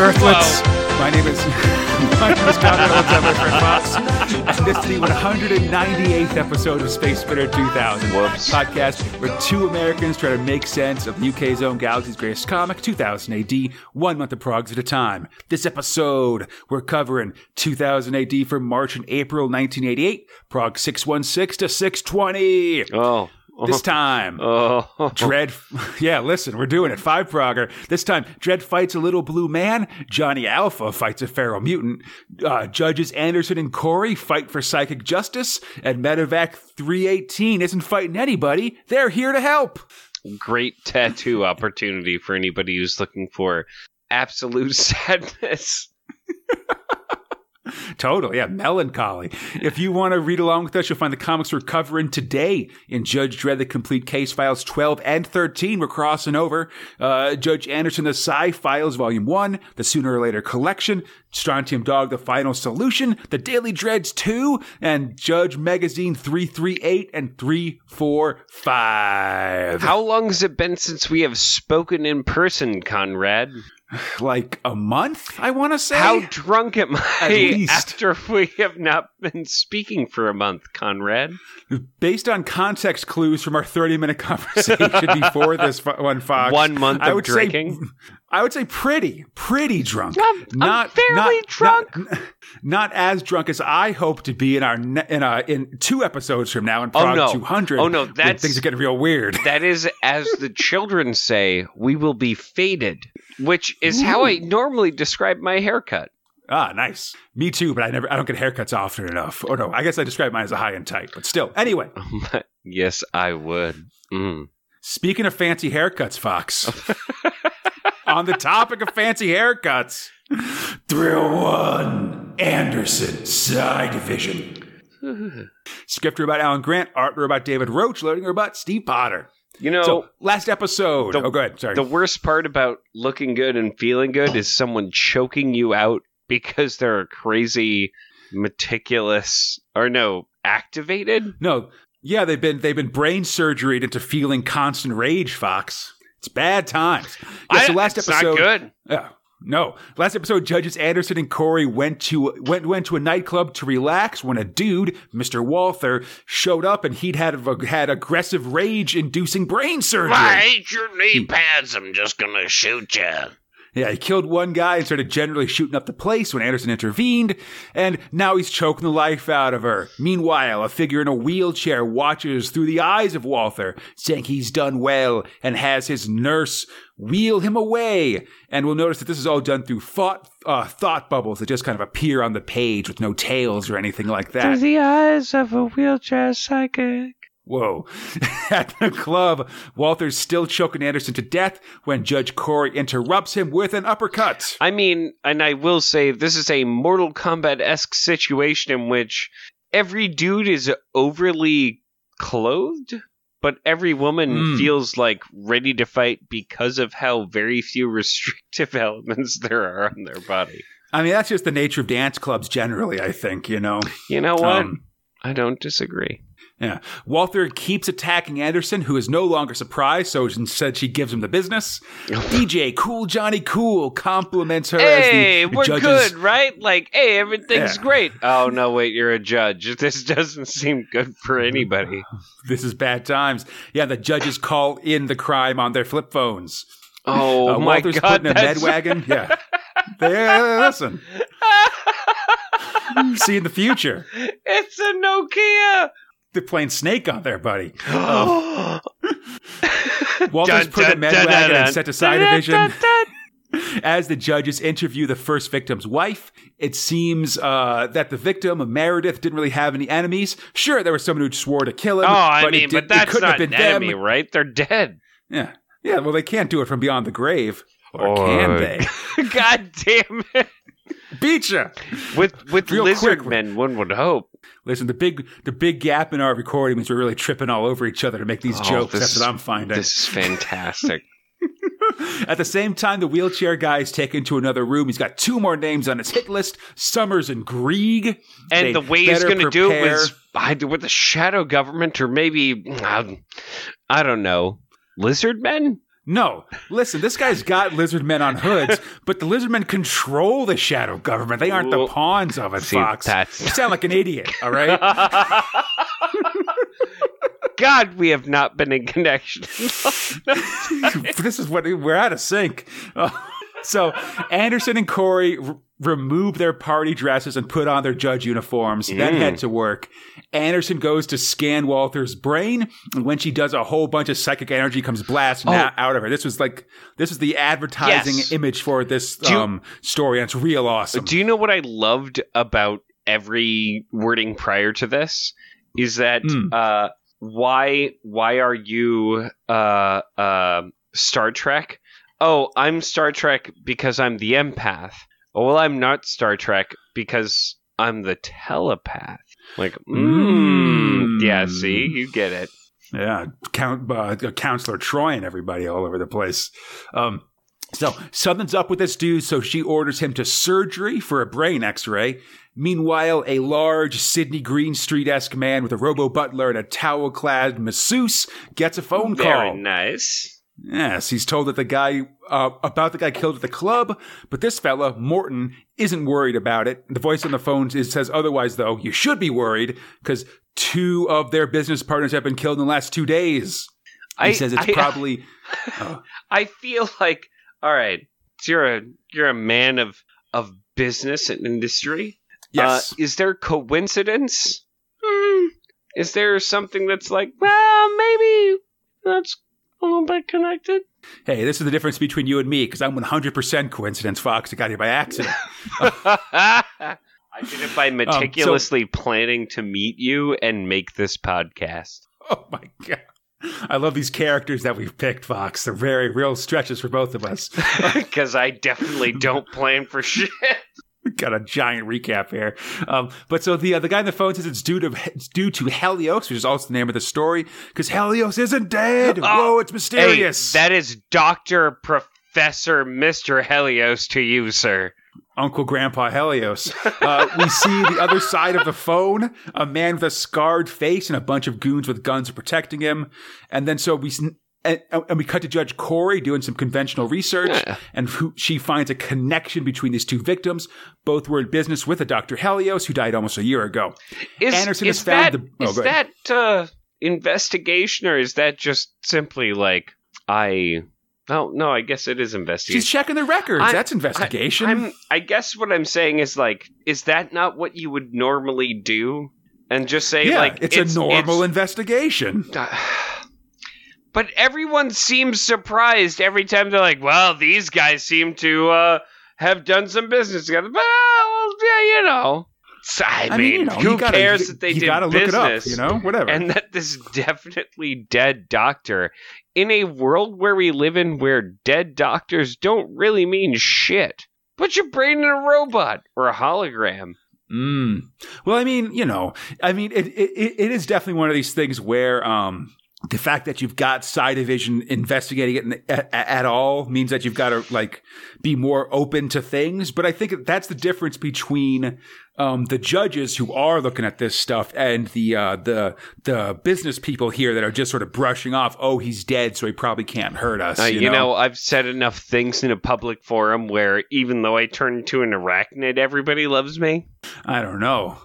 Dog Earthlets. My name is my name is Conrad Alexander Friend Fox, and this is the 198th episode of Space Spinner 2000 Whoops. podcast, where two Americans try to make sense of the UK's own galaxy's greatest comic, 2000 AD, one month of progs at a time. This episode, we're covering 2000 AD from March and April 1988, prog 616 to 620. Oh. This time, Oh. Dread, yeah, listen, we're doing it. Five Progger. This time, Dredd fights a little blue man. Johnny Alpha fights a feral mutant. Uh, judges Anderson and Corey fight for psychic justice. And Medivac 318 isn't fighting anybody. They're here to help. Great tattoo opportunity for anybody who's looking for absolute sadness. Total, yeah, melancholy. If you want to read along with us, you'll find the comics we're covering today in Judge Dredd, the complete case files 12 and 13. We're crossing over. Uh, Judge Anderson, the Psi Files, Volume 1, the Sooner or Later Collection, Strontium Dog, the Final Solution, the Daily Dredds 2, and Judge Megazine 338 and 345. How long has it been since we have spoken in person, Conrad? Like a month, I want to say? How drunk am I after we have not been speaking for a month, Conrad? Based on context clues from our 30 minute conversation before this one, Fox. One month I would drinking? Say, I would say pretty, pretty drunk. I'm- I'm fairly drunk. Not, not as drunk as I hope to be in our in uh, in two episodes from now in Oh, prog no. 200. Oh, no, that's- things are getting real weird. That is, as the children say, we will be faded, which is how I normally describe my haircut. Ah, nice. Me too, but I never I don't get haircuts often enough. Oh no, I guess I describe mine as a high and tight, but still. Anyway, yes, I would. Mm. Speaking of fancy haircuts, Fox. on the topic of fancy haircuts, 301 Anderson Psi Division. Script about Alan Grant, art about David Roach, loading about Steve Potter. You know, So, last episode. the- oh, go ahead. Sorry. the worst part about looking good and feeling good is someone choking you out because they're crazy, meticulous, or no, activated. no, yeah, they've been they've been brain surgeryed into feeling constant rage, Fox. It's bad times. Yeah, so last it's episode, not good. Yeah. No. Last episode, judges Anderson and Corey went to went went to a nightclub to relax when a dude, Mr. Walther, showed up and he'd had had aggressive rage inducing brain surgery. I hate your knee hmm. pads. I'm just gonna shoot you. Yeah, he killed one guy and started generally shooting up the place when Anderson intervened, and now he's choking the life out of her. Meanwhile, a figure in a wheelchair watches through the eyes of Walther, saying he's done well and has his nurse wheel him away. And we'll notice that this is all done through thought, uh, thought bubbles that just kind of appear on the page with no tails or anything like that. Through the eyes of a wheelchair psychic. Whoa. At the club, Walter's still choking Anderson to death when Judge Corey interrupts him with an uppercut. I mean, and I will say this is a Mortal Kombat esque situation in which every dude is overly clothed, but every woman Mm. feels like ready to fight because of how very few restrictive elements there are on their body. I mean, that's just the nature of dance clubs generally, I think, you know. You know what? Um, I don't disagree. Yeah. Walter keeps attacking Anderson, who is no longer surprised, so instead she gives him the business. DJ Cool Johnny Cool compliments her Hey, as the we're judge's good, right? Like, hey, everything's Yeah. great. Oh no, wait, you're a judge. This doesn't seem good for anybody. This is bad times. Yeah, the judges call in the crime on their flip phones. Oh Uh, my Walter's god, putting a med wagon. Yeah. They, listen. See in the future. it's a Nokia. They're playing Snake on there, buddy. Oh. Walter's Dun, put a med dun, wagon and set aside division. As the judges interview the first victim's wife, it seems uh, that the victim, Meredith, didn't really have any enemies. Sure, there was someone who swore to kill him. Oh, I but it mean, did- but that's couldn't not have an been enemy, them. right? They're dead. Yeah, yeah. Well, they can't do it from beyond the grave, or, Or- can they? God damn it! Beat ya! With with Real lizard quick. men, one would hope. Listen, the big the big gap in our recording means we're really tripping all over each other to make these Oh, jokes. this That's what I'm finding. This is fantastic. At the same time, the wheelchair guy is taken to another room. He's got two more names on his hit list: Summers and Grieg. And They the way he's going to do it was either with the shadow government or maybe um, I don't know, lizard men. No, listen, this guy's got lizard men on hoods, but the lizard men control the shadow government. They aren't the pawns of it, see, Fox. that's- You sound like an idiot, all right? God, we have not been in connection. this is what we're out of sync. So Anderson and Corey r- remove their party dresses and put on their judge uniforms, then Mm. head to work. Anderson goes to scan Walter's brain, and when she does, a whole bunch of psychic energy comes blasting Oh. out, out of her. This was like this was the advertising Yes. image for this Do you- um, story, and it's real awesome. Do you know what I loved about every wording prior to this? Is that Mm. uh, why why are you uh, uh, Star Trek? Oh, I'm Star Trek because I'm the empath. Oh, well, I'm not Star Trek because I'm the telepath. Like, mm, Mm. yeah, see, you get it. Yeah, count uh, counselor Troi and everybody all over the place. Um, so something's up with this dude, so she orders him to surgery for a brain X-ray. Meanwhile, a large Sydney Greenstreet esque man with a robo butler and a towel-clad masseuse gets a phone Very call. Very nice. Yes, he's told that the guy uh, about the guy killed at the club, but this fella Morton isn't worried about it. The voice on the phone is, says otherwise, though. You should be worried because two of their business partners have been killed in the last two days. He I- says it's I- probably oh, I feel like all right. You're a you're a man of of business and industry. yes. Uh, is there coincidence? Hmm. Is there something that's like, well, maybe that's a little bit connected? hey, this is the difference between you and me because I'm 100% coincidence, Fox. I got here by accident. I did it by um, meticulously planning to meet you and make this podcast. oh my god. I love these characters that we've picked, Fox. They're very real stretches for both of us. Because I definitely don't plan for shit. got a giant recap here. Um, but so the uh, the guy on the phone says it's due to it's due to Helios, which is also the name of the story, because Helios isn't dead. Oh, Whoa, it's mysterious. Hey, that is Doctor Professor Mister Helios to you, sir. Uncle Grandpa Helios. Uh, we see the other side of the phone, a man with a scarred face and a bunch of goons with guns protecting him. And then so we. And, and we cut to Judge Corey doing some conventional research, Yeah. and who, she finds a connection between these two victims. Both were in business with a Dr. Helios, who died almost a year ago. Is, Anderson is has found that, the- oh, is that uh, investigation or is that just simply like I? Oh no, I guess it is investigation. She's checking the records. I- That's investigation. I'm. I guess what I'm saying is like, is that not what you would normally do? And just say yeah, like it's, a normal investigation. but everyone seems surprised every time they're like, "Well, these guys seem to uh, have done some business together." But uh, well, yeah, you know. I, I mean, mean, you know, who gotta- cares that they you did business? look it up, you know, whatever. And that this definitely dead doctor, in a world where we live in, where dead doctors don't really mean shit. Put your brain in a robot or a hologram. Mm. Well, I mean, you know, I mean, it, it it is definitely one of these things where um, the fact that you've got Psi Division investigating it at, at all means that you've got to like be more open to things. But I think that's the difference between um, the judges who are looking at this stuff and the uh, the the business people here that are just sort of brushing off. Oh, he's dead, so he probably can't hurt us. Uh, you, you know? I've said enough things in a public forum where even though I turn into an arachnid, everybody loves me. I don't know.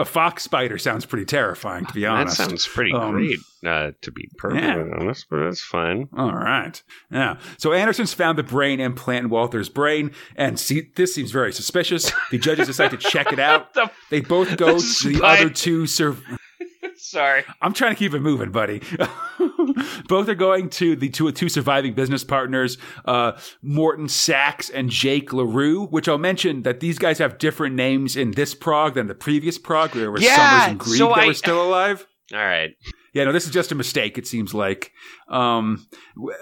A fox spider sounds pretty terrifying, to be honest. That sounds pretty Um, great, uh, to be perfectly yeah. honest, but that's fine. All right. Yeah. So Anderson's found the brain implant in Walter's brain, and see, this seems very suspicious. The judges decide to check it out. The They both go The to the other two. Sorry. I'm trying to keep it moving, buddy. both are going to the two, two surviving business partners, uh, Morton Sachs and Jake LaRue, which I'll mention that these guys have different names in this prog than the previous prog, where there were Yeah, Summers and Grieg so that I- were still alive. All right. Yeah, no, this is just a mistake. It seems like, um,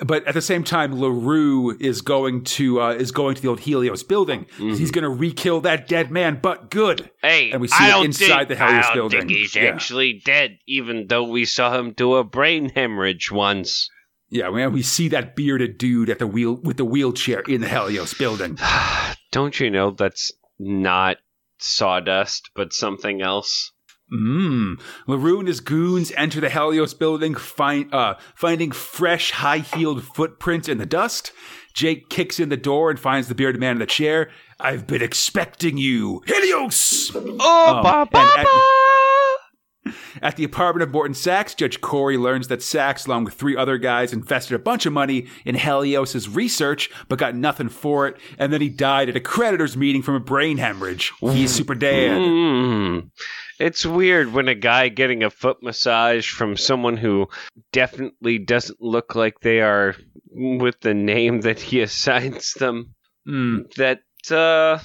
but at the same time, Larue is going to uh, is going to the old Helios building. Mm-hmm. He's going to re-kill that dead man, but good. Hey, And we see I don't inside think, the Helios I don't building. think he's Yeah. actually dead, even though we saw him do a brain hemorrhage once. Yeah, man, we see that bearded dude at the wheel with the wheelchair in the Helios building. don't you know that's not sawdust, but something else? Mmm. LaRue and his goons enter the Helios building, find, uh, finding fresh, high heeled footprints in the dust. Jake kicks in the door and finds the bearded man in the chair. I've been expecting you, Helios! Oh, Um, ba, and ba, at- the apartment of Morton Sachs, Judge Corey learns that Sachs, along with three other guys, invested a bunch of money in Helios' research, but got nothing for it, and then he died at a creditor's meeting from a brain hemorrhage. He's super dead. Hmm. It's weird when a guy getting a foot massage from someone who definitely doesn't look like they are with the name that he assigns them. Mm. That uh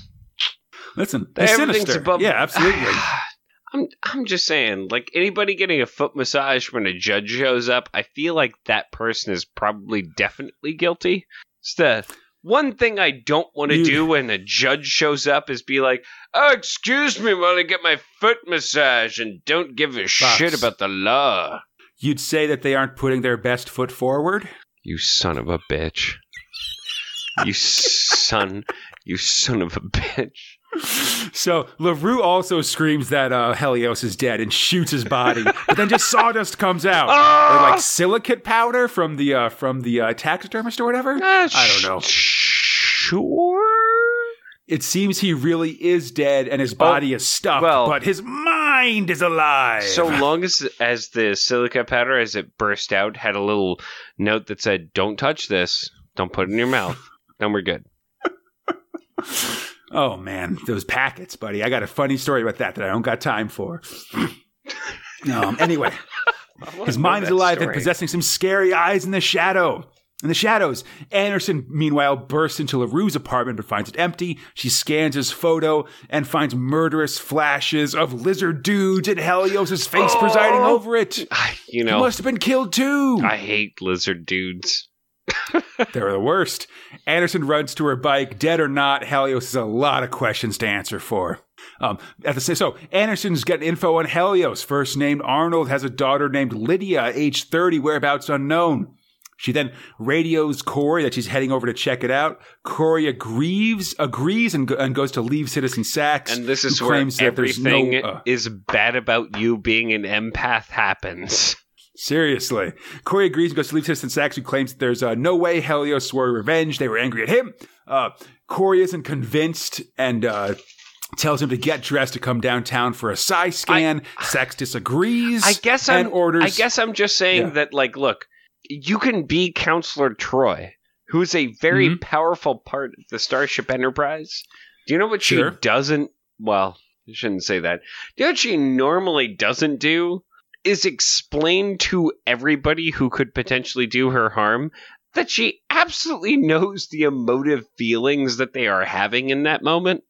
Listen, everything's sinister. above Yeah, absolutely. I'm I'm just saying, like anybody getting a foot massage when a judge shows up, I feel like that person is probably definitely guilty. It's the one thing I don't want to do when a judge shows up is be like, "Oh, excuse me while I get my foot massage," and don't give a shit about the law. You'd say that they aren't putting their best foot forward? You son of a bitch. You son, you son of a bitch. So LaRue also screams that uh, Helios is dead and shoots his body, but then just sawdust comes out. Ah! Or like silicate powder from the uh, from the uh, taxidermist or whatever. Uh, I don't know. Sure. It seems he really is dead and his body is stuck, well- but his mind is alive. So long as as the silica powder, as it burst out, had a little note that said, "Don't touch this. Don't put it in your mouth." Then we're good. oh man, those packets, buddy. I got a funny story about that that I don't got time for. um, anyway, his mind's is alive and possessing some scary eyes in the shadow. In the shadows, Anderson, meanwhile, bursts into LaRue's apartment but finds it empty. She scans his photo and finds murderous flashes of lizard dudes and Helios's face presiding Oh. over it. You know, He know, must have been killed too. I hate lizard dudes. They're the worst. Anderson runs to her bike, dead or not. Helios has a lot of questions to answer for. Um, at the same, so Anderson's getting info on Helios. First named Arnold has a daughter named Lydia, age 30, whereabouts unknown. She then radios Corey that she's heading over to check it out. Corey agrees, agrees, and, go, and goes to leave Citizen Sachs. And this is where there's no, everything uh, is bad about you being an empath happens. Seriously. Corey agrees and goes to leave Citizen Sachs, who claims that there's uh, no way Helios swore revenge. They were angry at him. Uh, Corey isn't convinced and uh, tells him to get dressed to come downtown for a psi scan. Sachs disagrees. I guess and I'm. orders. I guess I'm just saying Yeah. that, like, look, you can be Counselor Troi, who is a very Mhm. powerful part of the Starship Enterprise. Do you know what Sure. she doesn't? Well, I shouldn't say that. Do you know what she normally doesn't do? Is explained to everybody who could potentially do her harm that she absolutely knows the emotive feelings that they are having in that moment.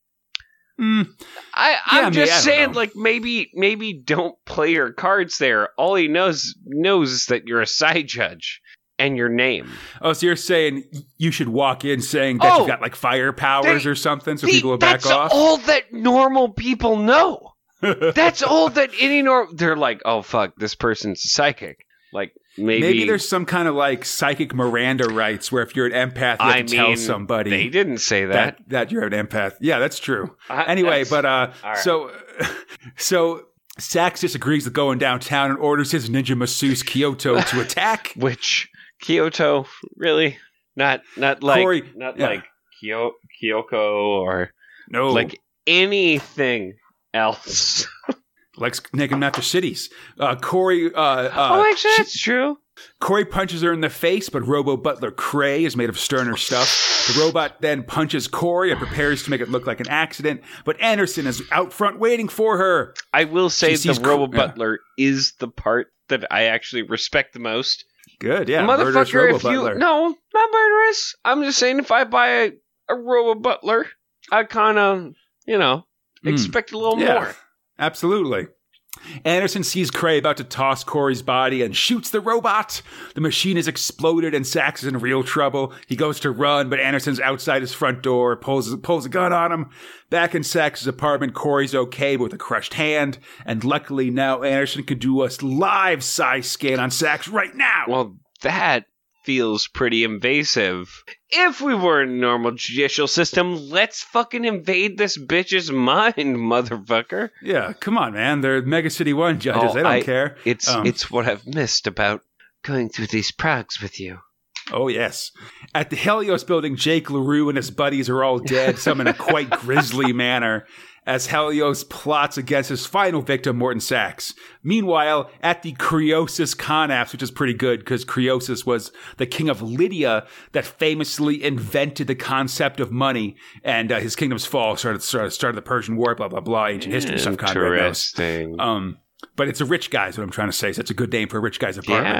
Mm, I, Yeah, I'm I mean, just I saying, like maybe maybe don't play your cards there. All he knows knows is that you're a psi judge and your name. oh, so you're saying you should walk in saying that Oh, you've got like fire powers they- or something so The- people will back off? that's off? all that normal people know. That's all that any normal. They're like, oh fuck, this person's psychic. Like maybe, Maybe, there's some kind of like psychic Miranda rights where if you're an empath, you have I to tell somebody They didn't say that, that. that you're an empath. Yeah, that's true. I- Anyway, that's- but uh, right. so so Sax disagrees with going downtown and orders his ninja masseuse Kyoto to attack. which Kyoto really not not like Corey- not yeah. like Kyo, Kyoko or No, like anything else. likes naming after cities. Uh, Corey, uh, uh, oh, actually, she- that's true. Corey punches her in the face, but Robo Butler Cray is made of sterner stuff. The robot then punches Corey and prepares to make it look like an accident, but Anderson is out front waiting for her. I will say the Robo Cor- yeah. Butler is the part that I actually respect the most. Good, yeah, murderous Motherfucker, Robo if you Butler. no, not murderous. I'm just saying if I buy a, a Robo Butler, I kind of you know Mm. expect a little Yeah. more. Absolutely. Anderson sees Cray about to toss Corey's body and shoots the robot. The machine has exploded and Sax is in real trouble. He goes to run, but Anderson's outside his front door, pulls, pulls a gun on him. Back in Sax's apartment, Corey's okay, but with a crushed hand. And luckily now Anderson can do a live psi scan on Sax right now. Well, that feels pretty invasive. If we were in a normal judicial system, let's fucking invade this bitch's mind, motherfucker. Yeah, come on, man. They're Mega City One judges. Oh, they don't I- care. It's Um, it's what I've missed about going through these progs with you. Oh, yes. At the Helios building, Jake LaRue and his buddies are all dead, some in a quite grisly manner, as Helios plots against his final victim, Morton Sachs. Meanwhile, at the Croesus Conapts, which is pretty good because Croesus was the king of Lydia that famously invented the concept of money, and uh, his kingdom's fall started, started, started the Persian War, blah, blah, blah, ancient history stuff. Conrad knows. Interesting. Um, but it's a rich guy, is what I'm trying to say. So it's a good name for a rich guy's apartment.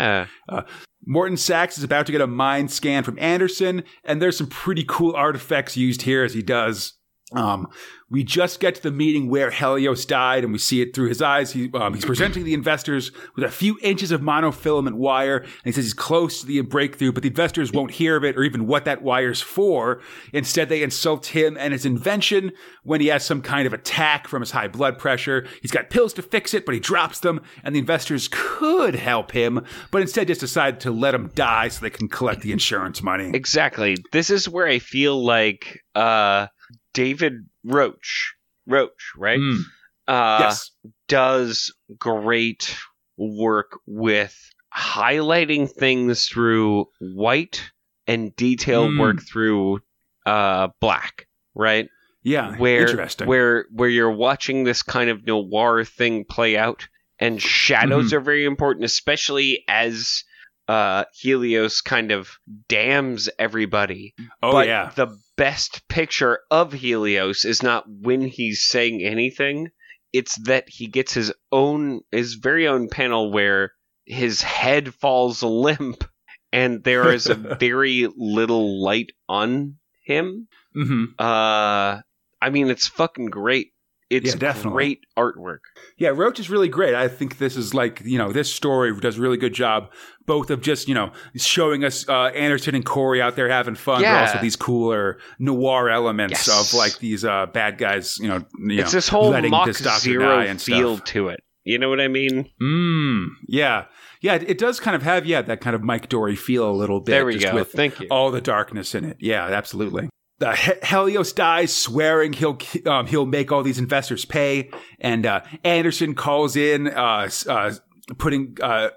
yeah. Morton Sachs is about to get a mind scan from Anderson, and there's some pretty cool artifacts used here as he does. Um, we just get to the meeting where Helios died, and we see it through his eyes. He, um, he's presenting the investors with a few inches of monofilament wire, and he says he's close to the breakthrough, but the investors won't hear of it or even what that wire's for. Instead, they insult him and his invention when he has some kind of attack from his high blood pressure. He's got pills to fix it, but he drops them, and the investors could help him, but instead just decide to let him die so they can collect the insurance money. Exactly. This is where I feel like uh David Roach Roach, right? Mm, Uh yes. does great work with highlighting things through white and detail Mm. work through uh black, right? Yeah. where Interesting. where where you're watching this kind of noir thing play out and shadows Mm-hmm. are very important especially as uh Helios kind of damns everybody oh, but yeah. the best picture of Helios is not when he's saying anything it's that he gets his own his very own panel where his head falls limp and there is a very little light on him Mm-hmm. uh, I mean, it's fucking great. It's Yeah, definitely. great artwork. Yeah, Roach is really great. I think this is like, you know, this story does a really good job, both of just, you know, showing us uh, Anderson and Corey out there having fun, Yeah. but also these cooler noir elements Yes. of like these uh, bad guys, you know, you it's know, this whole letting Mach this doctor Zero die and feel stuff. to it. You know what I mean? Mm, yeah. Yeah, it, it does kind of have, yeah, that kind of Mike Dory feel a little bit. there we just go. With Thank you. all the darkness in it. Yeah, absolutely. Uh, Helios dies, swearing he'll um, he'll make all these investors pay, and uh, Anderson calls in, uh, uh, putting uh,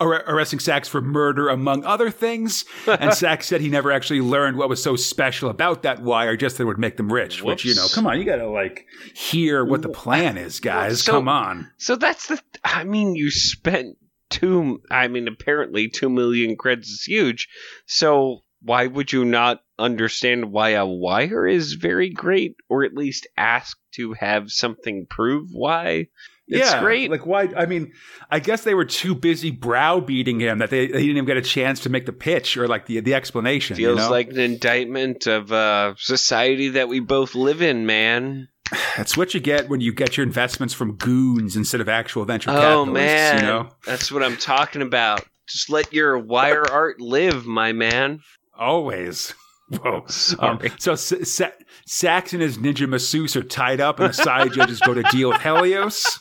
ar- arresting Sachs for murder, among other things. and Sachs said he never actually learned what was so special about that wire, just that it would make them rich. Which you know, come on, you gotta like hear what the plan is, guys. So- come on. So that's the. I mean, you spent two. I mean, apparently two million creds is huge. So why would you not understand why a wire is very great, or at least ask to have something prove why? It's yeah, great. Like why? I mean, I guess they were too busy browbeating him that they, they didn't even get a chance to make the pitch or like the the explanation. you Feels know? like an indictment of uh, society that we both live in, man. That's what you get when you get your investments from goons instead of actual venture capitalists. Oh capitalists. man, You know, that's what I'm talking about. Just let your wire art live, my man. Always. Whoa. Um, so Sa- Sa- Sax and his ninja masseuse are tied up, and the psi judges go to deal with Helios.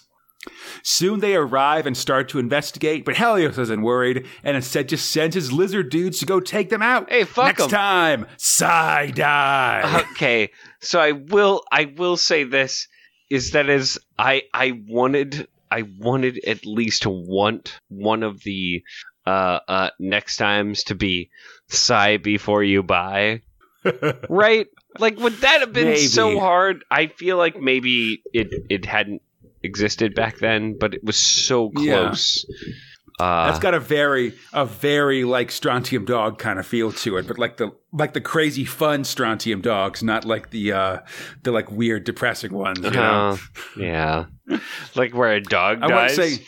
Soon they arrive and start to investigate, but Helios isn't worried, and instead just sends his lizard dudes to go take them out. Hey, fuck Next 'em. time, side die. okay, so I will I will say this is that as I I wanted I wanted at least to want one of the uh uh next times to be sigh before you buy. Right? Like would that have been so hard? I feel like maybe it it hadn't existed back then, but it was so Yeah. close. Uh, That's got a very, a very like Strontium Dog kind of feel to it, but like the like the crazy fun Strontium Dogs, not like the uh the like weird depressing ones. You know? uh, yeah. like where a dog I dies. say,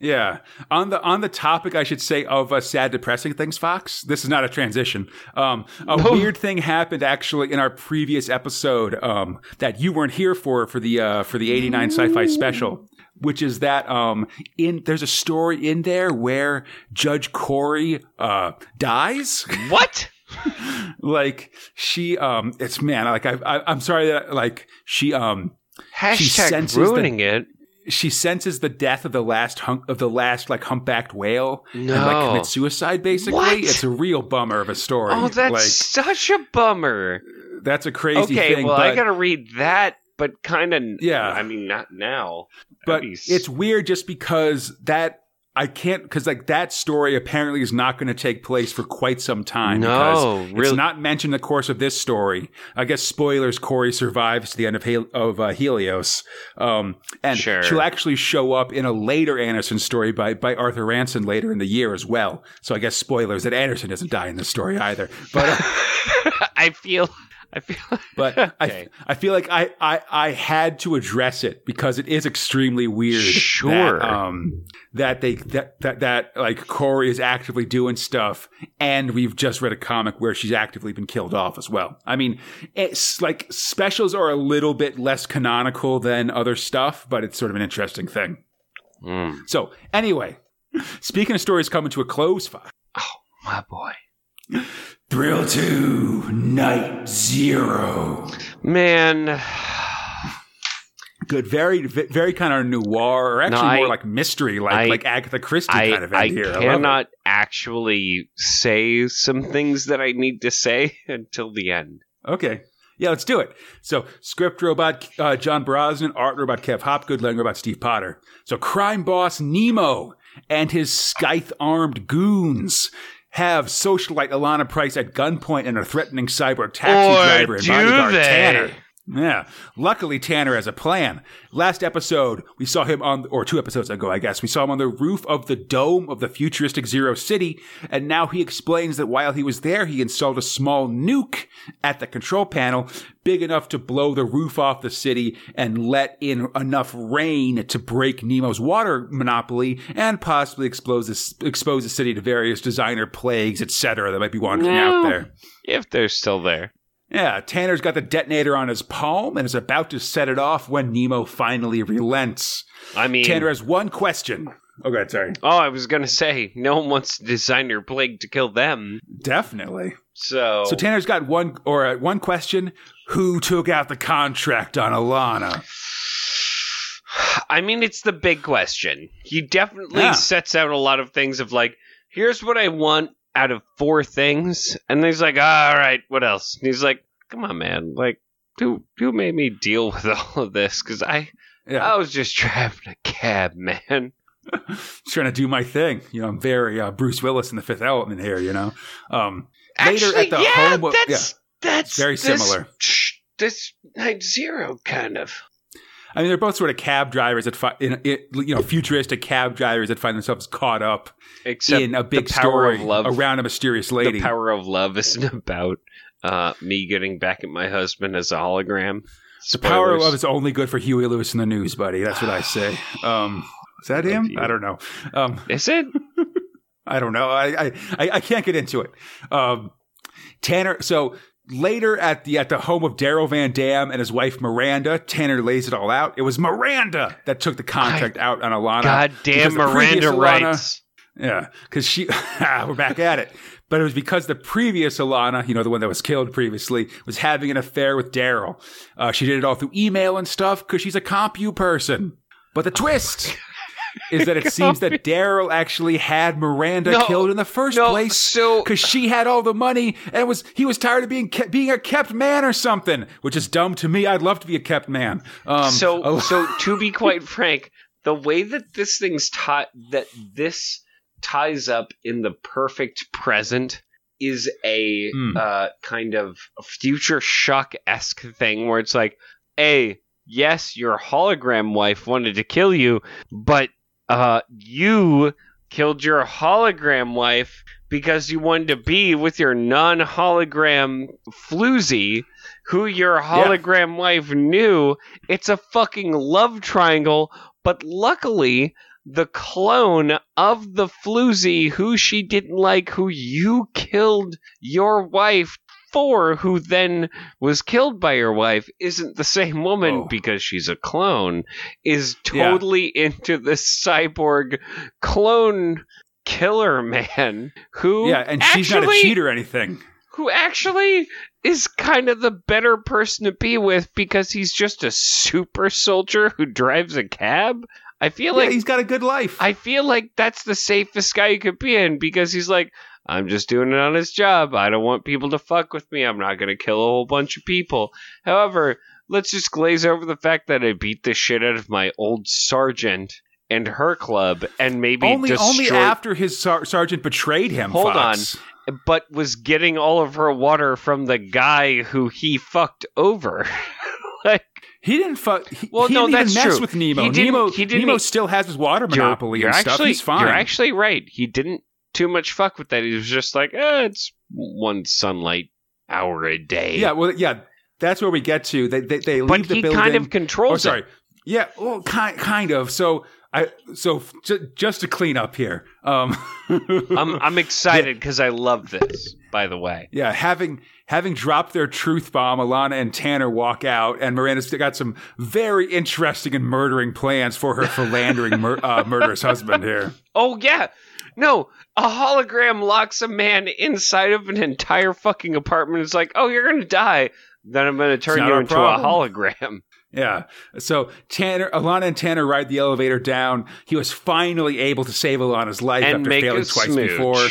yeah. On the on the topic, I should say of uh, sad, depressing things. Fox. This is not a transition. Um, a No. weird thing happened actually in our previous episode um, that you weren't here for for the uh, for the '89 sci-fi special. Which is that um in there's a story in there where Judge Corey uh dies what? like she um it's man like I, I I'm sorry that like she um Hashtag that- ruining it. She senses the death of the last hunk of the last like humpbacked whale No. and like commits suicide. Basically, What? it's a real bummer of a story. oh, that's like such a bummer. that's a crazy thing. Okay, thing. well, but, I gotta read that, but kind of. Yeah. I mean, not now. but it's weird just because that I can't because like that story apparently is not going to take place for quite some time. No, because it's not mentioned in the course of this story. I guess spoilers: Corey survives to the end of Hel- of uh, Helios, um, and Sure. she'll actually show up in a later Anderson story by by Arthur Ranson later in the year as well. So I guess spoilers that Anderson doesn't die in this story either. But uh, I feel. I feel. but Okay. I, I feel like I, I, I had to address it because it is extremely weird. Sure. That, um, that they that, that that like Corey is actively doing stuff, and we've just read a comic where she's actively been killed off as well. I mean, it's like specials are a little bit less canonical than other stuff, but it's sort of an interesting thing. Mm. So anyway, speaking of stories coming to a close, Fox, Oh My boy. Thrill Two, Night Zero. Man. Good, very, very kind of noir, or actually No, I- more like mystery, like I- like Agatha Christie I, kind of I end here. I love it. cannot actually say some things that I need to say until the end. Okay, yeah, let's do it. So, script robot uh, John Brosnan, art robot Kev Hopgood, lettering robot Steve Potter. So, crime boss Nemo and his scythe-armed goons have socialite Alana Price at gunpoint and a threatening cyborg taxi Or driver and bodyguard they? Tanner. Yeah. Luckily, Tanner has a plan. Last episode, we saw him on, or two episodes ago, I guess, we saw him on the roof of the dome of the futuristic Zero City, and now he explains that while he was there, he installed a small nuke at the control panel, big enough to blow the roof off the city and let in enough rain to break Nemo's water monopoly and possibly expose the, expose the city to various designer plagues, etc., that might be wandering No. out there. If they're still there. Yeah, Tanner's got the detonator on his palm and is about to set it off when Nemo finally relents. I mean, Tanner has one question. Oh, God, sorry. oh, I was going to say, no one wants to design your plague to kill them. Definitely. So, So Tanner's got one or uh, one question: Who took out the contract on Alana? I mean, it's the big question. He definitely Yeah. sets out a lot of things of like, here's what I want out of four things, and he's like, all right, what else? And he's like, come on, man, like, who who made me deal with all of this? Because I Yeah, I was just driving a cab, man. just trying to do my thing. You know, I'm very uh, Bruce Willis in The Fifth Element here. You know, um, later at the yeah, home. That's that's very this- similar. This night zero kind of. I mean, they're both sort of cab drivers that fi- in, in, you know futuristic cab drivers that find themselves caught up Except in a big power story of love. around a mysterious lady. The power of love isn't about uh, me getting back at my husband as a hologram. The power of love is only good for Huey Lewis and the News, buddy. That's what I say. Um, is that him? I don't know. Um, Is it? I don't know. I, I, I, I can't get into it. Um, Tanner. So later at the at the home of Daryl Van Dam and his wife Miranda, Tanner lays it all out. It was Miranda that took the contract out on Alana. God damn because the previous Miranda Alana- rights. Yeah, because she, we're back at it. But it was because the previous Alana, you know, the one that was killed previously, was having an affair with Daryl. Uh, she did it all through email and stuff because she's a compu person. But the twist is that it seems that Daryl actually had Miranda No, killed in the first no, place so- because she had all the money and was he was tired of being ke- being a kept man or something, which is dumb to me. I'd love to be a kept man. Um, so Al- so to be quite frank, the way that this thing's tied that this ties up in the perfect present is a Hmm. uh, kind of future shock esque thing where it's like, a yes, your hologram wife wanted to kill you, but uh, you killed your hologram wife because you wanted to be with your non hologram floozy who your hologram wife knew. It's a fucking love triangle, but luckily the clone of the floozy who she didn't like, who you killed your wife for, who then was killed by your wife, isn't the same woman Oh. because she's a clone, is Yeah. totally into this cyborg clone killer man who yeah, and she's not a cheat or anything. who actually is kind of the better person to be with because he's just a super soldier who drives a cab. I feel Yeah, like he's got a good life. I feel like that's the safest guy you could be in because he's like, I'm just doing it on his job. I don't want people to fuck with me. I'm not going to kill a whole bunch of people. However, let's just glaze over the fact that I beat the shit out of my old sergeant and her club and maybe only only after his sar- sergeant betrayed him. Hold Fox. but was getting all of her water from the guy who he fucked over. like, He didn't fuck. He, Well, he no, didn't that's even mess true. with Nemo. He didn't- Nemo, he didn't Nemo still has his water monopoly and stuff. actually, He's fine. You're actually right. He didn't too much fuck with that. He was just like, eh, it's one sunlight hour a day. yeah, well, yeah. That's where we get to. They they, they leave but the he building. kind of controls. Oh, sorry. it. Yeah, well, kind kind of. So I so j- just to clean up here. Um, I'm I'm excited because I love this. By the way, Yeah, having having dropped their truth bomb, Alana and Tanner walk out, and Miranda's got some very interesting and murdering plans for her philandering mur- uh, murderous husband here. oh yeah, no, a hologram locks a man inside of an entire fucking apartment. It's like, oh, you're gonna die. Then I'm gonna turn you into problem. a hologram. Yeah. So Tanner, Alana and Tanner ride the elevator down. He was finally able to save Alana's life And after make failing twice smooch. before.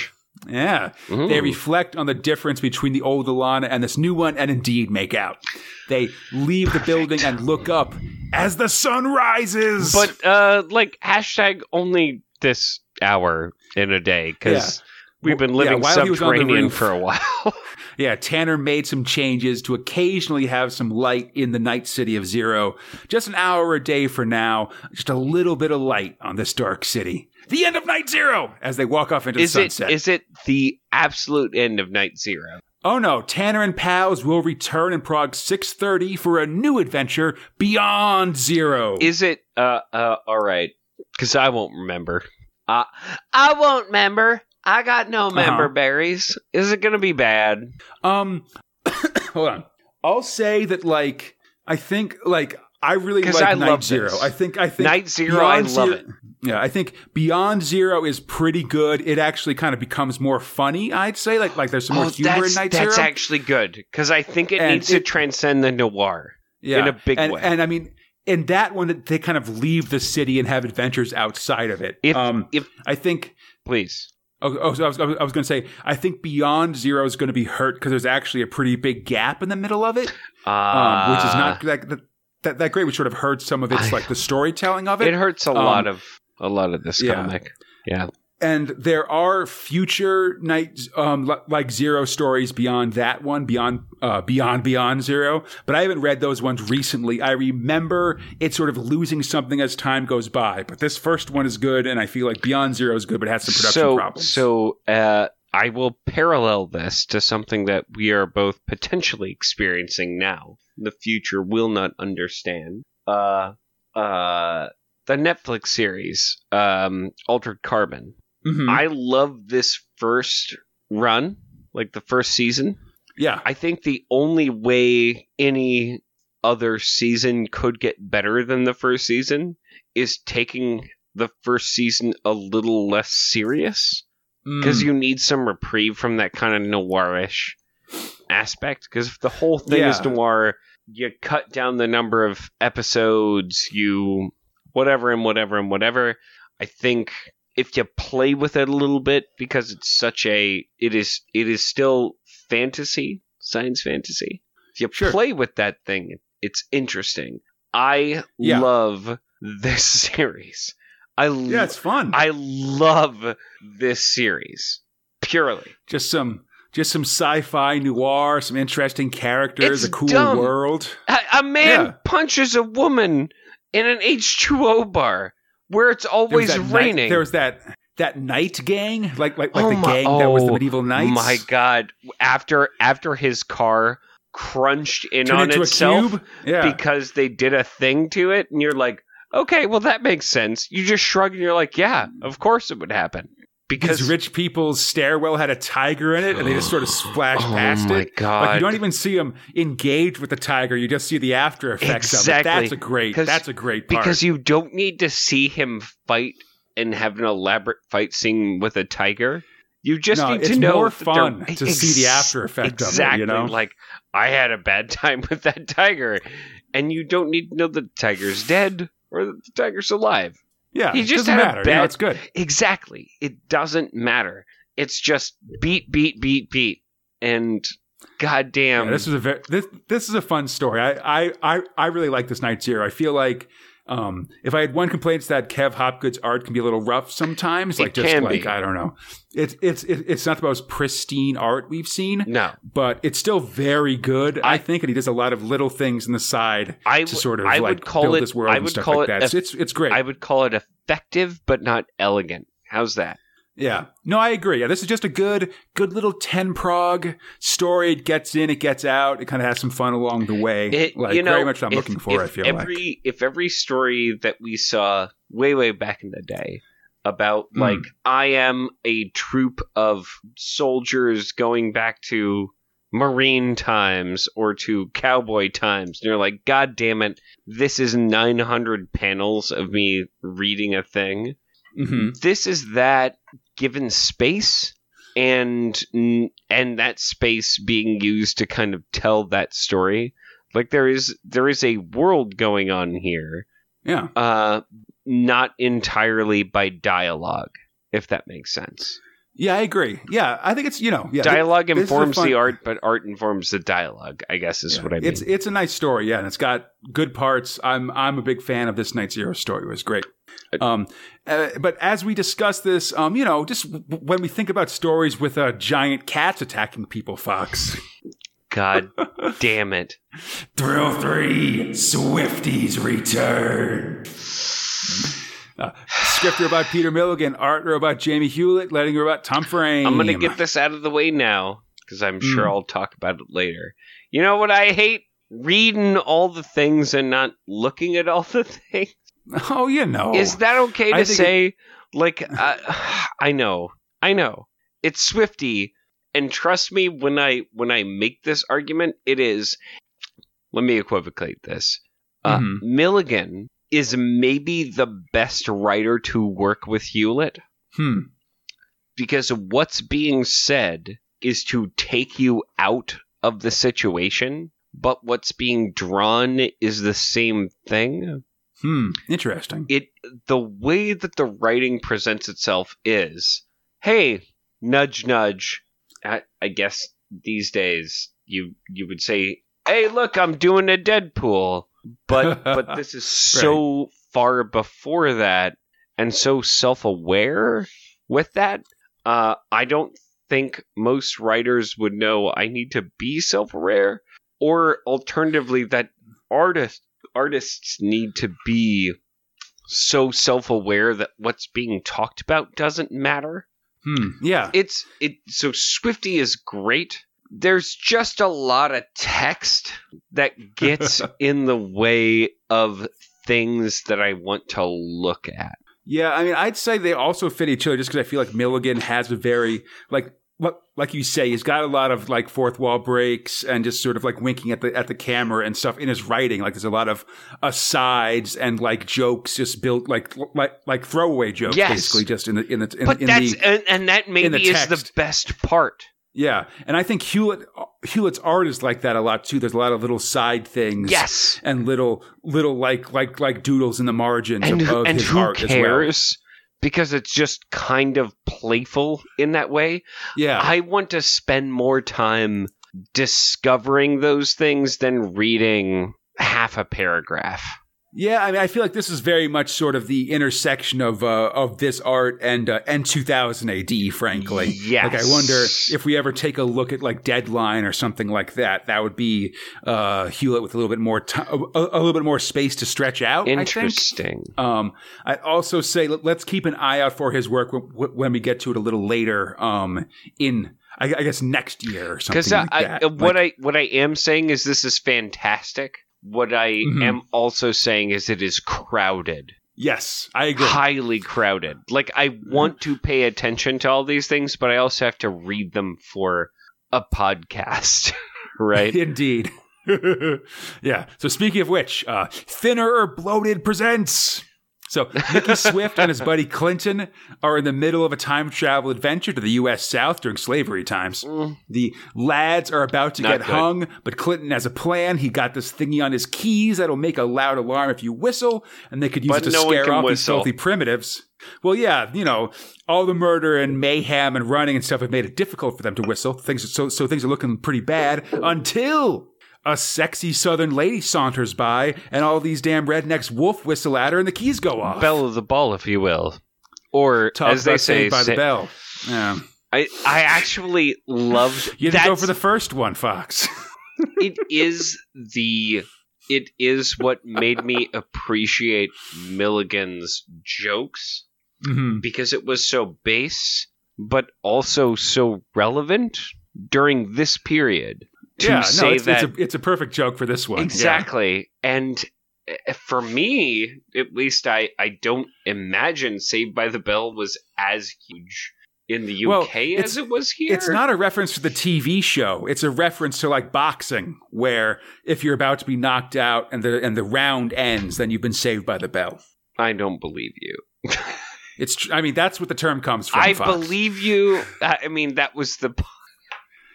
Yeah. They reflect on the difference between the old Alana and this new one and indeed make out. They leave the building and look up as the sun rises. But uh, like hashtag only this hour in a day because we've been yeah, living while he was on the subterranean roof- for a while. Yeah, Tanner made some changes to occasionally have some light in the night city of Zero. Just an hour a day for now. Just a little bit of light on this dark city. The end of Night Zero as they walk off into is the sunset. is it the absolute end of night zero? oh no, Tanner and pals will return in prog 6:30 for a new adventure beyond Zero. Is it uh uh all right? Because I won't remember. Uh, I won't member. I got no member Uh-huh. berries. Is it gonna be bad? um hold on. I'll say that like I think like I really like I Night Zero. this. I think I think Night Zero, I love Zero- it. Yeah, I think Beyond Zero is pretty good. It actually kind of becomes more funny, I'd say. Like like there's some more humor Oh, in Night that's Zero. actually good because I think it And needs to transcend the noir. yeah. in a big and, way. And I mean in that one that they kind of leave the city and have adventures outside of it. If um if I think please, Oh, oh so I was, I was, I was going to say, I think Beyond Zero is going to be hurt because there's actually a pretty big gap in the middle of it, uh, um, which is not that, that, that, that great. Which sort of hurts some of its I- like the storytelling of It it. hurts a Um, lot of a lot of this yeah. comic. Yeah. And there are future night um, li- like Zero stories beyond that one, beyond uh, beyond Beyond Zero. But I haven't read those ones recently. I remember it sort of losing something as time goes by. But this first one is good, and I feel like Beyond Zero is good, but it has some production so, problems. So, uh, I will parallel this to something that we are both potentially experiencing now. The future will not understand. Uh, uh, the Netflix series, um, Altered Carbon. Mhm. I love this first run, like the first season. yeah, I think the only way any other season could get better than the first season is taking the first season a little less serious because Mm. you need some reprieve from that kind of noirish aspect. Because if the whole thing is noir, you cut down the number of episodes, you whatever and whatever and whatever. I think if you play with it a little bit because it's such a it is it is still fantasy, science fantasy. If you Sure. play with that thing, it's interesting. I Yeah. love this series. I yeah, it's fun. I love this series purely. just some just some sci-fi noir, some interesting characters, It's a cool dumb. world. A, a man Yeah. punches a woman in an H2O bar where it's There always night- raining. there was that that night gang, like like like Oh the my- gang that was the oh medieval knights. Oh my God! After after his car crunched in Turned on into itself. Yeah, because they did a thing to it, and you're like, okay, well that makes sense. You just shrug and you're like, yeah, of course it would happen because rich people's stairwell had a tiger in it, and they just sort of splashed Oh past my it. God. Like you don't even see them engage with the tiger; you just see the after effects of it. Exactly. That's a great. That's a great part. because you don't need to see him fight and have an elaborate fight scene with a tiger. You just no, need to know It's more fun to see the after effect exactly. of it. You know, Like I had a bad time with that tiger, and you don't need to know the tiger's dead or that the tiger's alive. Yeah, he it just doesn't matter. Bad- it's good. Exactly. It doesn't matter. It's just beat, beat, beat, beat, and goddamn. Yeah, this is a very this this is a fun story. I I I, I really like this Night Zero. I feel like um, if I had one complaint, it's that Kev Hopgood's art can be a little rough sometimes. It Like just can like be. I don't know. It's it's it's not the most pristine art we've seen, no, but it's still very good. I, I- think, and he does a lot of little things in the side I to sort of I like would call build it. this world I and stuff call like it. that. So it's it's great. I would call it effective, but not elegant. How's that? Yeah. No, I agree. Yeah, this is just a good, good little 10 prog story. It gets in, it gets out. It kind of has some fun along the way. It, like, you know, very much what I'm if- looking for, if I feel every, like. If every story that we saw way, way back in the day about, Mm. like, I am a troop of soldiers going back to Marine times or to cowboy times, and you're like, God damn it, this is 900 panels of me reading a thing. hmm This is that given space and and that space being used to kind of tell that story like there is there is a world going on here Yeah. uh not entirely by dialogue if that makes sense Yeah, I agree. Yeah, I think it's, you know, yeah. dialogue informs fun- the art but art informs the dialogue i guess is yeah, what i mean It's it's a nice story, yeah, and it's got good parts. I'm I'm a big fan of this Night Zero story. It was great. Um, uh, but as we discuss this, um, you know, just w- when we think about stories with uh, giant cats attacking people, Fox. god damn it Thrill three, Swifties return. Uh, scripter about Peter Milligan, art about Jamie Hewlett, letting her about Tom Frame. i'm gonna get this out of the way now because i'm sure Mm. i'll talk about it later you know what i hate reading all the things and not looking at all the things Oh, you know. Is that okay to say? like, uh, I know, I know, it's Swifty, and trust me when I when I make this argument, it is. Let me equivocate this. Uh, Mhm. Milligan is maybe the best writer to work with Hewlett Hmm. because what's being said is to take you out of the situation, but what's being drawn is the same thing Hmm. Interesting. it the way that the writing presents itself is hey nudge nudge I, I guess these days you you would say hey look i'm doing a deadpool but but this is so far before that and so self-aware with that uh i don't think most writers would know i need to be self-aware or alternatively that artists artists need to be so self-aware that what's being talked about doesn't matter Hmm. Yeah. it's it so swifty is great there's just a lot of text that gets in the way of things that i want to look at Yeah, I mean, I'd say they also fit each other just because I feel like Milligan has a very like like you say, he's got a lot of like fourth wall breaks and just sort of like winking at the at the camera and stuff in his writing. Like there's a lot of asides and like jokes just built like like like throwaway jokes, Yes. basically just in the in the in, but in that's the and, and that maybe the is the best part yeah. And I think Hewlett Hewlett's art is like that a lot too. There's a lot of little side things, yes and little little like like like doodles in the margins and, of, who- of and his who art as well. Because it's just kind of playful in that way Yeah, I want to spend more time discovering those things than reading half a paragraph. Yeah, I mean, I feel like this is very much sort of the intersection of uh, of this art and uh, and 2000 AD. Frankly, Yes. Like, I wonder if we ever take a look at like Deadline or something like that. That would be uh, Hewlett with a little bit more time, a, a little bit more space to stretch out. I. Interesting. Um, I also say let, us keep an eye out for his work when, when we get to it a little later. Um, in I, I guess next year or something Because like I, what Like- I what I am saying is this is fantastic. What I Mhm. am also saying is it is crowded, yes, I agree. highly crowded. Like I want to pay attention to all these things, but I also have to read them for a podcast, right? Indeed. yeah. So speaking of which, uh, Thinner or Bloated presents So Mickey Swift and his buddy Clinton are in the middle of a time travel adventure to the U.S. South during slavery times. Mm. The lads are about to Not get good. hung, but Clinton has a plan. He got this thingy on his keys that'll make a loud alarm if you whistle, and they could use But it to no scare off these filthy primitives. Well, yeah, you know, all the murder and mayhem and running and stuff have made it difficult for them to whistle. Things so so things are looking pretty bad until a sexy southern lady saunters by and all these damn rednecks wolf whistle at her and the keys go off. Bell of the ball, if you will, or Talk as they say, by sa- the bell. Yeah. I I actually loved. You didn't go for the first one, Fox. it is the it is what made me appreciate Milligan's jokes Mhm. because it was so base but also so relevant during this period to Yeah, no, say it's, that it's, a, it's a perfect joke for this one. Yeah. exactly and uh, for me at least I I don't imagine Saved by the Bell was as huge in the UK Well, as it was here It's not a reference to the TV show. It's a reference to like boxing, where if you're about to be knocked out and the and the round ends, then you've been saved by the bell. I don't believe you It's. tr- I mean, that's what the term comes from. I Fox. believe you. I mean, that was the.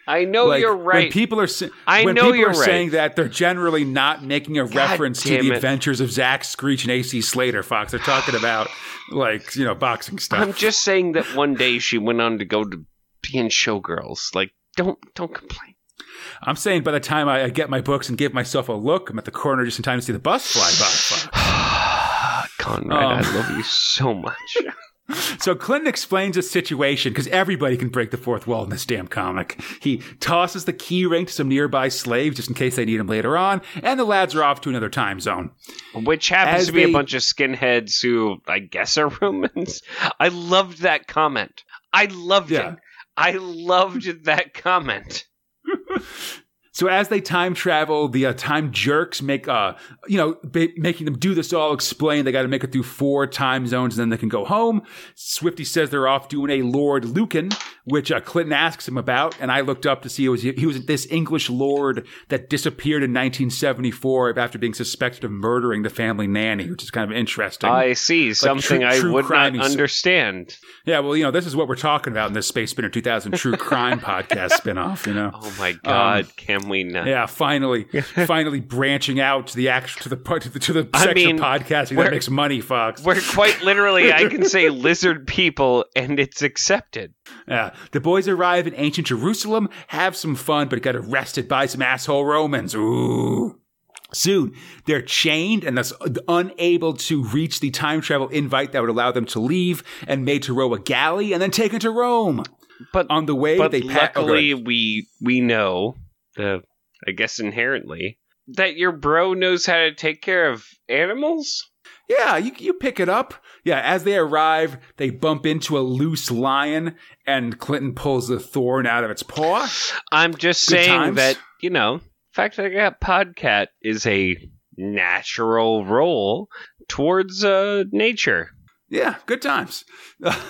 I know Like, you're right. When people are I when know people you're are right. saying that, they're generally not making a reference to the it. adventures of Zack Screech and AC Slater. Fox. They're talking about like you know boxing stuff. I'm just saying that one day she went on to go to be in Showgirls. Like, don't don't complain. I'm saying by the time I, I get my books and give myself a look, I'm at the corner just in time to see the bus fly by. Conrad, I Um. love you so much. So Clinton explains the situation because everybody can break the fourth wall in this damn comic. He tosses the key ring to some nearby slaves just in case they need him later on, and the lads are off to another time zone. Which happens As to be they- a bunch of skinheads who I guess are Romans. I loved that comment. I loved Yeah. it. I loved that comment. So as they time travel, the uh, time jerks make, uh, you know, ba- making them do this all explain. They got to make it through four time zones and then they can go home. Swifty says they're off doing a Lord Lucan, which uh, Clinton asks him about. And I looked up to see it was he was this English lord that disappeared in 1974 after being suspected of murdering the family nanny, which is kind of interesting. I see something true- I would not understand. yeah, well, you know, this is what we're talking about in this Space Spinner 2000 True Crime podcast spinoff. You know. Oh my god, can not? Uh, yeah, finally, finally branching out to the actual to the part to the, to the I section mean, of podcasting that makes money, Fox. Where quite literally I can say lizard people and it's accepted. Yeah, the boys arrive in ancient Jerusalem, have some fun, but get arrested by some asshole Romans. Ooh. Soon, they're chained and thus unable to reach the time travel invite that would allow them to leave and made to row a galley and then taken to Rome. But On the way, but they oh, luckily ahead. we we know the I guess inherently that your bro knows how to take care of animals. Yeah, you, you pick it up. Yeah, as they arrive, they bump into a loose lion, and Clinton pulls the thorn out of its paw. I'm just Good saying times. that you know, the fact that I got Podcat is a natural role towards uh, nature. Yeah, good times.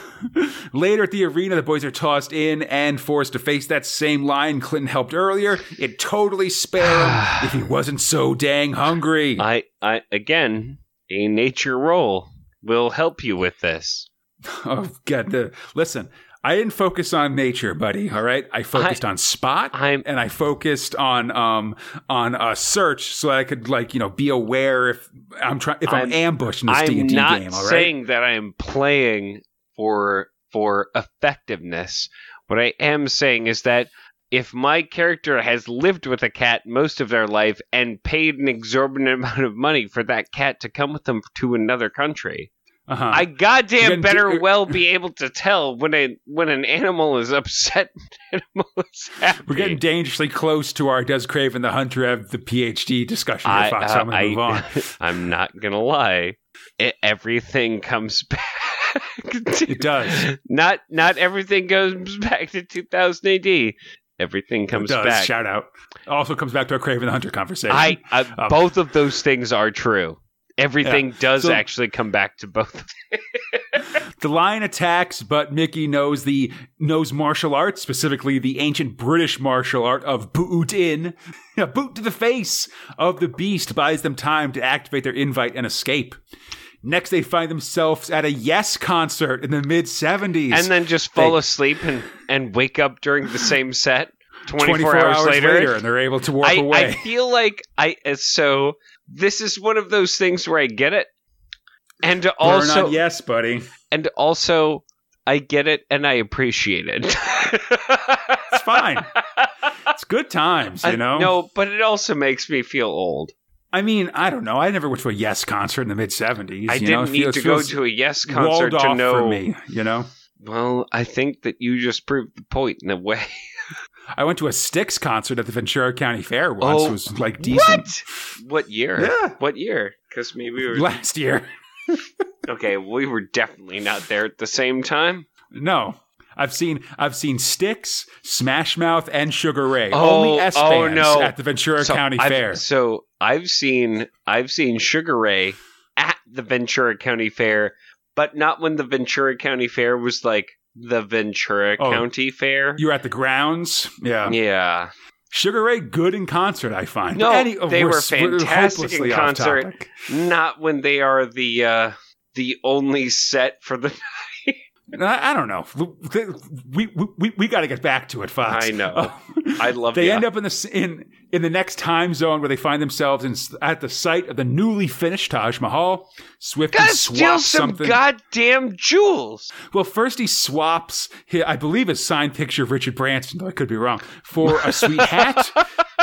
Later at the arena, the boys are tossed in and forced to face that same lion Clinton helped earlier. It totally spare him if he wasn't so dang hungry. I I again a nature roll will help you with this. Oh, God. The, listen, I didn't focus on nature, buddy. All right, I focused on spot, I'm- and I focused on um on a search so that I could like you know be aware if I'm trying if I'm, I'm- ambushed in this D and D game. All right. saying that I am playing for for effectiveness. What I am saying is that if my character has lived with a cat most of their life and paid an exorbitant amount of money for that cat to come with them to another country, uh-huh. I goddamn better do- well be able to tell when a when an animal is upset and animal is happy. We're getting dangerously close to our Does Kraven the Hunter have the PhD discussion I, Fox. uh, I'm going to move on. I'm not gonna lie. It, everything comes back. It does. Not not everything goes back to 2000 AD. Everything comes back. Shout out. Also comes back to our Kraven the Hunter conversation. I, I Um, both of those things are true. Everything does So- actually come back to both. The lion attacks, but Mickey knows the knows martial arts, specifically the ancient British martial art of boot in. A boot to the face of the beast buys them time to activate their invite and escape. Next, they find themselves at a Yes concert in the mid 70s. and then just fall They- asleep and, and wake up during the same set 24, 24 hours, later. and they're able to walk I, away. I feel like I uh, so this is one of those things where I get it, and also yes, buddy. and also I get it and I appreciate it. It's fine. it's good times, you I- know? no, but it also makes me feel old. I mean, I don't know. I never went to a Yes concert in the mid 70s. I didn't know? Need feels- to go to a Yes concert to know. for me, you know? Well, I think that you just proved the point in a way. I went to a Styx concert at the Ventura County Fair once. Oh, it was like decent. What? What year? Yeah. What year? Because maybe we were Last year. okay. We were definitely not there at the same time. No. I've seen I've seen Styx, Smash Mouth, and Sugar Ray. Oh, Only S oh, bands no. at the Ventura So County I've- Fair. So I've seen I've seen Sugar Ray at the Ventura County Fair, but not when the Ventura County Fair was like the Ventura Oh. County Fair. You were at the grounds. Yeah. Yeah. Sugar Ray, good in concert, I find. No, Any- oh, they we're were s- we're fantastic in concert. Not when they are the uh the only set for the I, I don't know. We we, we, we got to get back to it, Fox. I know. I love to. they the- end up in the in in the next time zone where they find themselves in, at the site of the newly finished Taj Mahal. Swift Gotta steal swaps some something. goddamn jewels. well, first he swaps, hi- I believe, his signed picture of Richard Branson, though I could be wrong, for a sweet hat.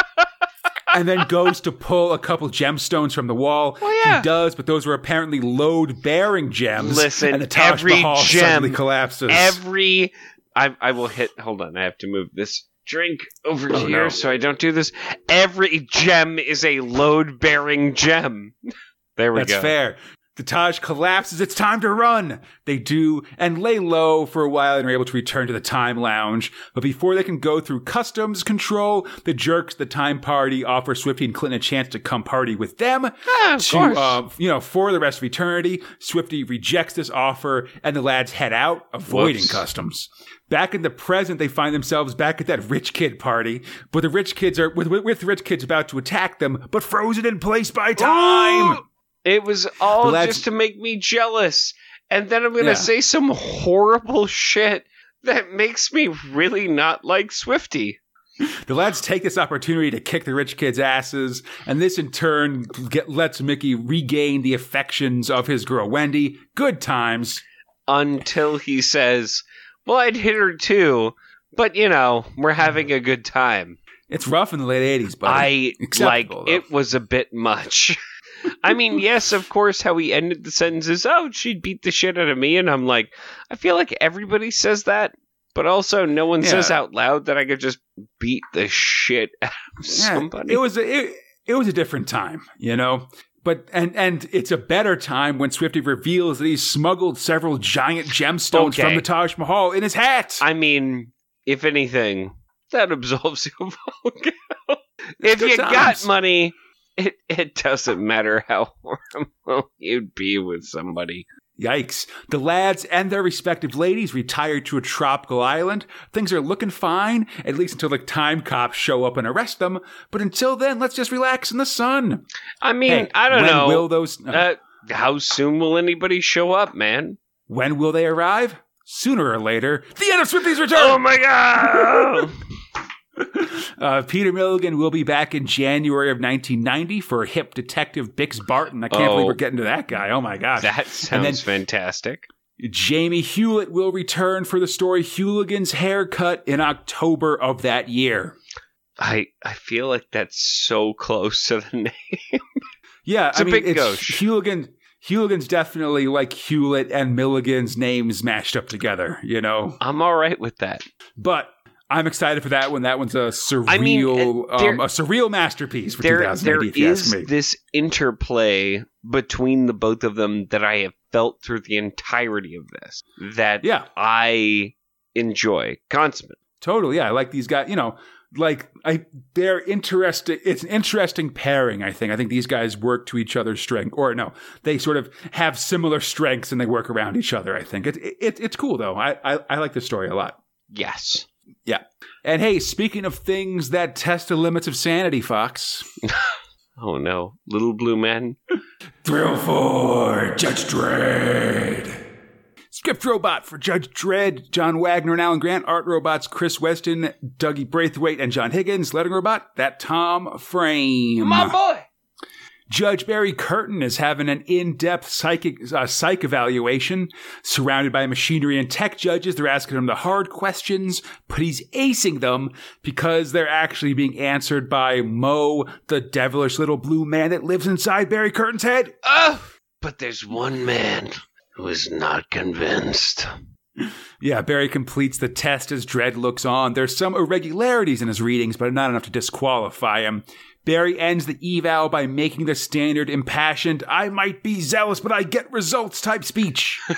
And then goes to pull a couple gemstones from the wall. Well, yeah. He does, but those were apparently load-bearing gems. Listen, and the Taj every Mahal gem, suddenly collapses. Every I I will hit hold on, I have to move this drink over Oh, here no. so I don't do this. Every gem is a load bearing gem. There we That's go. That's fair. The Taj collapses. It's time to run. They do and lay low for a while and are able to return to the time lounge. But before they can go through customs control, the jerks, the time party, offer Swifty and Clinton a chance to come party with them. Ah, of to, course. uh, you know, for the rest of eternity. Swifty rejects this offer and the lads head out, avoiding Whoops. customs. Back in the present, they find themselves back at that rich kid party, but the rich kids are with, with, with the rich kids about to attack them, but frozen in place by time. Ooh! It was all just to make me jealous. And then I'm going to Yeah. say some horrible shit that makes me really not like Swifty. The lads take this opportunity to kick the rich kids' asses, and this in turn get, lets Mickey regain the affections of his girl Wendy. Good times. Until he says, Well, I'd hit her too, but you know, we're having a good time. It's rough in the late '80s, but I like though. it was a bit much. I mean, yes, of course, how he ended the sentence is, oh, she'd beat the shit out of me. And I'm like, I feel like everybody says that, but also no one says out loud that I could just beat the shit out of somebody. It was a, it, it was a different time, you know. But and and it's a better time when Swifty reveals that he's smuggled several giant gemstones Okay. from the Taj Mahal in his hat. I mean, if anything, that absolves you of all guilt. If you times. got money, it, it doesn't matter how horrible you'd be with somebody. Yikes. The lads and their respective ladies retire to a tropical island. Things are looking fine, at least until the time cops show up and arrest them. But until then, let's just relax in the sun. I mean, Hey, I don't when know. Will those, uh, uh, how soon will anybody show up, man? when will they arrive? Sooner or later. The end of Swifty's return! Oh my god! Uh, Peter Milligan will be back in January of 1990 for hip detective Bix Barton. I can't Oh. believe we're getting to that guy. Oh my gosh. that sounds then- fantastic. Jamie Hewlett will return for the story Hooligan's Haircut in October of that year. I I feel like that's so close to the name. Yeah, It's I a mean, big it's gauche. Hooligan. Hooligan's definitely like Hewlett and Milligan's names mashed up together, you know. I'm all right with that. But I'm excited for that one. That one's a surreal, I mean, there- um, a surreal masterpiece for There 2008, there if you is ask me. this interplay between the both of them that I have felt through the entirety of this that yeah, I enjoy. Consummate. totally. Yeah, I like these guys. You know, like I, they're interesting. It's an interesting pairing. I think. I think these guys work to each other's strength, or no, they sort of have similar strengths and they work around each other. I think it, it, it's cool though. I, I I like the story a lot. Yes. And hey, speaking of things that test the limits of sanity, Fox, Oh no, little blue man. Thrill for Judge Dredd. Script robot for Judge Dredd, John Wagner and Alan Grant. Art robots, Chris Weston, Dougie Braithwaite, and John Higgins. Lettering robot, that Tom Frame. My boy. Judge Barry Curtin is having an in-depth psychic uh, psych evaluation. Surrounded by machinery and tech judges, they're asking him the hard questions, but he's acing them because they're actually being answered by Mo, the devilish little blue man that lives inside Barry Curtin's head. Oh, but there's one man who is not convinced. Yeah, Barry completes the test as Dredd looks on. There's some irregularities in his readings, but not enough to disqualify him. Barry ends the eval by making the standard impassioned, I might be zealous, but I get results type speech.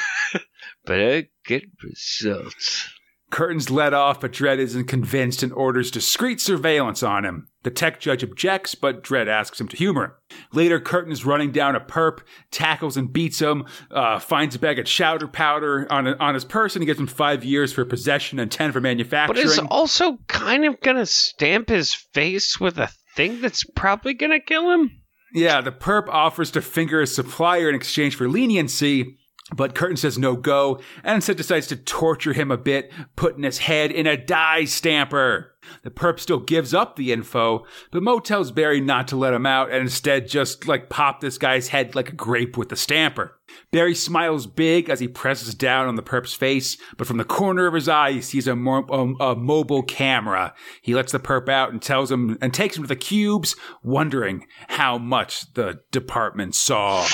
But I get results. Curtin's let off, but Dredd isn't convinced and orders discreet surveillance on him. The tech judge objects, but Dredd asks him to humor him. Later, Curtin is running down a perp, tackles and beats him, uh, finds a bag of chowder powder on, on his person, and gives him five years for possession and ten for manufacturing. But is also kind of gonna stamp his face with a thing that's probably gonna kill him. Yeah, the perp offers to finger his supplier in exchange for leniency, but Curtin says no go, and instead decides to torture him a bit, putting his head in a die stamper. The perp still gives up the info, but Mo tells Barry not to let him out and instead just like pop this guy's head like a grape with the stamper. Barry smiles big as he presses down on the perp's face, but from the corner of his eye he sees a, mo- a, a mobile camera. He lets the perp out and tells him and takes him to the cubes, wondering how much the department saw.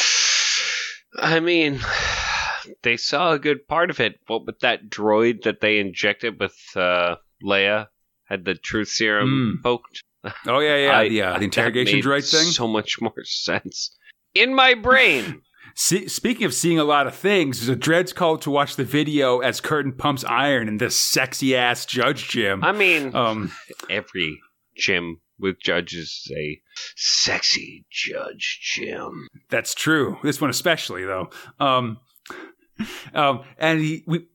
I mean, they saw a good part of it. What with that droid that they injected with uh, Leia had the truth serum poked. Oh yeah, yeah, I- the, uh, the interrogation droid thing. So much more sense in my brain. See, speaking of seeing a lot of things, there's a Dredd's called to watch the video as Curtin pumps iron in this sexy ass Judge Jim. I mean, Um, every gym with judges a sexy judge Jim. that's true. This one especially, though. Um, um, and he, we.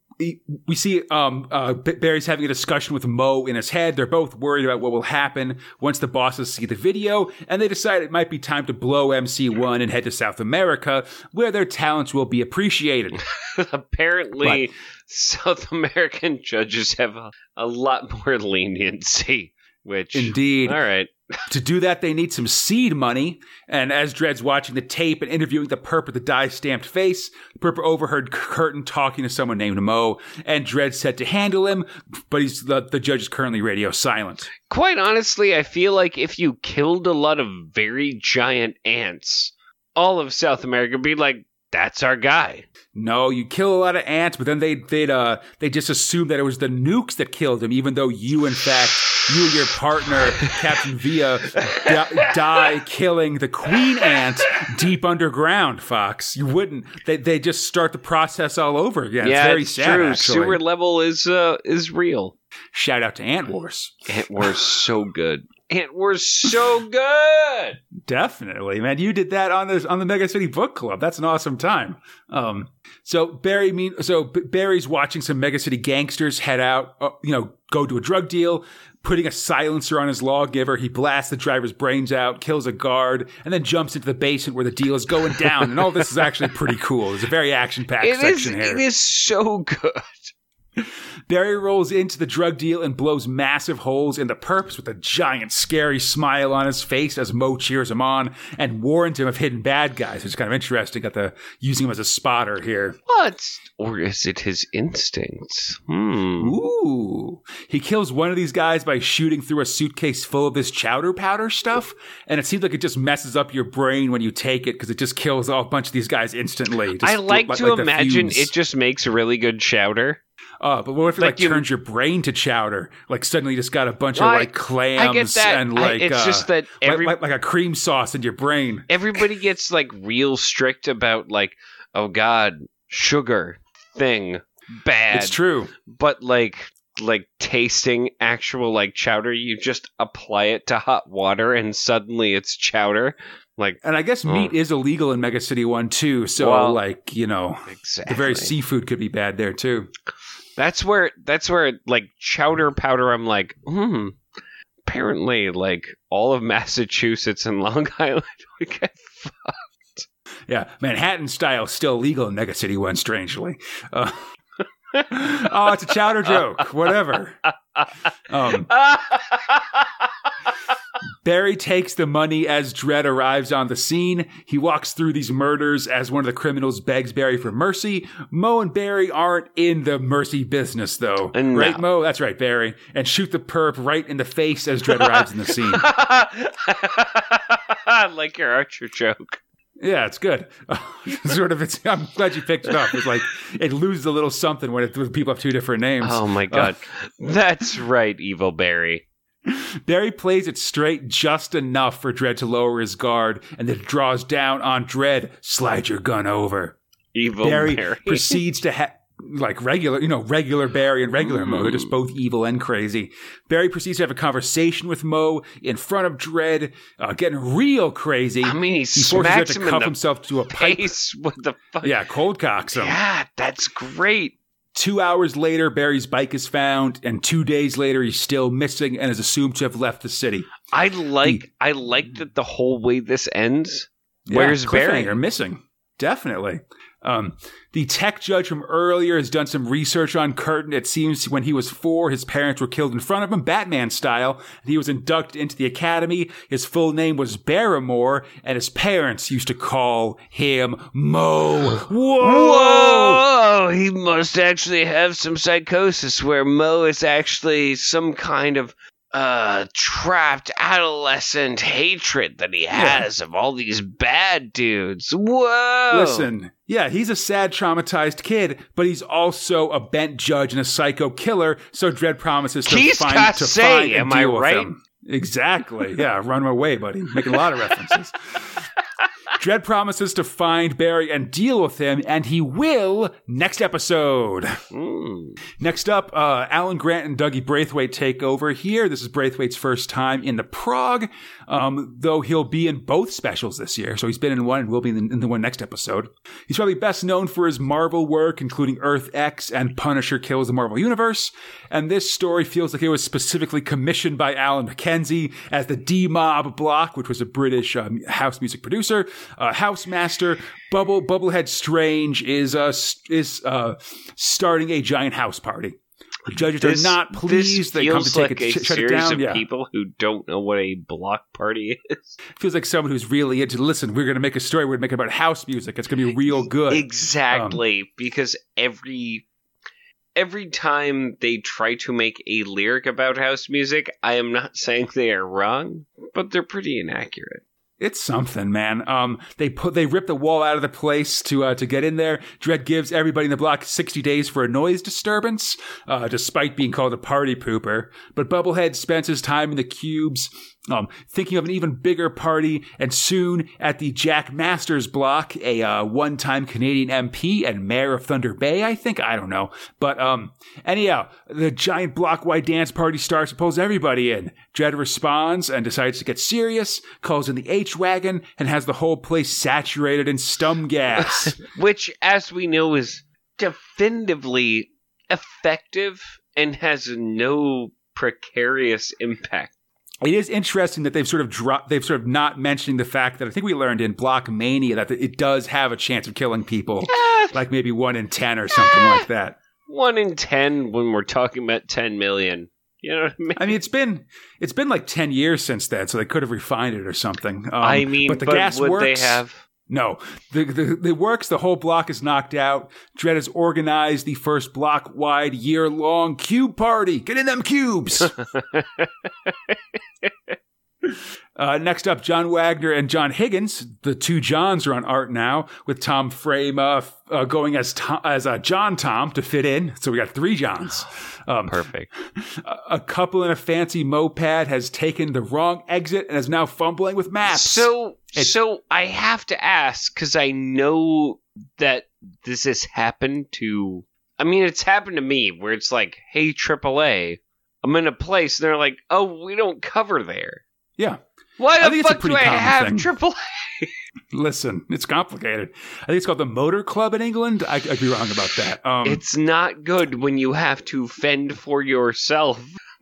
We see um, uh, Barry's having a discussion with Mo in his head. They're both worried about what will happen once the bosses see the video, and they decide it might be time to blow MC1 and head to South America, where their talents will be appreciated. Apparently, South American judges have a, a lot more leniency. Which, Indeed. all right, To do that, they need some seed money. And as Dredd's watching the tape and interviewing the perp with the dye stamped face, the perp overheard Curtin talking to someone named Mo, and Dredd said to handle him, but he's the, the judge is currently radio silent. quite honestly, I feel like if you killed a lot of very giant ants, all of South America would be like, "That's our guy." No, you kill a lot of ants, but then they they'd uh they just assume that it was the nukes that killed him, even though you, in fact, you and your partner, Captain Via, di- die killing the queen ant deep underground. Fox, you wouldn't. They they just start the process all over again. yeah, it's very it's sad. true. Actually. Sewer level is uh is real. Shout out to Ant Wars. Ant Wars so good. Ant Wars so good. Definitely, man. You did that on the on the Mega City Book Club. That's an awesome time. Um, so Barry mean so Barry's watching some Mega City gangsters head out. Uh, you know, go to a drug deal. Putting a silencer on his lawgiver, he blasts the driver's brains out, kills a guard, and then jumps into the basement where the deal is going down. and all this is actually pretty cool. It's a very action packed It is. section here. It is so good. Barry rolls into the drug deal and blows massive holes in the perps with a giant, scary smile on his face as Mo cheers him on and warns him of hidden bad guys. Which is kind of interesting. Got the using him as a spotter here. What? Or is it his instincts? Hmm. Ooh. He kills one of these guys by shooting through a suitcase full of this chowder powder stuff. And it seems like it just messes up your brain when you take it because it just kills a bunch of these guys instantly. Just I like to the imagine it just makes really good chowder. Uh, but what if it Like like, you- turns your brain to chowder? Like suddenly you just got a bunch Well, of like clams I and I- like it's uh, just that like- every like, like a cream sauce in your brain. everybody gets like real strict about like, oh god, sugar thing bad. It's true. but like like tasting actual like chowder, you just apply it to hot water and suddenly it's chowder. Like And I guess Oh. meat is illegal in Mega City 1 too. So Well, like, you know, exactly. the very seafood could be bad there too. That's where that's where like chowder powder. I'm like, hmm. Apparently, like all of Massachusetts and Long Island would get fucked. Yeah, Manhattan style still legal in Mega City One. Strangely, uh, oh, it's a chowder joke. Whatever. Um, Barry takes the money as Dredd arrives on the scene. He walks through these murders as one of the criminals begs Barry for mercy. Mo and Barry aren't in the mercy business, though. Uh, no. Right, Mo? That's right, Barry. And shoot the perp right in the face as Dredd arrives in the scene. I like your Archer joke. Yeah, it's good. sort of. It's. I'm glad you picked it up. It's like it loses a little something when, it, when people have two different names. Oh my god. Uh, That's right, Evil Barry. Barry plays it straight just enough for Dredd to lower his guard, and then draws down on Dredd. Slide your gun over. Evil Barry, Barry. proceeds to ha- like regular, you know, regular Barry and regular Mo. They're just both evil and crazy. Barry proceeds to have a conversation with Mo in front of Dredd, uh, getting real crazy. I mean, he, he smacks to him in cuff himself to a pipe. face with the fuck. Yeah, cold cocks him. Yeah, that's great. Two hours later, Barry's bike is found, and two days later, he's still missing and is assumed to have left the city. I like hmm. I like that the whole way this ends. Yeah, Where's Barry? cliffhanger, Missing. Definitely. Um, the tech judge from earlier has done some research on Curtin. It seems when he was four, his parents were killed in front of him, Batman style. He was inducted into the academy. His full name was Barrymore, and his parents used to call him Mo. Whoa! Whoa! He must actually have some psychosis where Mo is actually some kind of uh trapped adolescent hatred that he has of all these bad dudes. Whoa! Listen, yeah, he's a sad, traumatized kid, but he's also a bent judge and a psycho killer. So Dredd promises to Keith find to Cassay, find and am I deal with right? him. Exactly. Yeah, run away, buddy. Making a lot of references. Dredd promises to find Barry and deal with him, and he will next episode. Mm. Next up, uh, Alan Grant and Dougie Braithwaite take over here. This is Braithwaite's first time in the prog, um, though he'll be in both specials this year. So he's been in one and will be in, in the one next episode. He's probably best known for his Marvel work, including Earth X and Punisher Kills the Marvel Universe. And this story feels like it was specifically commissioned by Alan McKenzie as the D Mob Block, which was a British um, house music producer, uh, house master. Bubble Bubblehead Strange is uh, is uh, starting a giant house party. The judges This, are not pleased. They come to take like it, a sh- shut it series down. of Yeah, people who don't know what a block party is. feels like someone who's really into. Listen, we're going to make a story. We're going to make it about house music. It's going to be real good. Exactly, because every every time they try to make a lyric about house music, I am not saying they are wrong, but they're pretty inaccurate. It's something, man. Um, they put they rip the wall out of the place to uh, to get in there. Dredd gives everybody in the block sixty days for a noise disturbance, uh, despite being called a party pooper. But Bubblehead spends his time in the cubes, um, thinking of an even bigger party. And soon, at the Jack Masters block, a uh, one-time Canadian MP and mayor of Thunder Bay, I think I don't know, but um, anyhow, the giant block-wide dance party starts and pulls everybody in. Dredd responds and decides to get serious, calls in the H wagon, and has the whole place saturated in stum gas. Which, as we know, is definitively effective and has no precarious impact. It is interesting that they've sort of dropped, they've sort of not mentioning the fact that I think we learned in Block Mania that it does have a chance of killing people, like maybe one in ten or something like that. One in ten when we're talking about ten million. You know what I mean? I mean, it's been it's been like ten years since then, so they could have refined it or something. Um, I mean, but the but gas would works. they have? No, the, the the works. The whole block is knocked out. Dredd has organized the first block wide year long cube party. Get in them cubes. Uh, next up, John Wagner and John Higgins. The two Johns are on art now, with Tom Frame uh, uh, going as Tom, as uh, John Tom to fit in. So we got three Johns. Um, Perfect. a- a couple in a fancy moped has taken the wrong exit and is now fumbling with maps. So, It's- so I have to ask because I know that this has happened to. I mean, it's happened to me where it's like, "Hey, AAA, I'm in a place," and they're like, "Oh, we don't cover there." Yeah. Why I the think it's a fuck do pretty I common have thing. AAA? Listen, it's complicated. I think it's called the Motor Club in England. I, I could be wrong about that. Um, It's not good when you have to fend for yourself.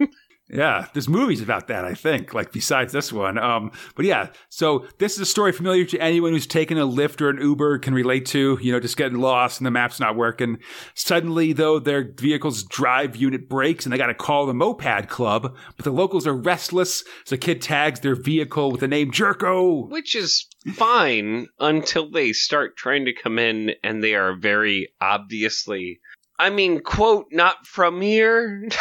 Yeah, there's movies about that, I think, like besides this one. Um, but yeah, so this is a story familiar to anyone who's taken a Lyft or an Uber can relate to, you know, just getting lost and the map's not working. Suddenly, though, their vehicle's drive unit breaks and they got to call the Moped Club, but the locals are restless So a kid tags their vehicle with the name Jerko. Which is fine until they start trying to come in and they are very obviously, I mean, quote, not from here.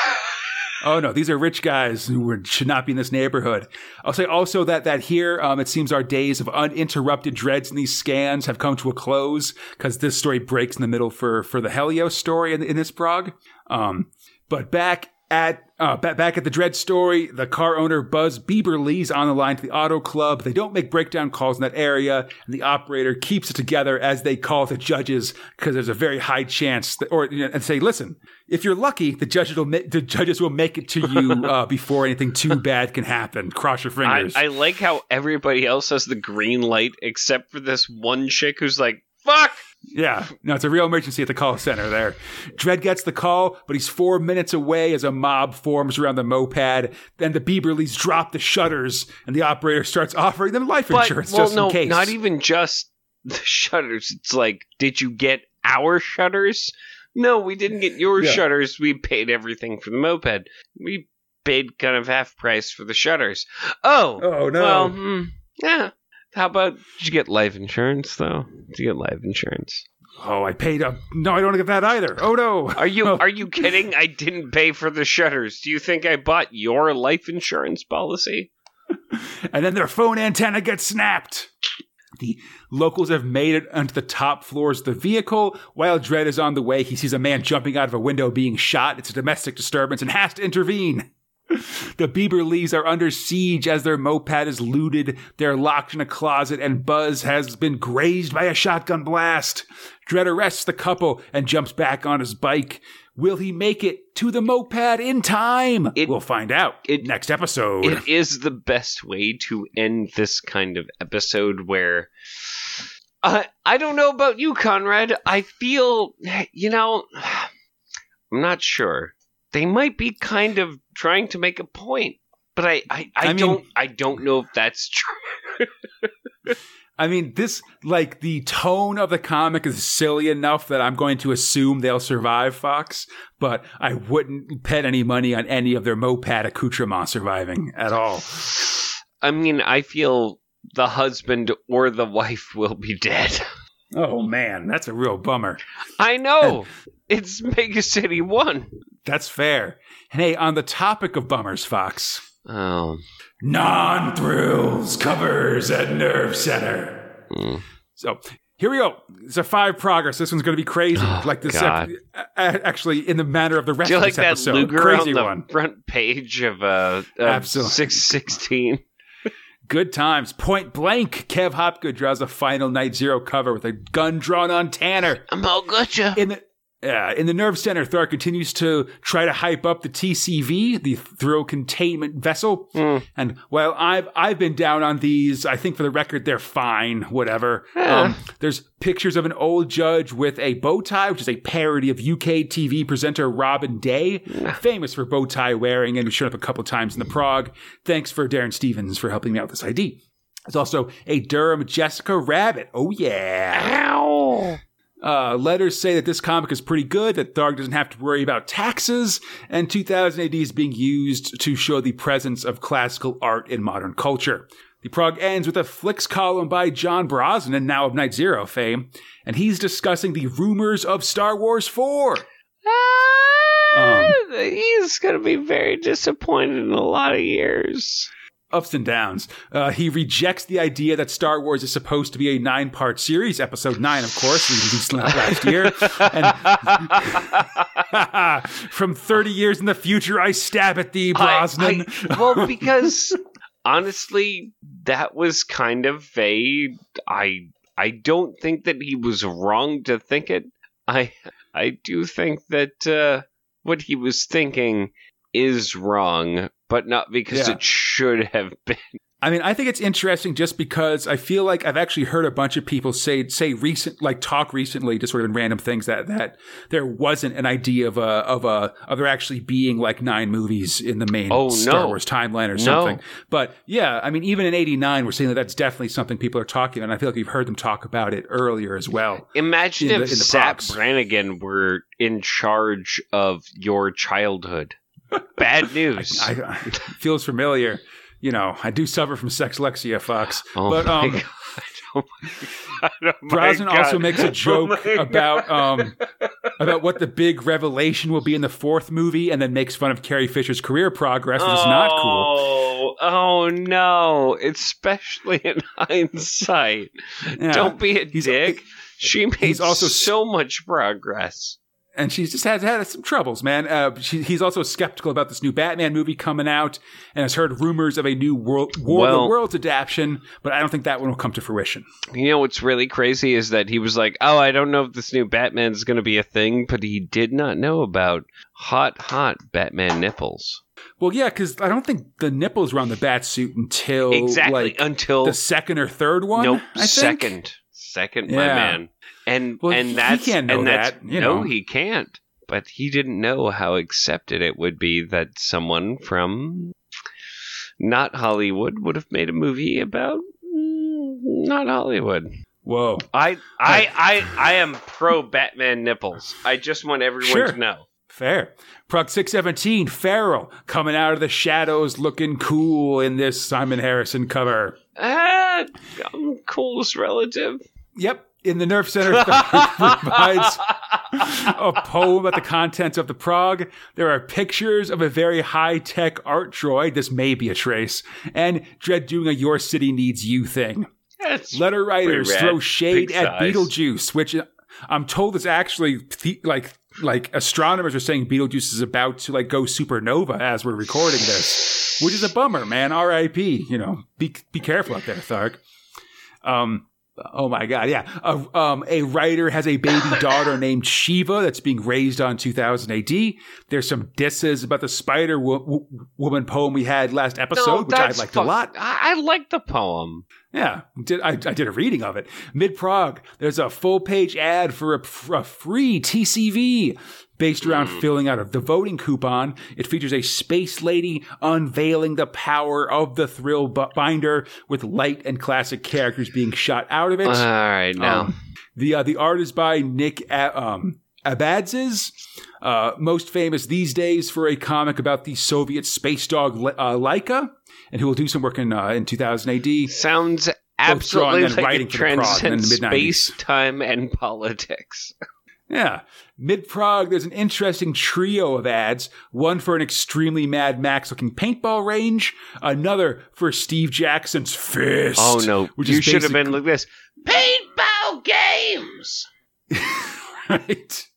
Oh no, these are rich guys who were, should not be in this neighborhood. I'll say also that that here, um, it seems our days of uninterrupted Dredds in these scans have come to a close because this story breaks in the middle for for the Helios story in, in this prog. Um, but back at uh, back, at the Dredd story, the car owner Buzz Bieberly's on the line to the auto club. They don't make breakdown calls in that area, and the operator keeps it together as they call the judges because there's a very high chance that, or you know, and say, listen, if you're lucky, the judges will ma- the judges will make it to you uh, before anything too bad can happen. Cross your I, fingers. I like how everybody else has the green light except for this one chick who's like, fuck! Yeah, no, it's a real emergency at the call center there. Dredd gets the call, but he's four minutes away as a mob forms around the moped. Then the Bieberleys drop the shutters, and the operator starts offering them life But, insurance well, just no, in case. not even just the shutters. It's like, did you get our shutters? No, we didn't get your Yeah. shutters. We paid everything for the moped. We paid kind of half price for the shutters. Oh, Oh no! well, hmm, yeah. How about did you get life insurance though? Did you get life insurance? oh, I paid up. No, I don't get that either. Oh no! Are you Oh. are you kidding? I didn't pay for the shutters. Do you think I bought your life insurance policy? and then their phone antenna gets snapped. The locals have made it onto the top floors of the vehicle. While Dredd is on the way, he sees a man jumping out of a window being shot. It's a domestic disturbance and has to intervene. The Bieberleys are under siege as their moped is looted. They're locked in a closet, and Buzz has been grazed by a shotgun blast. Dredd arrests the couple and jumps back on his bike. Will he make it to the moped in time? It- we'll find out it- next episode. It is the best way to end this kind of episode where I I don't know about you, Conrad. I feel you know I'm not sure. They might be kind of trying to make a point, but I I, I, I don't I don't know if that's true. I mean, this, like, the tone of the comic is silly enough that I'm going to assume they'll survive Fox, but I wouldn't bet any money on any of their moped accoutrements surviving at all. I mean, I feel the husband or the wife will be dead. Oh man, that's a real bummer. I know. It's Mega City 1. That's fair. And hey, on the topic of bummers, Fox, Oh. non thrills covers at Nerve Center. Hmm. So here we go. It's a five progress. This one's going to be crazy. Oh, like this, ep- actually, in the manner of the rest Do you of like this that episode. Luger crazy on the one. front page of uh, of 616? Good times. Point blank. Kev Hopgood draws a final Night Zero cover with a gun drawn on Tanner. I'm all gotcha. In the yeah, in the nerve center, Tharg continues to try to hype up the TCV, the thrill containment vessel. Hmm. And while I've I've been down on these, I think for the record they're fine. Whatever. Yeah. Um, there's pictures of an old judge with a bow tie, which is a parody of UK TV presenter Robin Day, famous for bow tie wearing and shown up a couple times in the prog. Thanks for Darren Stevens for helping me out with this ID. There's also a Durham Jessica Rabbit. Oh yeah. Ow. Uh, letters say that this comic is pretty good, that Tharg doesn't have to worry about taxes, and 2000 AD is being used to show the presence of classical art in modern culture. The prog ends with a flicks column by John Brosnan, now of Night Zero fame, and he's discussing the rumors of Star Wars 4. Ah, He's going to be very disappointed in a lot of years. Ups and downs. Uh, he rejects the idea that Star Wars is supposed to be a nine part series. Episode 9, of course, we released last year. And from 30 years in the future, I stab at thee, Brosnan. I- I- well, because honestly, that was kind of a. I I don't think that he was wrong to think it. I I do think that uh, what he was thinking is wrong, but not because Yeah. it should have been. I mean, I think it's interesting just because I feel like I've actually heard a bunch of people say say recent like talk recently, just sort of in random things that that there wasn't an idea of a of a of there actually being like nine movies in the main Oh, Star no. Wars timeline or No. something. But yeah, I mean, even in '89, we're seeing that that's definitely something people are talking, about, and I feel like we've heard them talk about it earlier as well. Imagine In if the- in the Zap props. Brannigan were in charge of your childhood. Bad news. I, I feels familiar. You know, I do suffer from sexlexia, Fox. oh but my um, god. Oh god. Oh Brosnan also makes a joke Oh about um about what the big revelation will be in the fourth movie, and then makes fun of Carrie Fisher's career progress, which is not cool. Oh, oh no! Especially in hindsight. Yeah. Don't be a dick. She made also so much progress. And she's just had had some troubles, man. Uh, she, he's also skeptical about this new Batman movie coming out, and has heard rumors of a new World War of the Worlds adaptation, but I don't think that one will come to fruition. You know what's really crazy is that he was like, "Oh, I don't know if this new Batman's going to be a thing," but he did not know about hot, hot Batman nipples. Well, yeah, because I don't think the nipples were on the bat suit until exactly like until the second or third one. nope, I think. second, second, my man. And Well, and that's and that's that, you no, know. he can't. But he didn't know how accepted it would be that someone from not Hollywood would have made a movie about mm, not Hollywood. Whoa. I I I I am pro Batman nipples. I just want everyone Sure. to know. Fair. Prog 617, Feral, coming out of the shadows looking cool in this Simon Harrison cover. Ah, I'm coolest relative. Yep. In the Nerve Center provides a poem about the contents of the prog. There are pictures of a very high tech art droid. This may be a trace. And Dredd doing a Your City Needs You thing. That's Letter writers throw shade Big at size. Beetlejuice, which I'm told is actually the- like like astronomers are saying Beetlejuice is about to like go supernova as we're recording this, which is a bummer, man. R.I.P. You know, be be careful out there, Tharg. Um. Oh my God! Yeah, a, um, a writer has a baby daughter named Shiva that's being raised on 2000 AD. There's some disses about the Spider wo- wo- Woman poem we had last episode, which I liked a lot. I, I like the poem. Yeah, did I, I did a reading of it. Mid prog, there's a full page ad for a, for a free TCV based around filling out a the voting coupon. It features a space lady unveiling the power of the thrill binder with light and classic characters being shot out of it. All right, now Um, the uh, the art is by Nick A- um, Abadzis, uh, most famous these days for a comic about the Soviet space dog Li- uh, Laika, and who will do some work in uh, in 2000 AD. sounds absolutely like writing it for the prog in the transcends space, time, and politics. Yeah. Mid prog, there's an interesting trio of ads. One for an extremely Mad Max looking paintball range, another for Steve Jackson's fist. Oh no, Which you should have been like this. Paintball games. right?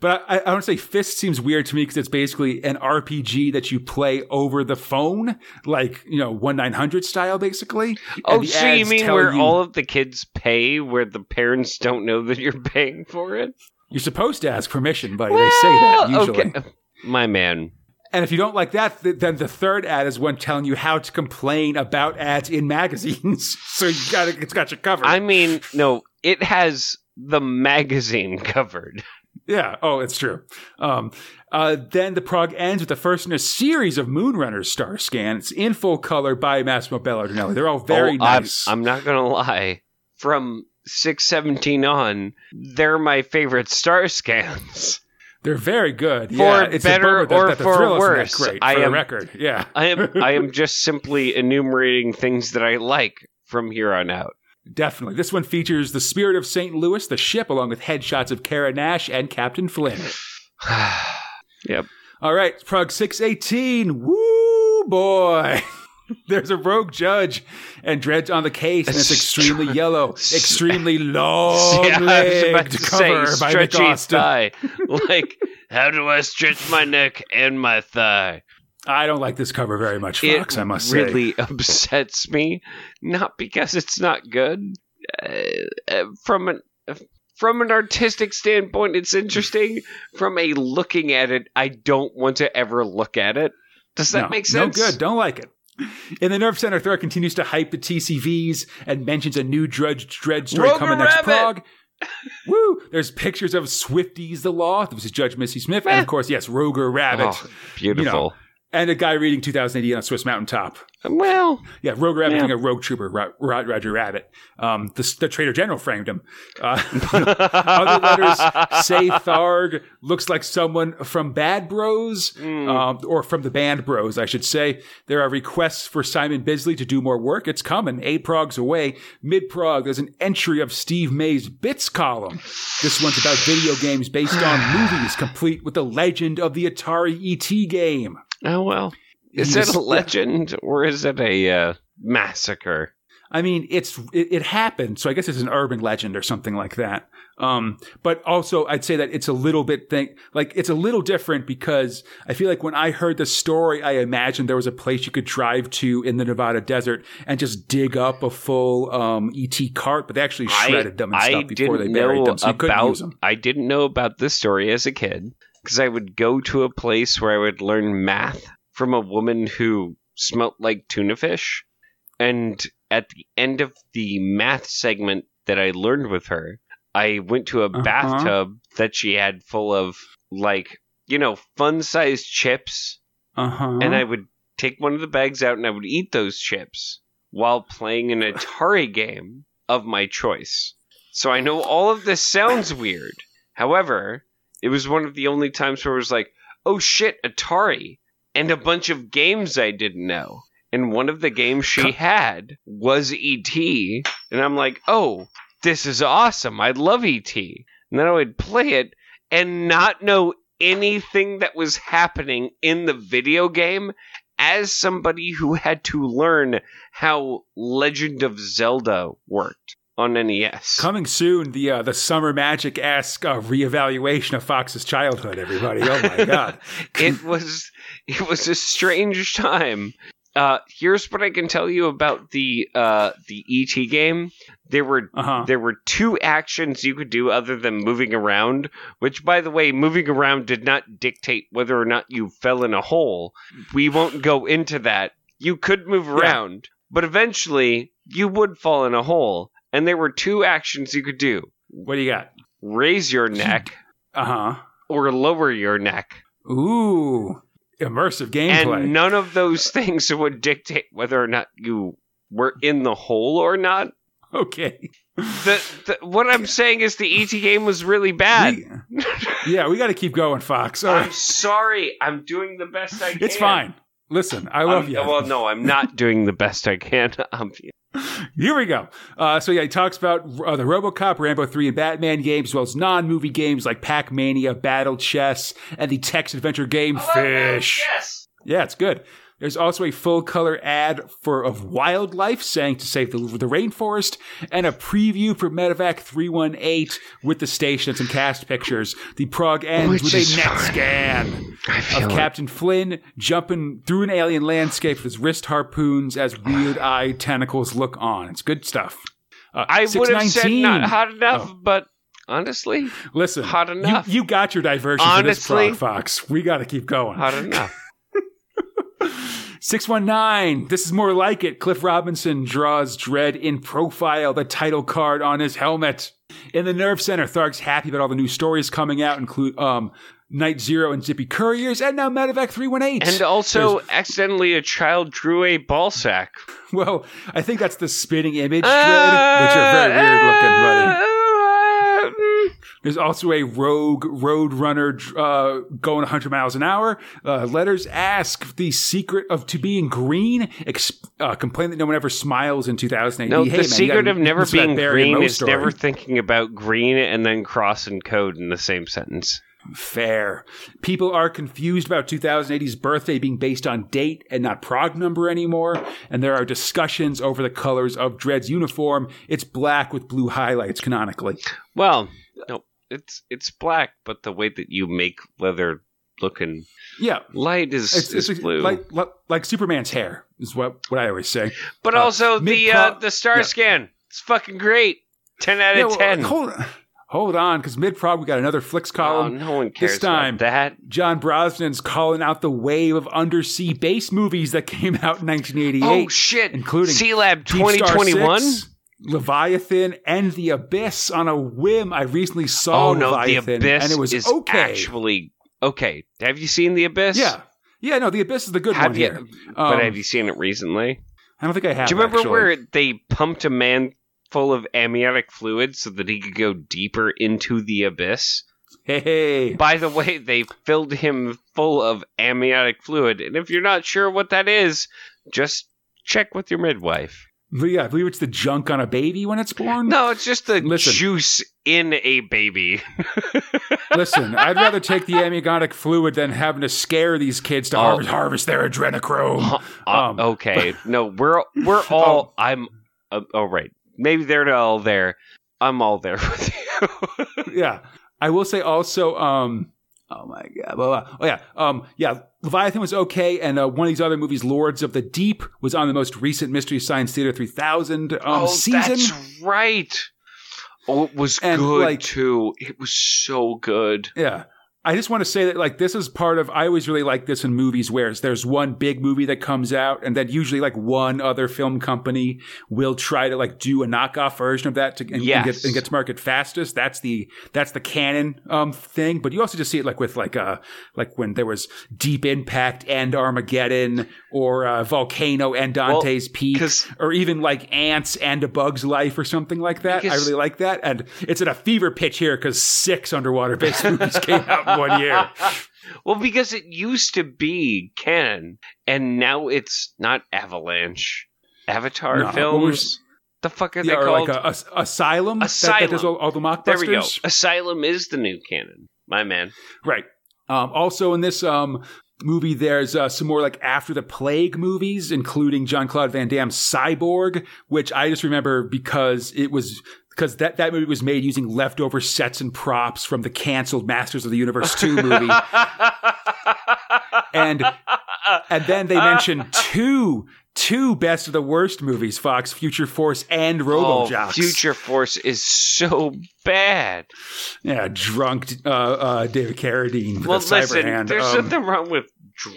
But I, I don't say fist seems weird to me because it's basically an RPG that you play over the phone, like you know one nine hundred style, basically. Oh, so you mean where you- all of the kids pay, where the parents don't know that you're paying for it? You're supposed to ask permission, buddy? they say that usually. Okay. My man. And if you don't like that, th- then the third ad is one telling you how to complain about ads in magazines. so you got it's got you covered. I mean, no, it has the magazine covered. Yeah. Oh, it's true. Um, uh, then the prog ends with the first in a series of Moonrunners star scans in full color by Massimo Belardinelli. They're all very Oh, I'm- nice. I'm, not gonna lie. From 617 on, they're my favorite star scans. They're very good. For yeah, it's better that, or that the for worse, great I for the am- record. Yeah. I am I am just simply enumerating things that I like from here on out. Definitely. This one features the Spirit of St. Louis, the ship, along with headshots of Kara Nash and Captain Flynn. yep. All right, Prog 618. Woo, boy. There's a rogue judge and Dredd's on the case, and it's extremely yellow, extremely long Yeah, I was about legged to cover say by Nick stretchy Austin. thigh. like, how do I stretch my neck and my thigh? I don't like this cover very much, It Fox, I must say. It really upsets me, not because it's not good. Uh, uh, from an from an artistic standpoint, it's interesting. From a looking at it, I don't want to ever look at it. Does that no, make sense? No good. Don't like it. In the Nerve Center, Tharg continues to hype the TCVs and mentions a new Drudge Dredd story Roger coming next Rabbit! prog. Woo! There's pictures of Swifties the Law. This is Judge Missy Smith. And of eh. course, yes, Roger Rabbit. Oh, beautiful. And a guy reading 2000 AD on a Swiss mountaintop. Well, Yeah, Rogue Rabbit Yeah. being a rogue trooper, Ro- Ro- Roger Rabbit. Um, the, the Traitor General framed him. Uh, other letters say Tharg looks like someone from Bad Bros, Hmm. um, or from the band Bros, I should say. There are requests for Simon Bisley to do more work. It's coming. A progs away. Mid prog, there's an entry of Steve May's Bits column. This one's about video games based on movies, complete with the legend of the Atari ET game. Oh well. Is it a legend or is it a uh, massacre? I mean, it's it, it happened, so I guess it's an urban legend or something like that. Um, but also, I'd say that it's a little bit thing like it's a little different because I feel like when I heard the story, I imagined there was a place you could drive to in the Nevada desert and just dig up a full um, ET cart, but they actually shredded them and I stuff before they buried them, so you couldn't about. use them. I didn't know about this story as a kid because I would go to a place where I would learn math from a woman who smelt like tuna fish, and at the end of the math segment that I learned with her, I went to a Uh-huh. bathtub that she had full of like you know fun sized chips Uh huh. and I would take one of the bags out and I would eat those chips while playing an Atari game of my choice. So I know all of this sounds weird. However, it was one of the only times where it was like, oh shit, Atari, and a bunch of games I didn't know. And one of the games she had was E.T., and I'm like, oh, this is awesome. I love E.T. And then I would play it and not know anything that was happening in the video game as somebody who had to learn how Legend of Zelda worked on NES. Coming soon, the uh, the summer magic esque uh, reevaluation of Fox's childhood. Everybody, oh my god! it was it was a strange time. Uh, here's what I can tell you about the uh, the ET game. There were Uh huh. there were two actions you could do other than moving around, which by the way, moving around did not dictate whether or not you fell in a hole. We won't go into that. You could move around, but eventually you would fall in a hole, and there were two actions you could do. What do you got? Raise your neck Uh huh. or lower your neck. Ooh, immersive gameplay. And none of those things would dictate whether or not you were in the hole or not. okay. The, the what I'm saying is the ET game was really bad. We- yeah, we got to keep going, Fox. All I'm right. sorry. I'm doing the best I can. It's fine. Listen, I love I'm- you. Well, no, I'm not doing the best I can. Um, Here we go. Uh, so yeah, he talks about uh, the RoboCop, Rambo 3, and Batman games, as well as non-movie games like Pac-Mania, Battle Chess, and the text adventure game Fish. Yes. Yeah, it's good. There's also a full color ad for of wildlife saying to save the, the rainforest and a preview for Medivac 318 with the station and some cast pictures. The prog ends Which with a net fine. scan of it. Captain Flynn jumping through an alien landscape with his wrist harpoons as weird eye tentacles look on. It's good stuff. Uh, I would have said not hot enough, Oh. but honestly, Listen, hot you- enough. You, got your diversion for this Honestly. prog, Fox. We got to keep going. hot enough. 619. This is more like it. Cliff Robinson draws Dredd in profile, the title card on his helmet. In the Nerve Center, Tharg's happy about all the new stories coming out, include um, Night Zero and Zippy Couriers, and now Medivac 318. And also, accidentally, a child drew a ball sack. well, I think that's the spinning image, Dredd, which are very weird looking, buddy. Uh. There's also a rogue road runner uh, going 100 miles an hour. Uh, letters ask the secret of to being green. Ex- uh, complain that no one ever smiles in 2000 AD. No, Hey, the man, secret of never listen to that being green is story. never thinking about green and then cross and code in the same sentence. fair. People are confused about 2000 AD's birthday being based on date and not prog number anymore. And there are discussions over the colors of Dredd's uniform. It's black with blue highlights canonically. Well, no, it's it's black, but the way that you make leather looking Yeah. light is, It's, is it's blue. like, like like Superman's hair is what, what I always say. but uh, also the uh, the star yeah. scan. It's fucking great. Ten out of well, ten. Hold, hold on, because mid prog we got another flicks column. Oh, column. no one cares time. about that. John Brosnan's calling out the wave of undersea base movies that came out in 1988. Oh shit! including Sea Lab Deep Star 2021. 6, Leviathan, and The Abyss on a whim. I recently saw Oh no, the Leviathan, Abyss and it was is okay. actually okay. Have you seen the Abyss? yeah, yeah. No, The Abyss is the good Have one you? here. but Um, have you seen it recently? I don't think I have. Do you remember actually. where they pumped a man full of amniotic fluid so that he could go deeper into the abyss? Hey, hey. By the way, they filled him full of amniotic fluid, and if you're not sure what that is, just check with your midwife. Yeah, I believe it's the junk on a baby when it's born. No, it's just the Listen. juice in a baby. Listen, I'd rather take the amniotic fluid than having to scare these kids to Oh. harvest, harvest their adrenochrome. Uh, Um, okay, no, we're we're all. I'm. Uh, oh right, maybe they're all there. I'm all there with you. yeah. I will say also, um, oh my god, blah, blah. oh yeah, um, yeah, Leviathan was okay, and uh, one of these other movies, Lords of the Deep, was on the most recent Mystery Science Theater 3000 um, oh, season. that's right. Oh, it was And, good like- too. It was so good. Yeah. I just want to say that like this is part of I always really like this in movies where there's one big movie that comes out and then usually like one other film company will try to like do a knockoff version of that to and, and get and get to market fastest. That's the that's the Cannon um thing. But you also just see it like with like uh like when there was Deep Impact and Armageddon or uh, Volcano and Dante's Peak 'cause- or even like Ants and A Bug's Life or something like that. I really like that. And it's at a fever pitch here because six underwater based movies came out one year. well, because it used to be Cannon, and now it's not Avalanche. Avatar No, films. The fuck are Yeah, they called? like a, a- Asylum. That, that Asylum. all, all the mockbusters. there we go. Asylum is the new Cannon. My man. Right. Um, also in this um, movie, there's uh, some more like after the plague movies, including John Claude Van Damme's Cyborg, which I just remember because it was because that, that movie was made using leftover sets and props from the canceled Masters of the Universe 2 movie. and and then they mentioned two two best of the worst movies, Fox, Future Force and oh, Robot Jox. Future Force is so bad. Yeah, drunk uh, uh, David Carradine with Well, a cyber listen, hand. there's Um, nothing wrong with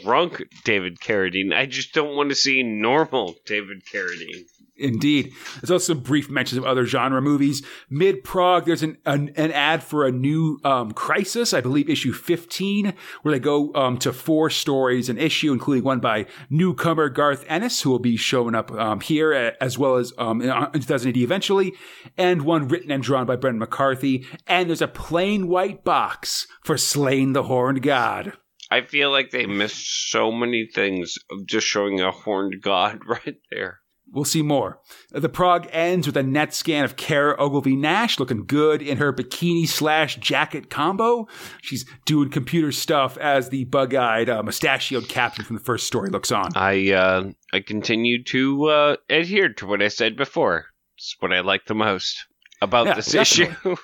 drunk David Carradine. I just don't want to see normal David Carradine. Indeed. There's also some brief mentions of other genre movies. Mid prog, there's an, an, an ad for a new um, Crisis, I believe issue 15, where they go um, to four stories an issue, including one by newcomer Garth Ennis, who will be showing up um, here, uh, as well as um, in, in 2000 AD eventually, and one written and drawn by Brendan McCarthy. And there's a plain white box for Slaine the Horned God. I feel like they missed so many things of just showing a horned god right there. We'll see more. The prog ends with a net scan of Kara Ogilvy Nash looking good in her bikini slash jacket combo. She's doing computer stuff as the bug eyed, uh, mustachioed captain from the first story looks on. I uh, I continue to uh, adhere to what I said before. It's what I like the most about Yeah, this definitely. issue.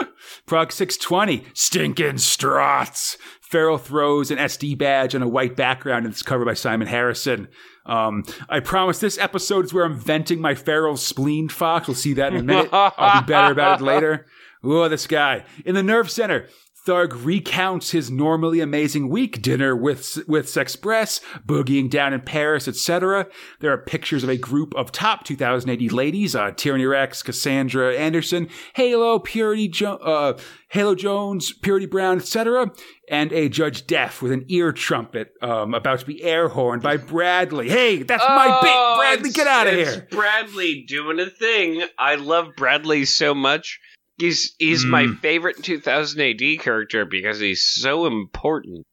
Prog 620, stinking struts. Feral throws an SD badge on a white background and it's covered by Simon Harrison. Um, I promise this episode is where I'm venting my feral spleen, Fox. We'll see that in a minute. I'll be better about it later. Oh, this guy. In the nerve center, Tharg recounts his normally amazing week dinner with with Sexpress, boogieing down in Paris, etc. There are pictures of a group of top 2000 AD ladies: uh, Tyranny Rex, Cassandra Anderson, Halo, Purity, jo- uh, Halo Jones, Purity Brown, etc. And a Judge Deaf with an ear trumpet um, about to be air horned by Bradley. Hey, that's my bit, Oh, Bradley. Get out of here. Bradley doing a thing. I love Bradley so much. He's he's Mm. my favorite 2000 AD character because he's so important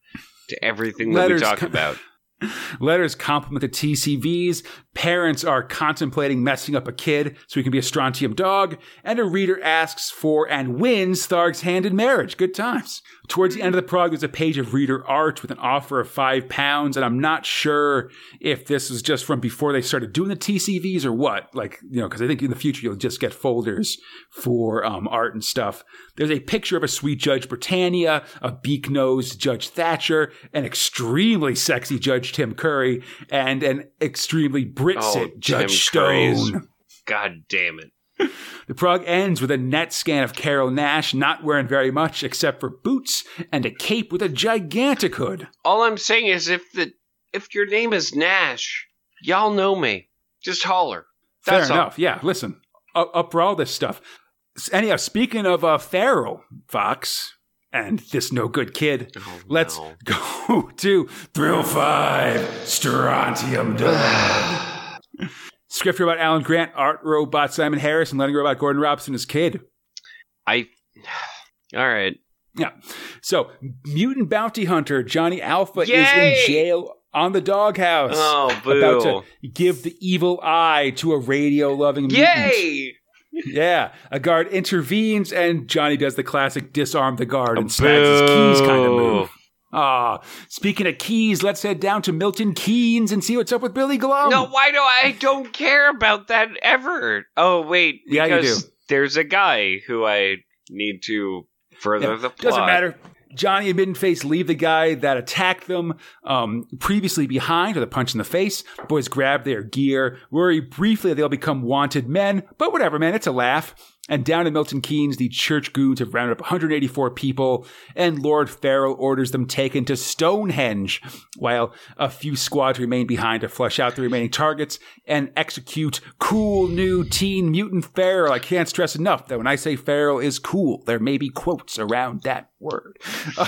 to everything that Letters we talk co- about. Letters compliment the TCVs. Parents are contemplating messing up a kid so he can be a strontium dog. And a reader asks for and wins Tharg's hand in marriage. Good times. Towards the end of the prog, there's a page of reader art with an offer of five pounds. And I'm not sure if this was just from before they started doing the TCVs or what. Like, you know, because I think in the future you'll just get folders for um, art and stuff. There's a picture of a sweet Judge Britannia, a beak nosed Judge Thatcher, an extremely sexy Judge Tim Curry, and an extremely Britsit Oh, Judge Tim is- Stone. God damn it. The prog ends with a net scan of Carol Nash not wearing very much except for boots and a cape with a gigantic hood. All I'm saying is if the if your name is Nash, y'all know me. Just holler. That's Fair all. enough. Yeah, listen, up, up for all this stuff. Anyhow, speaking of uh, Feral, Fox, and this no good kid, Oh, let's no. go to Thrill 5 Strontium Dog. Script about Alan Grant, art robot Simon Harris, and letting robot Gordon Robson as kid. I. All right. Yeah. So, mutant bounty hunter Johnny Alpha is in jail on the doghouse. Oh, boo. About to give the evil eye to a radio loving mutant. Yay! Yeah, a guard intervenes and Johnny does the classic disarm the guard and snags his keys kind of move. Ah, speaking of keys, let's head down to Milton Keynes and see what's up with Billy Glum. No, why do I don't care about that ever? Oh wait, Yeah, you do. there's a guy who I need to further Yeah, the plot. Doesn't matter. Johnny and Middenface leave the guy that attacked them um, previously behind with a punch in the face. The boys grab their gear, worry briefly that they'll become wanted men, but whatever, man, it's a laugh. And down in Milton Keynes, the church goons have rounded up 184 people, and Lord Farrell orders them taken to Stonehenge, while a few squads remain behind to flush out the remaining targets and execute cool new teen mutant Feral. I can't stress enough that when I say Feral is cool, there may be quotes around that word.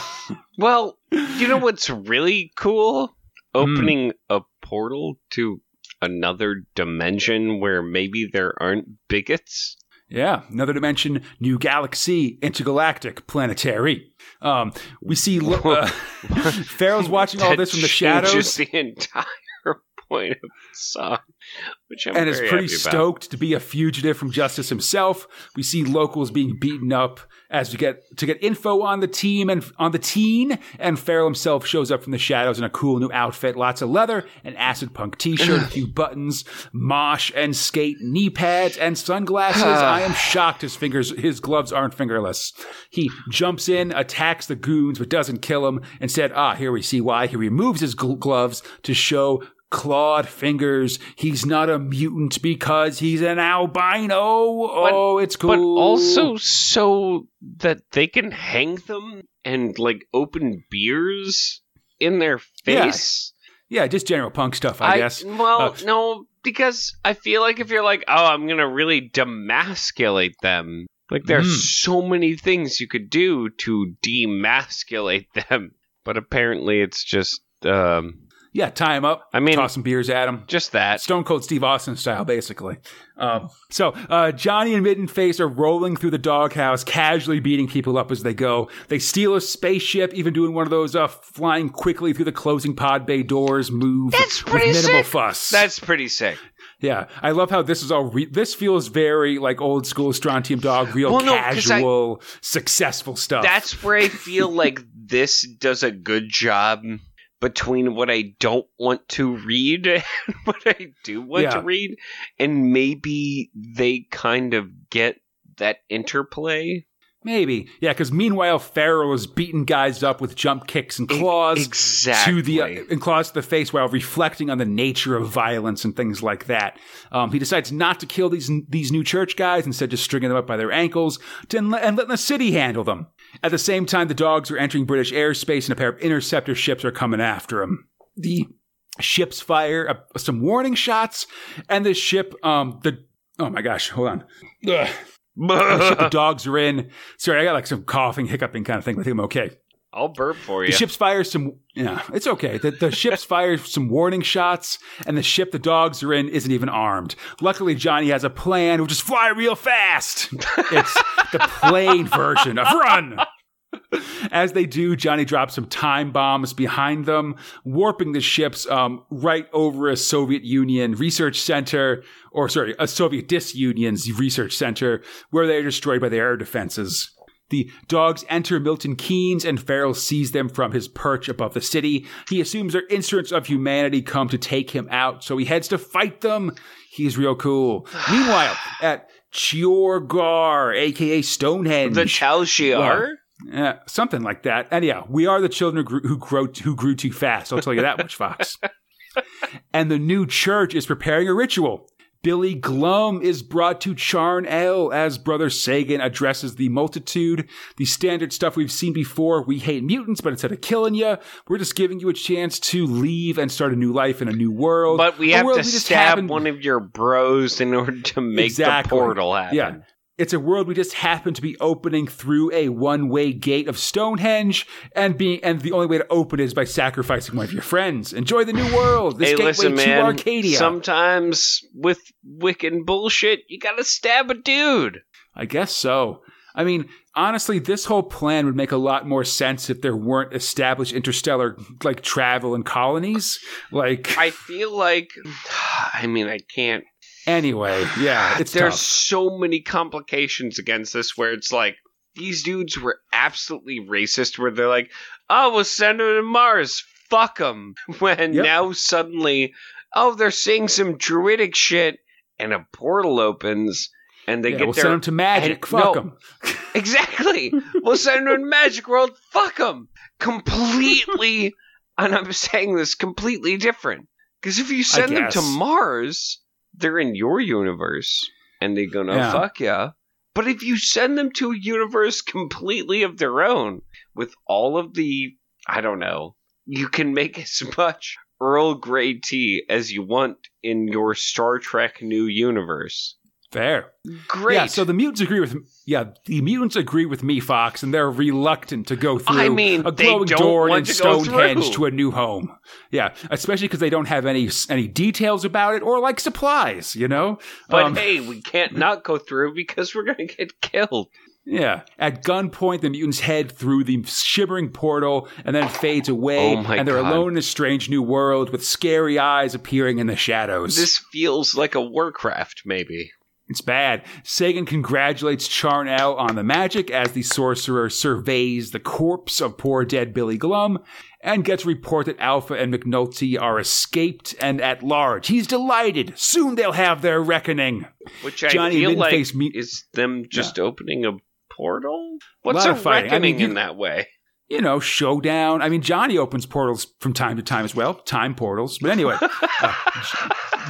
Well, you know what's really cool? Hmm. Opening a portal to another dimension where maybe there aren't bigots. Yeah, another dimension, new galaxy, intergalactic, planetary. Um, we see uh, Feral's watching all this from the shadows. the entire point of the song, which I'm and is pretty happy about. stoked to be a fugitive from justice himself. We see locals being beaten up as we get to get info on the team and on the teen. And Feral himself shows up from the shadows in a cool new outfit, lots of leather, an acid punk t-shirt, a few buttons, mosh and skate knee pads, and sunglasses. I am shocked his fingers, his gloves aren't fingerless. He jumps in, attacks the goons, but doesn't kill them. Instead, ah, here we see why. He removes his gl- gloves to show clawed fingers. He's not a mutant because he's an albino. oh, it's cool. But also so that they can hang them and like open beers in their face. yeah, just general punk stuff, I, guess. Well, Uh, no, because I feel like if you're like, oh, I'm gonna really demasculate them, like there's Mm. so many things you could do to demasculate them, but apparently it's just, um, Yeah, tie him up. I mean- toss some beers at him. just that. Stone Cold Steve Austin style, basically. Um, so uh, Johnny and Middenface are rolling through the doghouse, casually beating people up as they go. They steal a spaceship, even doing one of those uh, flying quickly through the closing pod bay doors move That's with pretty minimal sick. fuss. That's pretty sick. yeah, I love how this is all. Re- this feels very like old school Strontium Dog, real Well, no, 'cause I- casual, successful stuff. That's where I feel like this does a good job between what I don't want to read and what I do want Yeah. to read. And maybe they kind of get that interplay. maybe yeah. Because meanwhile, Feral is beating guys up with jump kicks and claws. exactly. to the uh, and claws to the face while reflecting on the nature of violence and things like that. Um, he decides not to kill these these new church guys, instead just stringing them up by their ankles to, and letting the city handle them. At the same time, the dogs are entering British airspace, and a pair of interceptor ships are coming after them. The ships fire uh, some warning shots, and the ship, um, the oh my gosh, hold on. The ship the dogs are in. Sorry, I got like some coughing, hiccuping kind of thing, but I think I'm okay. I'll burp for you. The ship's fire some. Yeah, it's okay. The, the ship's fire some warning shots, and the ship the dogs are in isn't even armed. Luckily, Johnny has a plan. We'll just fly real fast. It's the plane version of run. As they do, Johnny drops some time bombs behind them, warping the ships um, right over a Soviet Union research center, or sorry, a Soviet disunion's research center, where they are destroyed by the air defenses. The dogs enter Milton Keynes, and Feral sees them from his perch above the city. He assumes they're instruments of humanity come to take him out, so he heads to fight them. He's real cool. Meanwhile, at Chiorgar, aka Stonehenge, the Talshiar? yeah, something like that. Anyhow, we are the children who grew, who grew who grew too fast. I'll tell you that much, Fox. and the new church is preparing a ritual. Billy Glum is brought to Charnel as Brother Sagan addresses the multitude. The standard stuff we've seen before. We hate mutants, but instead of killing you, we're just giving you a chance to leave and start a new life in a new world. But we A have to just stab happen- one of your bros in order to make Exactly. the portal happen. Yeah. It's a world we just happen to be opening through a one-way gate of Stonehenge, and being and the only way to open it is by sacrificing one of your friends. Enjoy the new world. This hey, gateway listen, to man. Arcadia. Sometimes with Wiccan bullshit, you gotta stab a dude. I guess so. I mean, honestly, this whole plan would make a lot more sense if there weren't established interstellar like travel and colonies. Like I feel like, I mean, I can't. Anyway, yeah, ah, it's There's tough. so many complications against this where it's like these dudes were absolutely racist. Where they're like, "Oh, we'll send them to Mars. Fuck them." When Yep. now suddenly, oh, they're saying some druidic shit, and a portal opens, and they Yeah, get we'll their send them to magic. and- Fuck no. them. Exactly. we'll send them to Magic World. Fuck them. Completely, and I'm saying this completely different. Because if you send them to. Mars, they're in your universe, and they're gonna Yeah. fuck ya. But if you send them to a universe completely of their own, with all of the, I don't know, you can make as much Earl Grey tea as you want in your Star Trek new universe. Fair. Great. Yeah, so the mutants agree with yeah, the mutants agree with me, Fox, and they're reluctant to go through I mean, a glowing door in to Stonehenge to a new home. Yeah, especially because they don't have any any details about it or like supplies, you know. But Um, hey, we can't not go through because we're gonna get killed. Yeah. At gunpoint, the mutants head through the shimmering portal and then it fades away. Oh and they're God. alone in a strange new world with scary eyes appearing in the shadows. This feels like a Warcraft, maybe. It's bad. Sagan congratulates Charnel on the magic as the sorcerer surveys the corpse of poor dead Billy Glum and gets report that Alpha and McNulty are escaped and at large. He's delighted. Soon they'll have their reckoning. Which I Johnny feel like me- is them just opening a portal. What's a, of fighting. I reckoning mean, you- in that way? You know, showdown. I mean, Johnny opens portals from time to time as well. Time portals. But anyway, uh,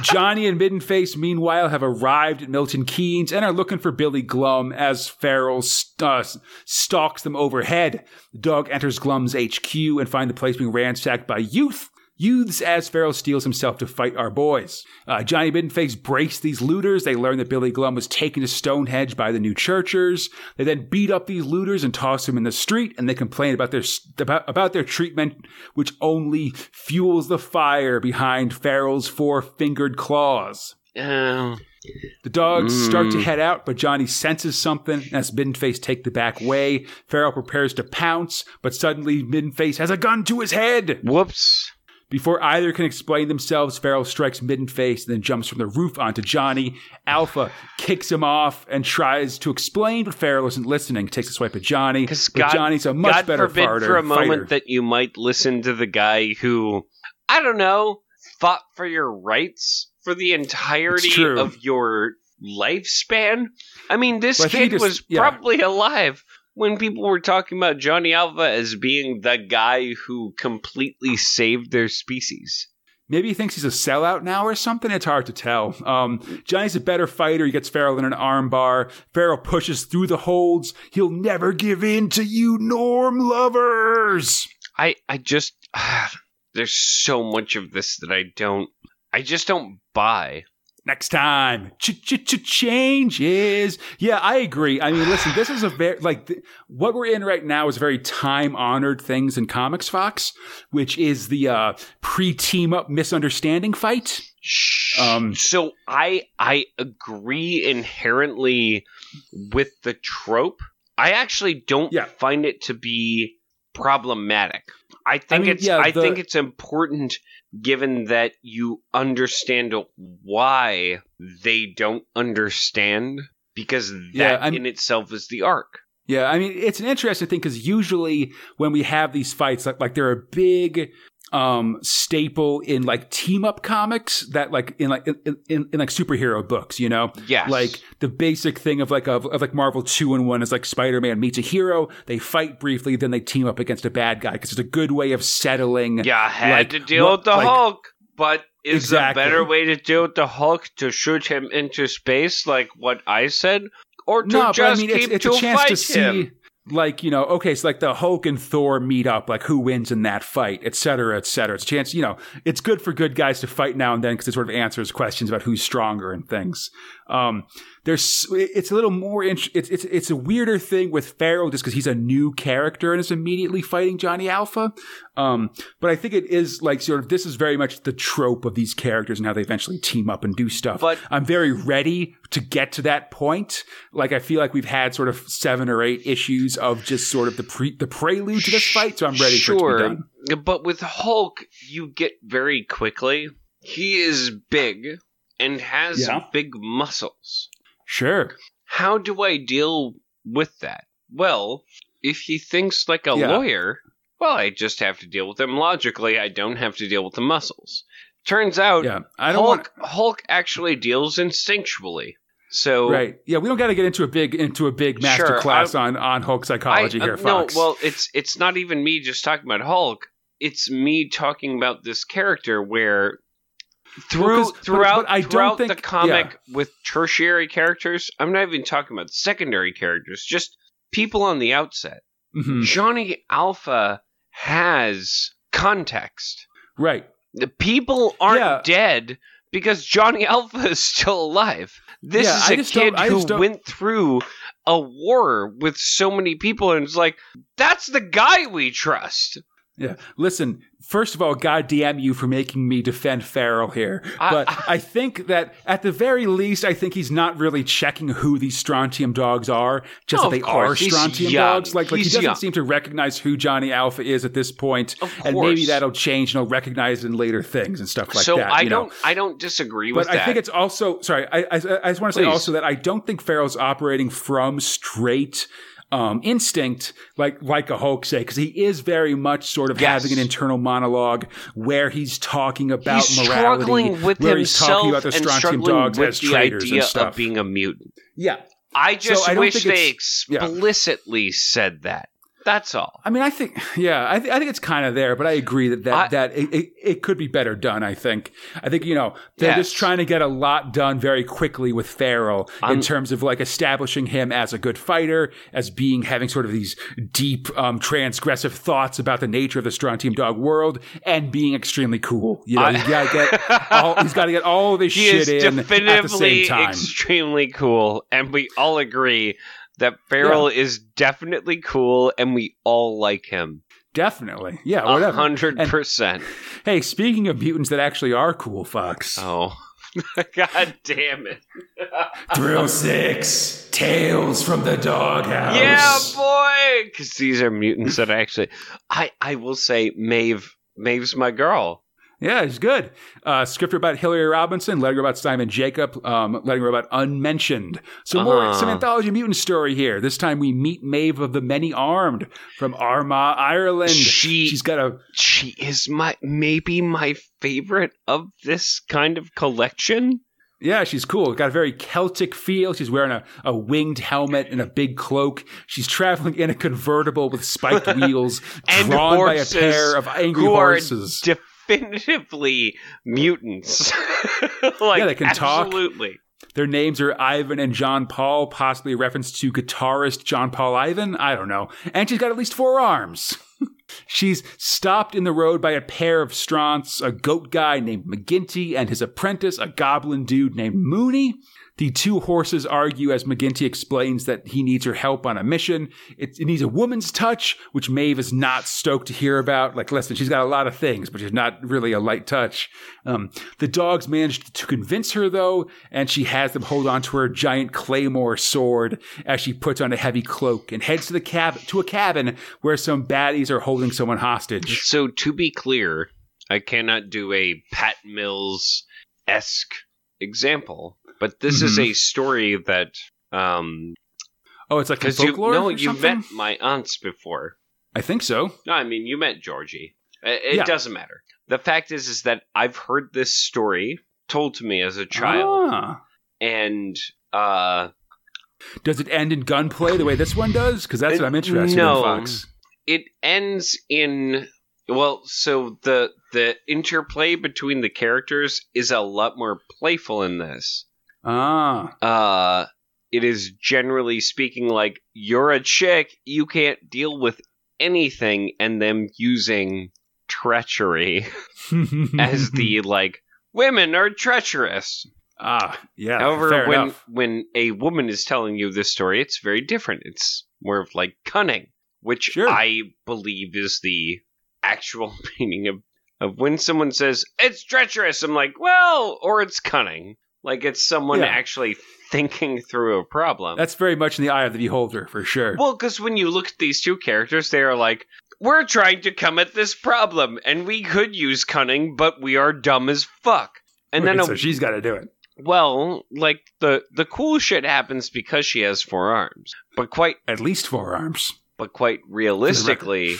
Johnny and Middenface, meanwhile, have arrived at Milton Keynes and are looking for Billy Glum as Feral st- uh, stalks them overhead. Doug enters Glum's HQ and find the place being ransacked by youth. Youths as Feral steals himself to fight our boys. Uh, Johnny Middenface breaks these looters. They learn that Billy Glum was taken to Stonehenge by the new churchers. They then beat up these looters and toss them in the street, and they complain about their about, about their treatment, which only fuels the fire behind Feral's four-fingered claws. Uh, The dogs start to Mm. head out, but Johnny senses something and has Middenface take the back way. Feral prepares to pounce, but suddenly Middenface has a gun to his head. whoops. Before either can explain themselves, Feral strikes Middenface and then jumps from the roof onto Johnny. Alpha kicks him off and tries to explain, but Feral isn't listening. Takes a swipe at Johnny. Because Johnny's a much God better forbid farter, for a moment fighter. that you might listen to the guy who, I don't know, fought for your rights for the entirety of your lifespan. I mean, this Well, I kid just- was yeah. probably alive when people were talking about Johnny Alpha as being the guy who completely saved their species. Maybe he thinks he's a sellout now or something. It's hard to tell. Um, Johnny's a better fighter. He gets Feral in an armbar. Feral pushes through the holds. He'll never give in to you, Norm lovers. I I just there's so much of this that I don't I just don't buy. Next time, changes. Yeah, I agree. I mean, listen, this is a very like th- what we're in right now is very time honored things in comics, Fox, which is the uh, pre team up misunderstanding fight. Um, so I I agree inherently with the trope. I actually don't Yeah. find it to be problematic. I think mean, it's yeah, I the- think it's important given that you understand why they don't understand because that Yeah, in itself is the arc. Yeah, I mean, it's an interesting thing because usually when we have these fights, like, like they're big um staple in like team up comics that like in like in, in, in like superhero books, you know? Yes. Like the basic thing of like of, of like Marvel two and one is like Spider Man meets a hero, they fight briefly, then they team up against a bad guy because it's a good way of settling. yeah, I had like, to deal what- with the like- Hulk. But is Exactly. a better way to deal with the Hulk to shoot him into space, like what I said, or to no, just I mean, it's, keep it's to a chance fight to see, him? Like, you know, okay, so like the Hulk and Thor meet up, like who wins in that fight, et cetera, et cetera. It's a chance, you know, it's good for good guys to fight now and then because it sort of answers questions about who's stronger and things. Um, there's, it's a little more, int- it's, it's, it's a weirder thing with Feral just because he's a new character and is immediately fighting Johnny Alpha. Um, but I think it is like sort of, this is very much the trope of these characters and how they eventually team up and do stuff. But- I'm very ready to get to that point. Like I feel like we've had sort of seven or eight issues of just sort of the pre the prelude to this fight, so I'm ready for it sure, to be done. but with Hulk, you get very quickly. He is big and has Yeah. big muscles. Sure. How do I deal with that? Well, if he thinks like a Yeah. lawyer, well, I just have to deal with him logically. I don't have to deal with the muscles. Turns out, Yeah. I don't Hulk Hulk actually deals instinctually. So Right. Yeah, we don't got to get into a big into a big master Sure, class on on Hulk psychology I- uh, here, no, well, it's it's not even me just talking about Hulk. It's me talking about this character where through but- throughout but I don't throughout the think- comic with tertiary characters. I'm not even talking about secondary characters. Just people on the outset. Mhm. Johnny Alpha has context. Right. The people aren't Yeah. dead because Johnny Alpha is still alive. This Yeah, is I a kid who don't- went through a war with so many people, and it's like, that's the guy we trust. Yeah. Listen, first of all, God damn you for making me defend Feral here. I- But I, think that at the very least, I think he's not really checking who these strontium dogs are, just No, that they are strontium dogs. Like, like he doesn't young. seem to recognize who Johnny Alpha is at this point, Of and maybe that'll change and he'll recognize it in later things and stuff like so that. I you don't, I don't disagree with that. But I think it's also sorry. I I, I just want to say also that I don't think Feral's operating from straight um, instinct, like like a Hulk say, because he is very much sort of Yes. having an internal monologue where he's talking about He's morality, struggling with where he's talking about the strontium dogs with as the traitors idea and stuff. of being a mutant. yeah, I just I wish they it's- yeah. explicitly said that. That's all. I mean, I think, yeah, I, th- I think it's kind of there, but I agree that that, I- that it, it, it could be better done. I think, I think you know they're Yes. just trying to get a lot done very quickly with Feral in I'm- terms of like establishing him as a good fighter, as being having sort of these deep, um, transgressive thoughts about the nature of the Strontium Dog world, and being extremely cool. You know, I- he's got to get all, he's got to get all this shit in at the same time. extremely cool, and we all agree that Feral is definitely cool, and we all like him. Definitely, yeah, whatever. hundred And- percent. Hey, speaking of mutants that actually are cool, Fox. Oh, god damn it! Thrill Six, Tales from the Doghouse. Yeah, boy, because these are mutants that actually. I I will say, Maeve. Maeve's my girl. Yeah, it's good. Uh, script about Hillary Robinson, letter about Simon Jacob, um, letter about Unmentioned. So more Uh-huh. some anthology mutant story here. This time we meet Maeve of the Many Armed from Armagh, Ireland. She- She's got a She is my maybe my favorite of this kind of collection. Yeah, she's cool. Got a very Celtic feel. She's wearing a, a winged helmet and a big cloak. She's traveling in a convertible with spiked wheels, And drawn horses by a pair of angry who are horses. Definitively mutants. like, Yeah, they can talk. absolutely. Their names are Ivan and John Paul, possibly a reference to guitarist John Paul Ivan. I don't know. And she's got at least four arms. she's stopped in the road by a pair of Straunts, a goat guy named McGinty, and his apprentice, a goblin dude named Mooney. The two horses argue as McGinty explains that he needs her help on a mission. It, it needs a woman's touch, which Maeve is not stoked to hear about. Like, listen, she's got a lot of things, but she's not really a light touch. Um, the dogs manage to convince her, though, and she has them hold on to her giant claymore sword as she puts on a heavy cloak and heads to the cab to a cabin where some baddies are holding someone hostage. So to be clear, I cannot do a Pat Mills esque example, but this is Mhm. a story that um Oh, it's like some you folklore. no you something? met my aunts before. I think so. No, I mean you met Georgie. It, it Yeah. doesn't matter. The fact is, is that I've heard this story told to me as a child, Ah. and uh, Does it end in gunplay the way this one does? Because that's what I'm interested No. in, Fox. it ends in well. So the the interplay between the characters is a lot more playful in this. Ah. Uh, it is generally speaking like you're a chick, you can't deal with anything, and them using treachery as the like women are treacherous. ah yeah. However, when enough. when a woman is telling you this story, it's very different. It's more of like cunning, which Sure. I believe is the actual meaning of of when someone says it's treacherous. I'm like, well, or it's cunning. Like it's someone Yeah. actually thinking through a problem. that's very much in the eye of the beholder for sure. well, because when you look at these two characters, they are like. We're trying to come at this problem, and we could use cunning, but we are dumb as fuck. And then Right, a so she's got to do it. well, like the the cool shit happens because she has four arms. But quite At least four arms. but quite realistically,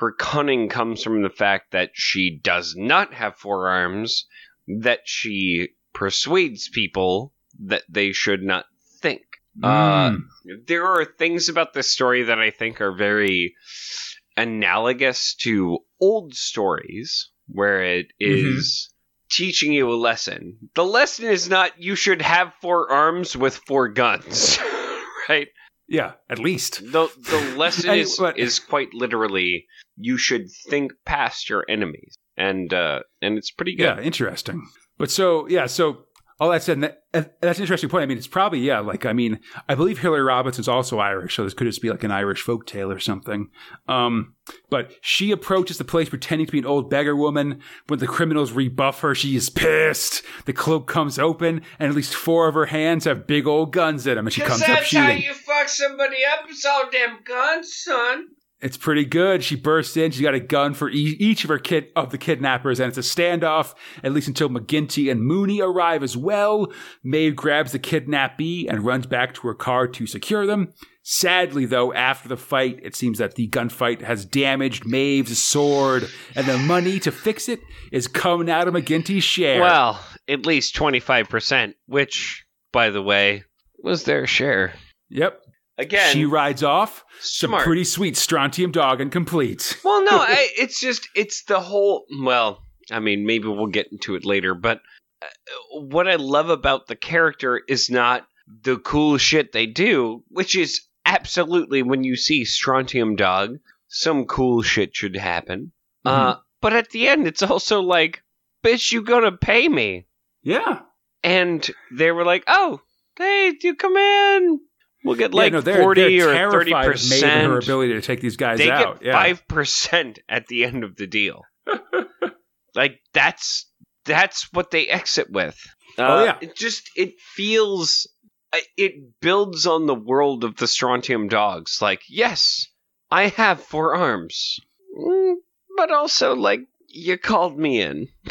her cunning comes from the fact that she does not have four arms, that she persuades people that they should not think. Uh, Mm. there are things about this story that I think are very analogous to old stories where it is teaching you a lesson. The lesson is not you should have four arms with four guns, right? yeah, at least. The the lesson And is what- is quite literally you should think past your enemies. And uh and it's pretty good. Yeah, interesting. But so yeah, so all that said, and that, that's an interesting point. I mean, it's probably yeah, like I mean, I believe Hilary Robinson's also Irish, so this could just be like an Irish folk tale or something. Um, but she approaches the place pretending to be an old beggar woman. When the criminals rebuff her, she is pissed. The cloak comes open, and at least four of her hands have big old guns in them, and she comes up shooting. That's how you fuck somebody up, it's all damn guns, son. It's pretty good. She bursts in. She's got a gun for e- each of her kid of the kidnappers, and it's a standoff at least until McGinty and Mooney arrive as well. Maeve grabs the kidnappee and runs back to her car to secure them. Sadly, though, after the fight, it seems that the gunfight has damaged Maeve's sword, and the money to fix it is coming out of McGinty's share. Well, at least twenty five percent, which, by the way, was their share. yep. Again, she rides off. Some pretty sweet strontium dog and complete. Well, no, I, it's just it's the whole. Well, I mean, maybe we'll get into it later, but uh, what I love about the character is not the cool shit they do, which is absolutely when you see Strontium Dog, some cool shit should happen. Uh, but at the end, it's also like, bitch, you gonna pay me? Yeah. And they were like, oh, hey, you come in. We'll get like yeah, no, they're, 40 they're or 30 terrified of her ability to take these guys they out. get yeah. five percent at the end of the deal. like that's that's what they exit with. Uh, Oh, yeah. it just it feels it builds on the world of the Strontium dogs. Like yes, I have four arms, Mm, but also like you called me in.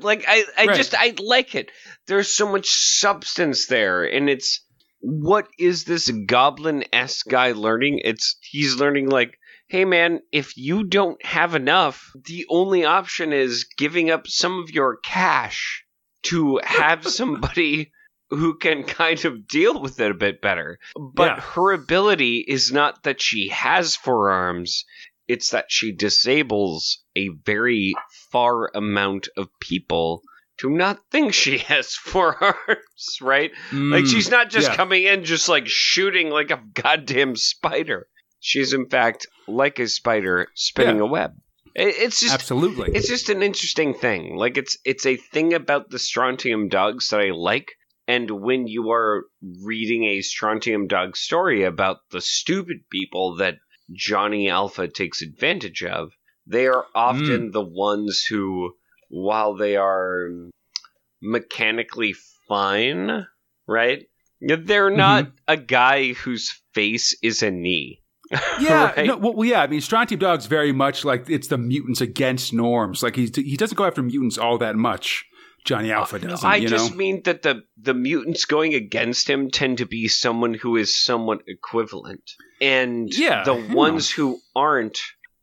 like I, I Right. just I like it. There's so much substance there, and it's what is this goblin esque guy learning? It's he's learning like, hey man, if you don't have enough, the only option is giving up some of your cash to have somebody who can kind of deal with it a bit better. But Yeah. her ability is not that she has forearms, it's that she disables a very far amount of people to not think she has forearms, right? Like Mm, she's not just yeah. coming in just like shooting like a goddamn spider. She's in fact like a spider spinning Yeah. a web. It- It's just absolutely. it's just an interesting thing. Like it's it's a thing about the strontium dogs that I like. And when you are reading a strontium dog story about the stupid people that Johnny Alpha takes advantage of, they are often Hmm. the ones who, while they are mechanically fine, right? They're not Mm-hmm. a guy whose face is a knee. yeah, right? no, well, yeah. I mean, Strontium Dog's very much like it's the mutants against norms. Like he's he doesn't go after mutants all that much. Johnny Alpha doesn't. I just know? mean that the the mutants going against him tend to be someone who is somewhat equivalent, and Yeah, the yeah. ones who aren't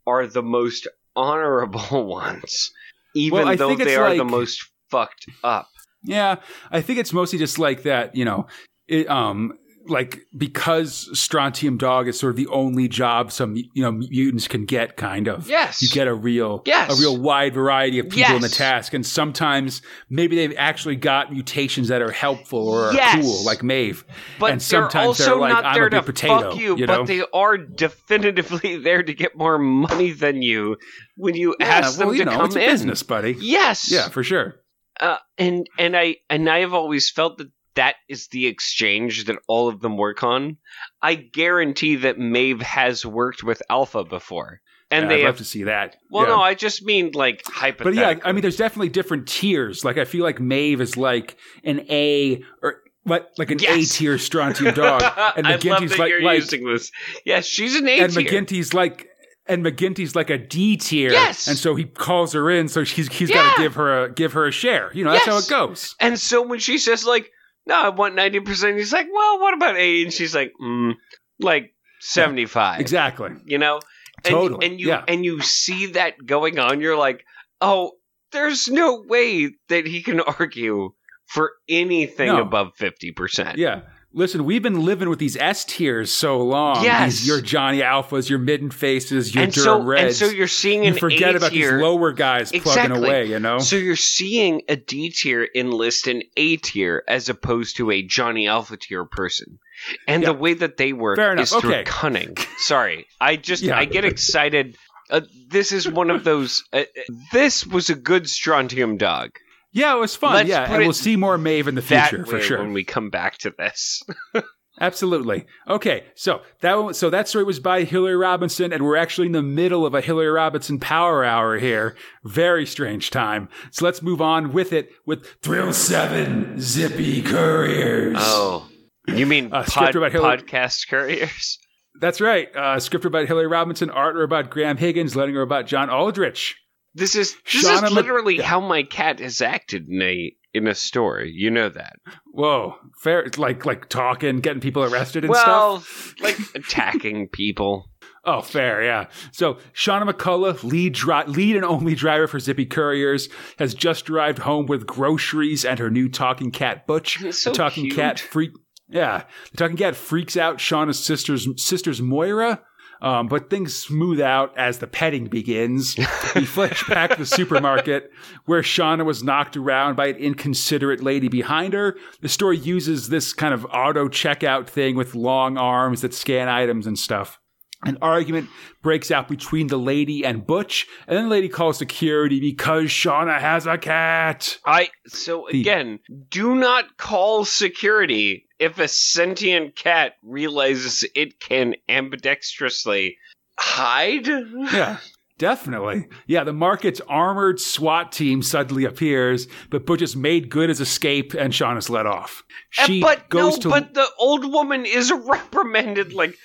are the most honorable ones, even Well, I though think they it's are the most fucked up. Yeah, I think it's mostly just like that. You know, it, um, like because strontium dog is sort of the only job some you know mutants can get kind of Yes. you get a real Yes. a real wide variety of people in the task and sometimes maybe they've actually got mutations that are helpful or are cool like Maeve But and they're sometimes also they're like not I'm there a big to potato fuck you, you know but they are definitively there to get more money than you when you yeah, ask them well, you to know, come in. business buddy Yes. yeah for sure Uh, and and I and I have always felt that that is the exchange that all of them work on. I guarantee that Maeve has worked with Alpha before, and Yeah, they I'd have. love to see that well, Yeah. no, I just mean like hypothetical. But yeah, I mean, there's definitely different tiers. Like, I feel like Maeve is like an A or what, like an Yes. A tier strontium dog, and McGinty's like, you're like using this. Yes, she's an A and. McGinty's like, and McGinty's like a D tier. Yes. and so he calls her in, so he's he's got to give her a give her a share. You know, that's how it goes. And so when she says like, "No, I want ninety percent," he's like, "Well, what about A?" And she's like, mm, "Like seventy-five. Exactly. You know, and, Totally, And you yeah. and you see that going on. You're like, "Oh, there's no way that he can argue for anything No. above fifty percent." Yeah. Listen, we've been living with these S tiers so long. Yes. These, your Johnny Alphas, your midden faces, your and Durham so Reds. and so you're seeing you forget A about these lower guys plugging Exactly. away. You know. So you're seeing a D tier enlist an A tier as opposed to a Johnny Alpha tier person. And Yeah. the way that they work is through Okay. cunning. Sorry. I just Yeah. I get excited. Uh, this is one of those uh, uh, this was a good strontium dog. Yeah, it was fun. Let's yeah, and we'll see more Maeve in the future for sure. when we come back to this. Absolutely. Okay, so that so that story was by Hilary Robinson, and we're actually in the middle of a Hilary Robinson Power Hour here. Very strange time. So let's move on with it with Thrill Seven Zippy Couriers. Oh. You mean Uh, pod, script about Hillary- podcast couriers? that's right. Uh, script about Hilary Robinson, art about Graham Higgins, letting about John Aldrich. This is this Shauna is Mc- literally how my cat has acted in a in a story. You know that. Whoa, fair. Like like talking, getting people arrested and well, stuff. like attacking people. Oh, fair, yeah. So Shauna McCullough, lead dri- lead and only driver for Zippy Couriers, has just arrived home with groceries and her new talking cat Butch. So the talking cute. cat freak. Yeah, the talking cat freaks out Shauna's sister's sister's Moira. Um, but things smooth out as the petting begins. we flash back to the supermarket where Shauna was knocked around by an inconsiderate lady behind her. The story uses this kind of auto checkout thing with long arms that scan items and stuff. An argument breaks out between the lady and Butch, and then the lady calls security because Shauna has a cat. I so The- again, do not call security if a sentient cat realizes it can ambidextrously hide. Yeah, definitely. Yeah, the market's armored SWAT team suddenly appears, but Butch has made good his escape and Shauna's let off. She Uh, but goes no, to but the old woman is reprimanded like,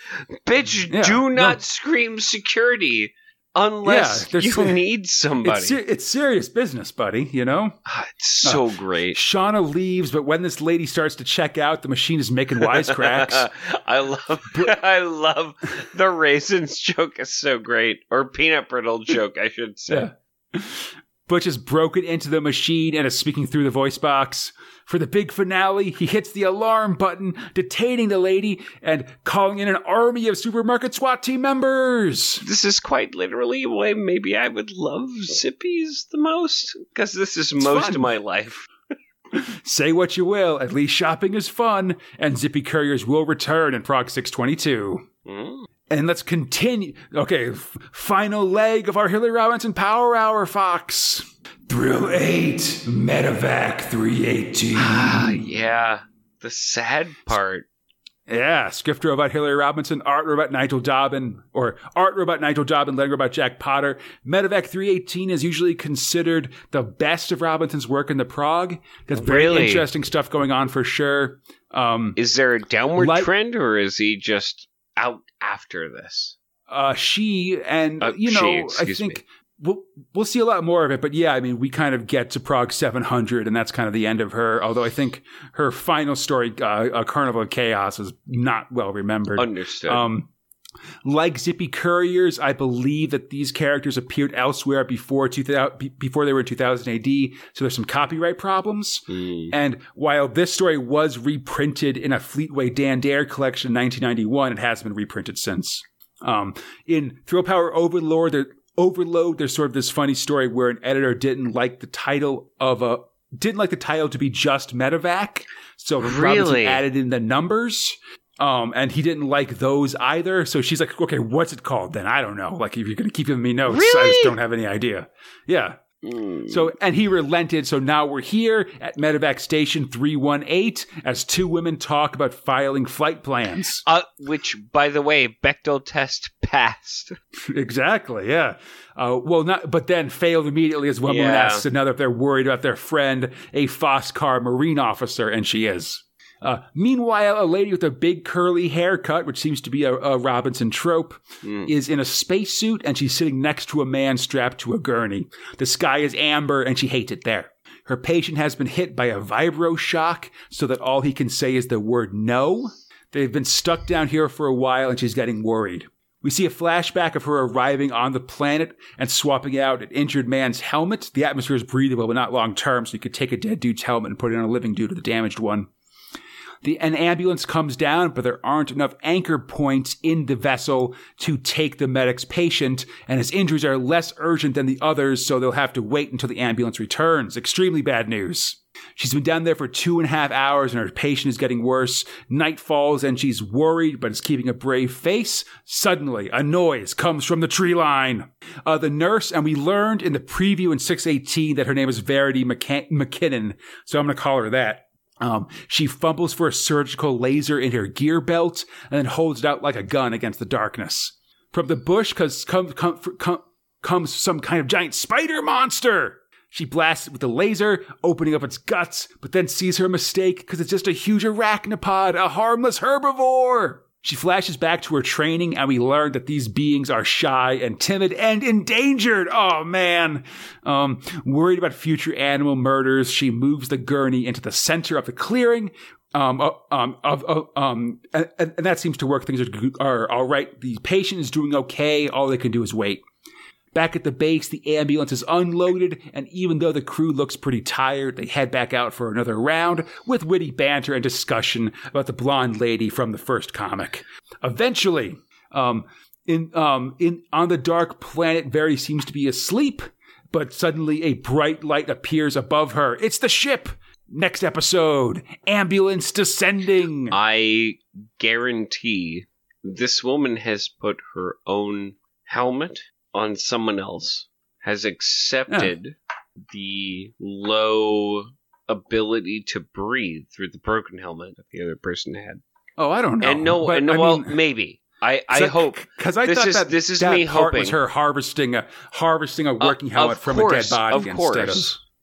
bitch, Yeah, do not no. scream security unless Yeah, you need somebody. it's, it's serious business, buddy, you know? Ah, it's so great. Shauna leaves, but when this lady starts to check out, the machine is making wisecracks. I love I love the raisins joke is so great. Or peanut brittle joke, I should say. Yeah. Butch has broken into the machine and is speaking through the voice box. For the big finale, he hits the alarm button, detaining the lady and calling in an army of supermarket SWAT team members. This is quite literally why maybe I would love Zippies the most. Because this is most fun. of my life. Say what you will, at least shopping is fun, and Zippy Couriers will return in Prog 622. Mm. And let's continue. Okay, f- final leg of our Hilary Robinson Power Hour, Fox. Thrill 8, Medivac 318. Ah, yeah. The sad part. Yeah, script robot Hilary Robinson, art robot Nigel Dobbyn, or art robot Nigel Dobbyn, letter robot Jack Potter. Medivac 318 is usually considered the best of Robinson's work in the prog. That's very Really? interesting stuff going on for sure. Um, Is there a downward Like- trend or is he just out after this? uh, she and Uh, you she, know, I think me. We'll we'll see a lot more of it. But yeah, I mean, we kind of get to Prog 700, and that's kind of the end of her. Although I think her final story, uh, a Carnival of Chaos, is not well remembered. Understood. Um, Like Zippy Couriers, I believe that these characters appeared elsewhere before 2000, before they were in 2000 AD, so there's some copyright problems. Mm. And while this story was reprinted in a Fleetway Dan Dare collection in 1991, it hasn't been reprinted since. Um, in Thrill Power Overlord, there, Overload, there's sort of this funny story where an editor didn't like the title of a didn't like the title to be just Medivac, so Robinson added in the numbers. Um, and he didn't like those either. So she's like, okay, what's it called then? I don't know. Like, if you're going to keep giving me notes, I just don't have any idea. Yeah. Mm. So, and he relented. So now we're here at Medivac Station 318 as two women talk about filing flight plans. Uh, which, by the way, Bechdel test passed. exactly. Yeah. Uh, well, not, but then failed immediately as one woman asks another if they're worried about their friend, a Foscar Marine officer, and she is. Uh, meanwhile, a lady with a big curly haircut, which seems to be a, a Robinson trope, Mm. is in a spacesuit and she's sitting next to a man strapped to a gurney. The sky is amber and she hates it there. Her patient has been hit by a vibro shock so that all he can say is the word no. They've been stuck down here for a while and she's getting worried. We see a flashback of her arriving on the planet and swapping out an injured man's helmet. The atmosphere is breathable, but not long term, so you could take a dead dude's helmet and put it on a living dude with a damaged one. The, an ambulance comes down, but there aren't enough anchor points in the vessel to take the medic's patient, and his injuries are less urgent than the others, so they'll have to wait until the ambulance returns. Extremely bad news. She's been down there for two and a half hours, and her patient is getting worse. Night falls, and she's worried, but is keeping a brave face. Suddenly, a noise comes from the tree line. Uh, the nurse, and we learned in the preview in 618 that her name is Verity McK- McKinnon, so I'm going to call her that. Um, she fumbles for a surgical laser in her gear belt and then holds it out like a gun against the darkness. From the bush cause come, come, come, comes some kind of giant spider monster. She blasts it with the laser, opening up its guts, but then sees her mistake because it's just a huge arachnopod, a harmless herbivore. She flashes back to her training, and we learn that these beings are shy and timid and endangered. Oh man. Um, worried about future animal murders, she moves the gurney into the center of the clearing. Um, uh, um, of, um, and and that seems to work. Things are, are all right. The patient is doing okay. All they can do is wait. Back at the base, the ambulance is unloaded, and even though the crew looks pretty tired, they head back out for another round with witty banter and discussion about the blonde lady from the first comic. Eventually, um, in um, in on the dark planet, Verity seems to be asleep, but suddenly a bright light appears above her. It's the ship. Next episode, ambulance descending. I guarantee this woman has put her own helmet on someone else, has accepted the low ability to breathe through the broken helmet that the other person had. oh, I don't know. and no, but, and I well, mean- maybe. I, I hope. because I This thought is- that this is that me part was her harvesting a harvesting a uh, working of helmet from a dead body of instead of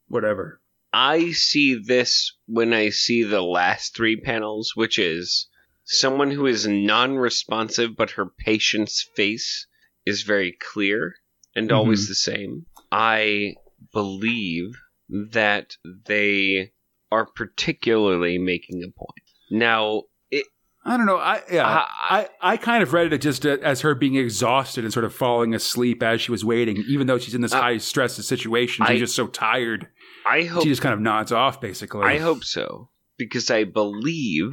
whatever. I see this when I see the last three panels, which is someone who is non responsive, but her patient's face is very clear and always the same. I believe that they are particularly making a point. Now, it, I don't know. I yeah. I- I, I kind of read it just uh, as her being exhausted and sort of falling asleep as she was waiting, even though she's in this Uh, high stress situation. She's I- just so tired. I hope She just kind of nods off, basically. I hope so because I believe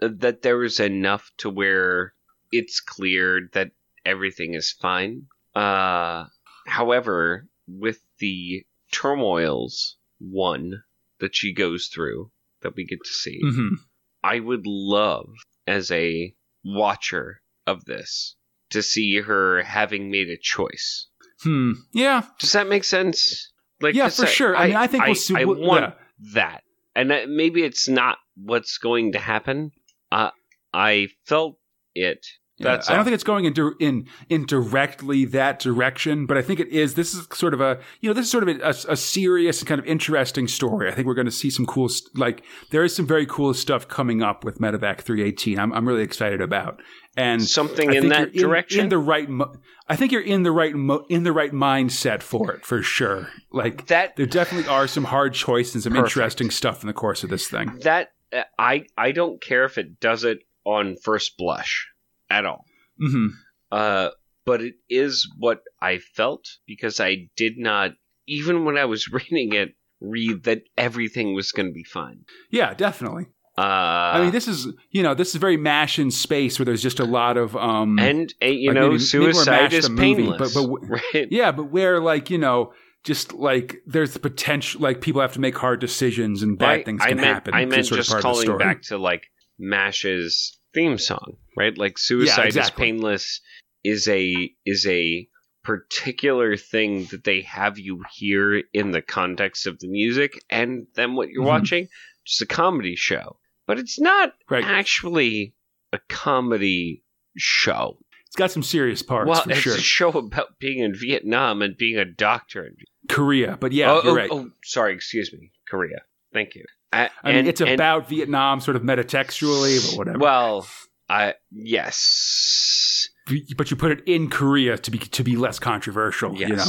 that there is enough to where it's clear that everything is fine. Uh, however, with the turmoils one that she goes through that we get to see, Mhm. I would love as a watcher of this to see her having made a choice. Hmm. Yeah. Does that make sense? Like, Yeah, for that- sure. I mean, I think we'll see- I want yeah. that, and uh, maybe it's not what's going to happen. Uh, I felt it. Yeah, I don't think it's going in, in in directly that direction, but I think it is. This is sort of a you know this is sort of a, a, a serious and kind of interesting story. I think we're going to see some cool st- like there is some very cool stuff coming up with Medivac 318. I'm I'm really excited about and Something in that you're direction. in the right. Mo- I think you're in the right mo- in the right mindset for it for sure. Like that there definitely are some hard choices and some Perfect. interesting stuff in the course of this thing. that uh, I I don't care if it does it on first blush at all. hmm Uh, but it is what I felt because I did not, even when I was reading it, read that everything was going to be fine. Yeah, definitely. Uh, I mean, this is you know this is very mash in space where there's just a lot of um and uh, you like know, maybe- maybe suicide MASH is the movie, painless, but- but right? yeah, but where like you know just like there's the potential like people have to make hard decisions and bad I, things I can meant, happen. I meant just the calling back to like Mash's theme song, right? Like suicide is exactly. painless is a is a particular thing that they have you hear in the context of the music and then what you're Mhm. watching just a comedy show but it's not Right. actually a comedy show It's got some serious parts well it's sure. a show about being in vietnam and being a doctor in Korea, but yeah, oh, you're oh, right. oh, sorry excuse me korea thank you I, I mean, it's and- about Vietnam, sort of metatextually, but whatever. Well, I yes, but you put it in Korea to be to be less controversial. You know,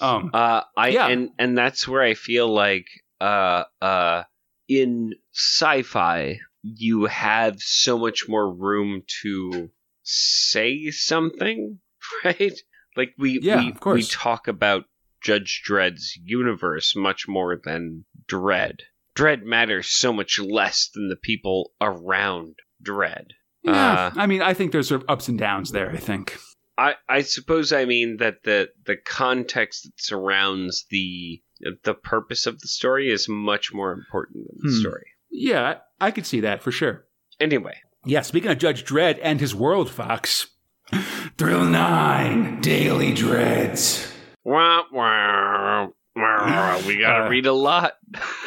um, Uh, I Yeah. and and that's where I feel like uh uh in sci-fi you have so much more room to say something, right? Like we Yeah, we, of course. we talk about Judge Dredd's universe much more than Dredd. Dredd matters so much less than the people around Dredd. yeah. uh, I mean, I think there's sort of ups and downs there. I think. I, I suppose I mean that the the context that surrounds the the purpose of the story is much more important than the Hmm. story. Yeah, I, could see that for sure. Anyway, Yeah, speaking of Judge Dredd and his world, Fox. Thrill 9 Daily Dredds. wah, wah, wah, we gotta Uh, read a lot,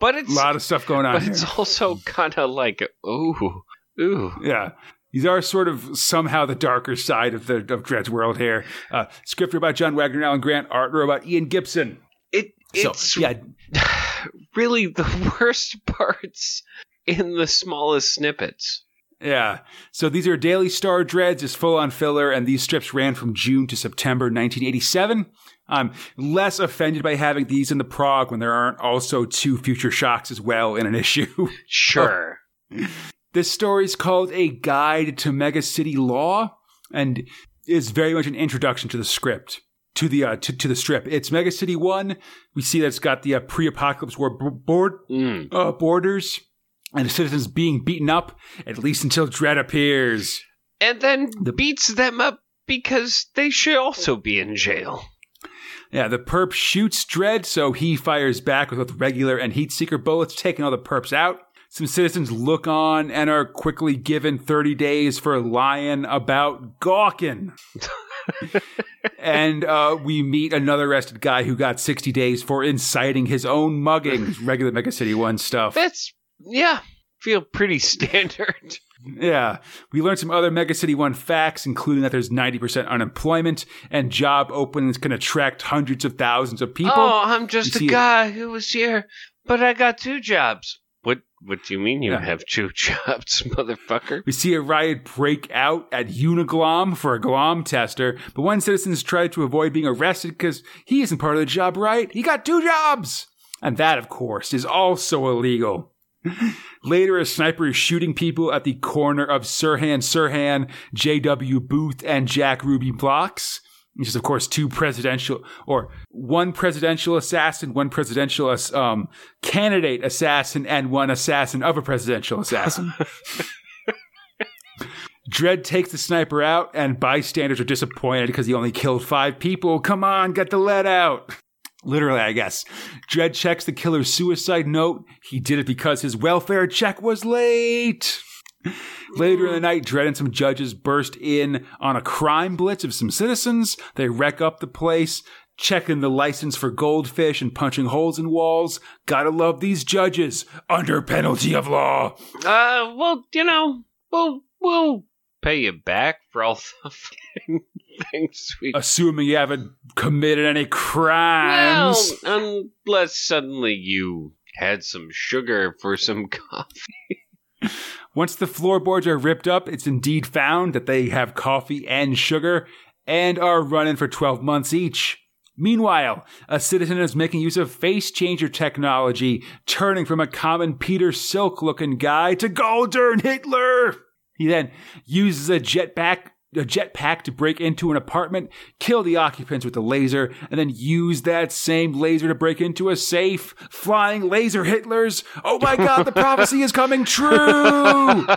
but it's A lot of stuff going on but here. it's also kind of like ooh ooh. Yeah. These are sort of somehow the darker side of the of Dredd's world here. Uh, script by John Wagner, and Alan Grant, art about Ian Gibson. It So, it's yeah, really the worst parts in the smallest snippets. Yeah. So these are Daily Star Dredds, is full on filler, and these strips ran from June to September 1987. I'm less offended by having these in the prog when there aren't also two future shocks as well in an issue. Sure. this story is called A Guide to Mega City Law and is very much an introduction to the script. To the uh, to, to the strip, it's Mega City One. We see that it's got the uh, pre-apocalypse war b- board Mm. uh, borders and the citizens being beaten up at least until Dredd appears. and then The- beats them up because they should also be in jail. Yeah, the perp shoots Dredd, so he fires back with both regular and heat seeker bullets, taking all the perps out. Some citizens look on and are quickly given 30 days for lying about gawking. and uh, we meet another arrested guy who got 60 days for inciting his own mugging. Regular Mega City 1 stuff. That's yeah, feel pretty standard. Yeah. We learned some other Mega City 1 facts, including that there's 90% unemployment and job openings can attract hundreds of thousands of people. Oh, I'm just You a see- guy who was here, but I got two jobs. What what do you mean you Yeah. have two jobs, motherfucker? We see a riot break out at Uniglom for a glom tester, but one citizen has tried to avoid being arrested because he isn't part of the job right. He got two jobs! And that, of course, is also illegal. Later, a sniper is shooting people at the corner of Sirhan Sirhan, J.W. Booth, and Jack Ruby blocks. Which is, of course, two presidential or one presidential assassin, one presidential um, candidate assassin, and one assassin of a presidential assassin. Dredd takes the sniper out, and bystanders are disappointed because he only killed five people. Come on, get the lead out. Literally, I guess. Dredd checks the killer's suicide note. He did it because his welfare check was late. Later in the night, Dredd and some judges burst in on a crime blitz of some citizens. They wreck up the place, checking the license for goldfish and punching holes in walls. Gotta love these judges under penalty of law. Uh, well, you know, we'll we'll pay you back for all the things we. Assuming you haven't committed any well, crimes. unless suddenly you had some sugar for some coffee. Once the floorboards are ripped up, it's indeed found that they have coffee and sugar and are running for 12 months each. Meanwhile, a citizen is making use of face changer technology, turning from a common Peter Silk looking guy to Goldern Hitler. He then uses a jetpack a jetpack to break into an apartment, kill the occupants with a laser, and then use that same laser to break into a safe. Flying laser Hitlers. Oh my god, the prophecy is coming true!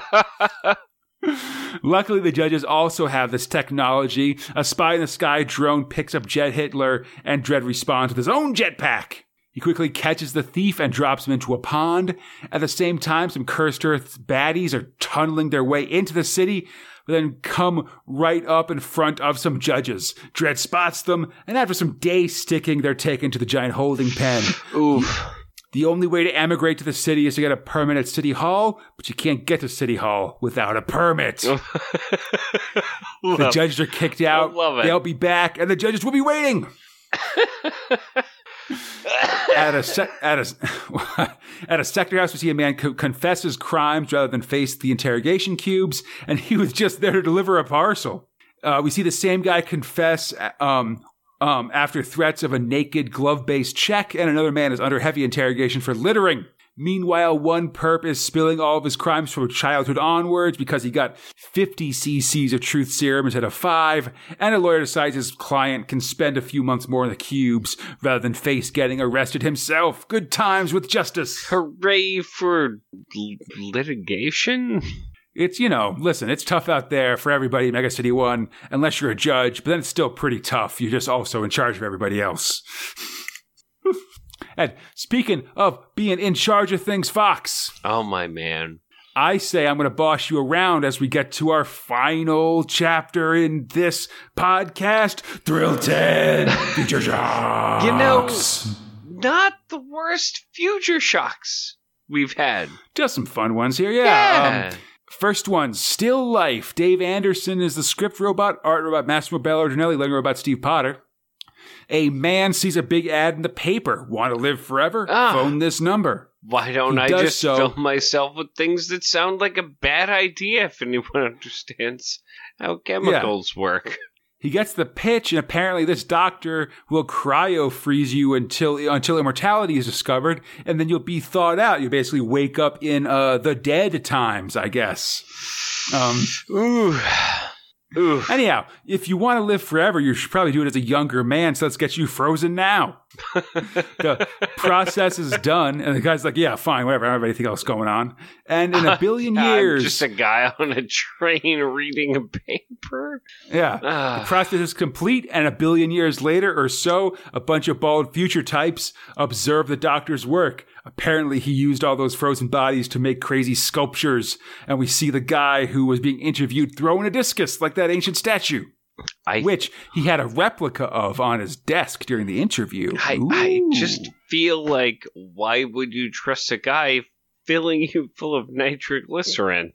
Luckily, the judges also have this technology. A spy in the sky drone picks up Jet Hitler, and Dredd responds with his own jetpack. He quickly catches the thief and drops him into a pond. At the same time, some cursed earth baddies are tunneling their way into the city, then come right up in front of some judges. Dredd spots them, and after some day sticking, they're taken to the giant holding pen. Oof. The only way to emigrate to the city is to get a permit at City Hall, but you can't get to City Hall without a permit. the judges are kicked out. They'll be back, and the judges will be waiting. at a sec- at a at a sector house, we see a man co- confess his crimes rather than face the interrogation cubes, and he was just there to deliver a parcel. Uh, we see the same guy confess um, um, after threats of a naked glove-based check, and another man is under heavy interrogation for littering. Meanwhile, one perp is spilling all of his crimes from childhood onwards because he got 50 cc's of truth serum instead of five, and a lawyer decides his client can spend a few months more in the cubes rather than face getting arrested himself. Good times with justice. Hooray for l- litigation? It's, you know, listen, it's tough out there for everybody in Mega City 1, unless you're a judge, but then it's still pretty tough. You're just also in charge of everybody else. and speaking of being in charge of things, Fox, Oh my man. I say I'm going to boss you around as we get to our final chapter in this podcast Thrill 10 Future Shocks. You know, not the worst future shocks we've had. just some fun ones here. Yeah. Yeah. Um, First one, Still Life. Dave Anderson is the script robot, art robot Massimo Belardinelli, letter robot Steve Potter. A man sees a big ad in the paper. Want to live forever? Ah. Phone this number. Why don't He I just so- fill myself with things that sound like a bad idea if anyone understands how chemicals work? He gets the pitch, and apparently this doctor will cryo freeze you until until immortality is discovered, and then you'll be thawed out. You basically wake up in uh, the dead times, I guess. Um, Ooh. Ooh. anyhow, if you want to live forever, you should probably do it as a younger man. So let's get you frozen now. the process is done, and the guy's like, "Yeah, fine, whatever. I don't have anything else going on." And in a billion I'm years, just a guy on a train reading a paper. yeah, The Ah. process is complete, and a billion years later or so, a bunch of bald future types observe the doctor's work. Apparently, he used all those frozen bodies to make crazy sculptures, and we see the guy who was being interviewed throwing a discus like that ancient statue, I which he had a replica of on his desk during the interview. I, I just feel like why would you trust a guy filling you full of nitroglycerin?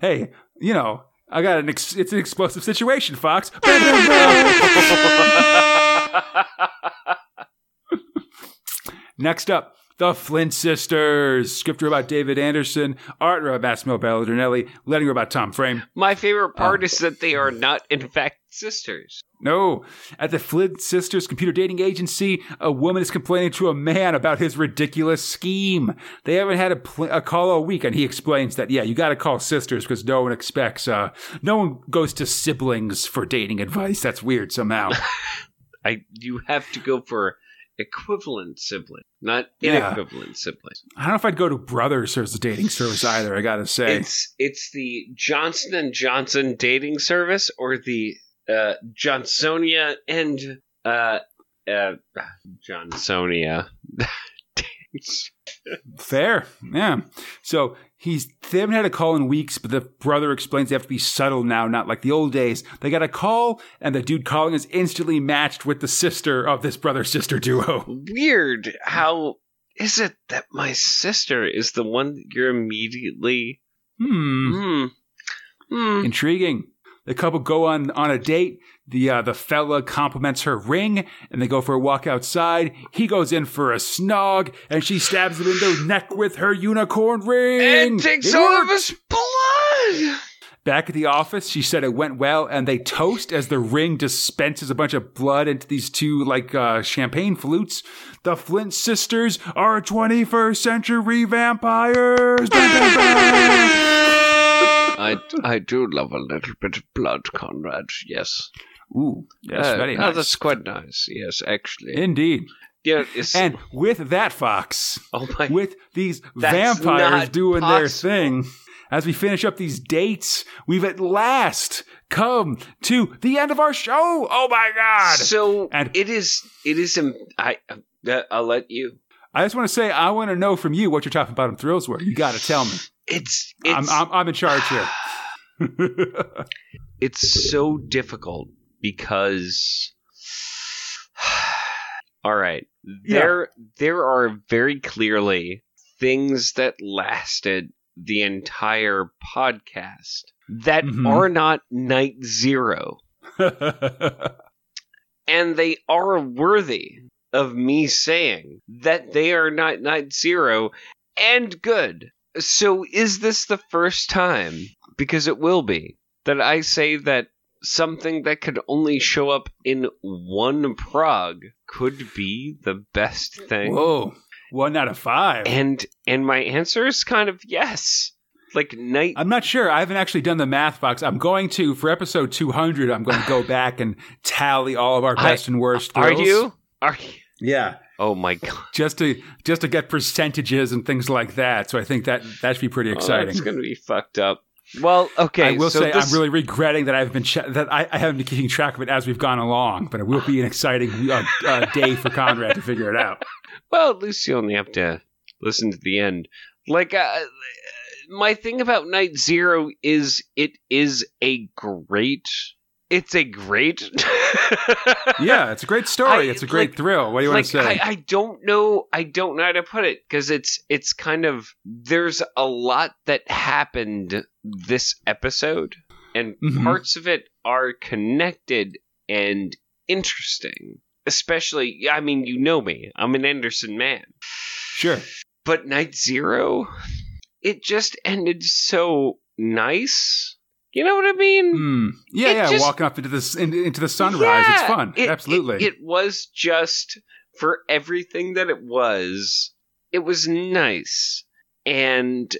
hey, you know, I got an ex- it's an explosive situation, Fox. Next up, the Flint Sisters. Script about David Anderson, art about Massimo Belardinelli, letting about Tom Frame. My favorite part Oh. is that they are not, in fact, sisters. No, at the Flint Sisters computer dating agency, a woman is complaining to a man about his ridiculous scheme. They haven't had a, pl- a call all week, and he explains that yeah, you got to call sisters because no one expects. Uh, no one goes to siblings for dating advice. That's weird somehow. I you have to go for equivalent sibling, not Yeah. inequivalent siblings. I don't know if I'd go to brothers as a dating service either. I gotta say. It's it's the Johnson and Johnson dating service or the uh, Johnsonia and uh, uh, Johnsonia. Fair, yeah. So he's they haven't had a call in weeks, but the brother explains they have to be subtle now, not like the old days. They got a call, and the dude calling is instantly matched with the sister of this brother sister duo. Weird. How is it that my sister is the one that you're immediately? Hmm, Hmm. Hmm. intriguing. The couple go on on a date. The uh, the fella compliments her ring, and they go for a walk outside. He goes in for a snog, and she stabs him in the neck with her unicorn ring. And takes It all of his blood. Back at the office, she said it went well, and they toast as the ring dispenses a bunch of blood into these two like uh, champagne flutes. The Flint sisters are 21st century vampires. I I do love a little bit of blood, Conrad. Yes. Ooh, yes, Uh, very oh, nice. that's quite nice. Yes, actually. Indeed. yeah. And with that, Fox, oh my. with these vampires doing their thing, as we finish up these dates, we've at last come to the end of our show. Oh my God. So And- it is. It is. im- I. Uh, I'll let you. I just want to say, I want to know from you what your top and bottom thrills were. You got to tell me. It's. I'm, It's. I'm, I'm in charge here. it's so difficult because all right Yeah. there there are very clearly things that lasted the entire podcast that Mhm. are not night zero and they are worthy of me saying that they are not night zero and good. So is this the first time, because it will be, that I say that something that could only show up in one prog could be the best thing? Whoa. One out of five. And and my answer is kind of yes. Like night I'm not sure. I haven't actually done the math box. I'm going to, for episode 200, I'm going to go back and tally all of our I- best and worst Are thrills. you? Are you? Yeah. Oh my god. Just to just to get percentages and things like that. So I think that that should be pretty Oh, exciting. that's gonna be fucked up. Well, okay. I will so say this- I'm really regretting that I've been ch- that I, I haven't been keeping track of it as we've gone along, but it will be an exciting uh, uh, day for Conrad to figure it out. Well, at least you only have to listen to the end. Like, uh, my thing about Night Zero is it is a great. It's a great. Yeah, it's a great story. I- it's a great like- thrill. What do you want to say? I, I don't know I don't know how to put it because it's it's kind of there's a lot that happened this episode and Mhm. parts of it are connected and interesting especially I mean you know me I'm an Anderson man sure. but Night Zero it just ended so nice you know what I mean Hmm. Yeah, It yeah. just- Walking up into the in, into the sunrise. it's fun. it- Absolutely. It, it was just for everything that it was, it was nice. And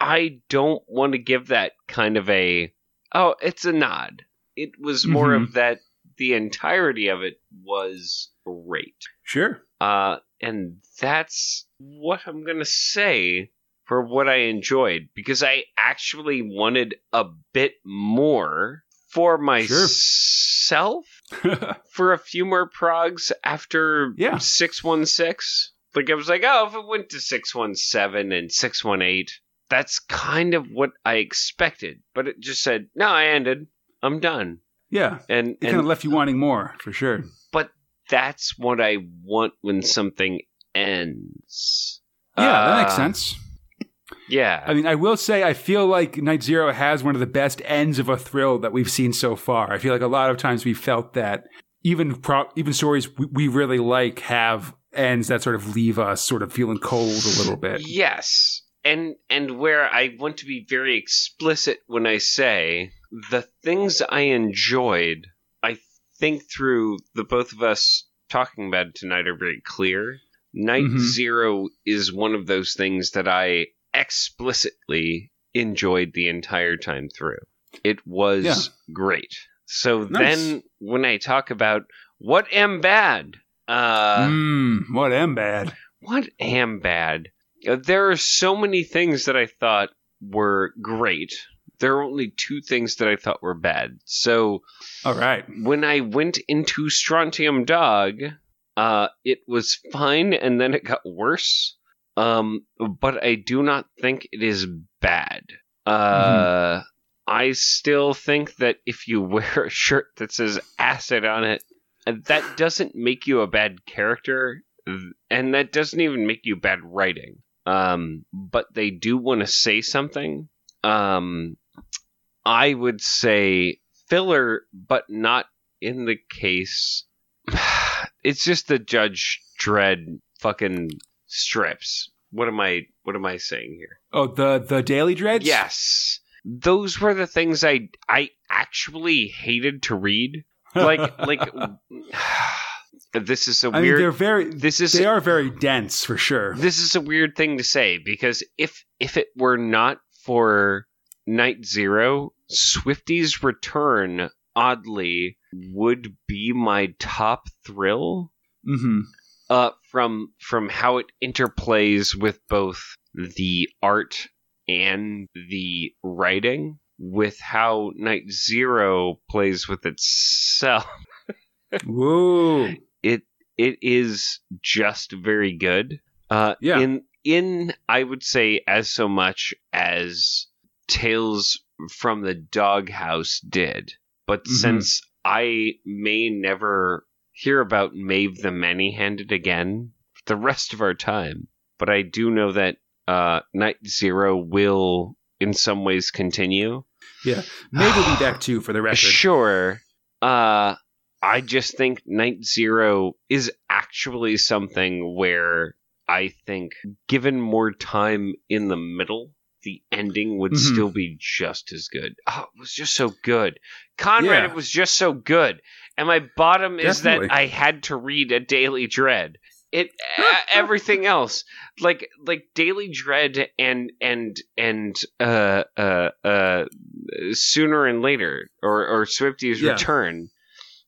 I don't want to give that kind of a oh, it's a nod. It was more Mhm. of that the entirety of it was great. sure. Uh and that's what I'm going to say for what I enjoyed because I actually wanted a bit more for myself for a few more progs after Yeah. 616. Like I was like, oh, if it went to 617 and 618, that's kind of what I expected. But it just said, no, I ended. I'm done. yeah. And, It kind of left you wanting more for sure. But that's what I want when something ends. Yeah, that makes Uh, sense. Yeah. I mean, I will say, I feel like Night Zero has one of the best ends of a thrill that we've seen so far. I feel like a lot of times we felt that even pro- even stories we, we really like have ends that sort of leave us sort of feeling cold a little bit. Yes. And and where I want to be very explicit when I say the things I enjoyed, I think through the both of us talking about it tonight are very clear. Night Mhm. Zero is one of those things that I explicitly enjoyed the entire time through. It was Yeah. great. So Nice. then when I talk about what am bad, uh Mmm, what am bad. what am bad? There are so many things that I thought were great. There are only two things that I thought were bad. So All right. when I went into Strontium Dog, uh, it was fine, and then it got worse. Um, but I do not think it is bad. Uh, I still think that if you wear a shirt that says acid on it, uh, that doesn't make you a bad character, and that doesn't even make you bad writing. Um, but they do want to say something. Um, I would say filler, but not in the case. It's just the Judge Dredd fucking strips. What am I? What am I saying here? Oh, the the Daily Dredds. Yes, those were the things I I actually hated to read. Like like this is a I mean, they're weird. very. This is They are very dense for sure. this is a weird thing to say because if if it were not for Night Zero, Swifty's return, oddly, would be my top thrill. Mm-hmm. Uh, from from how it interplays with both the art and the writing, with how Night Zero plays with itself. Whoa. It it is just very good. Uh, Yeah. In in I would say as so much as Tales from the Doghouse did, but Mhm. since I may never hear about Maeve the Many-Handed again for the rest of our time, but I do know that uh, Night Zero will in some ways continue. Yeah. Maybe we'll be back too for the record. Sure. Uh I just think Night Zero is actually something where I think given more time in the middle, the ending would Mhm. still be just as good. Oh, it was just so good. Conrad, Yeah. it was just so good. And my bottom is Definitely. that I had to read a Daily Dredd. It everything else like like Daily Dredd and and and uh uh uh sooner and later or or Swifty's Yeah. return.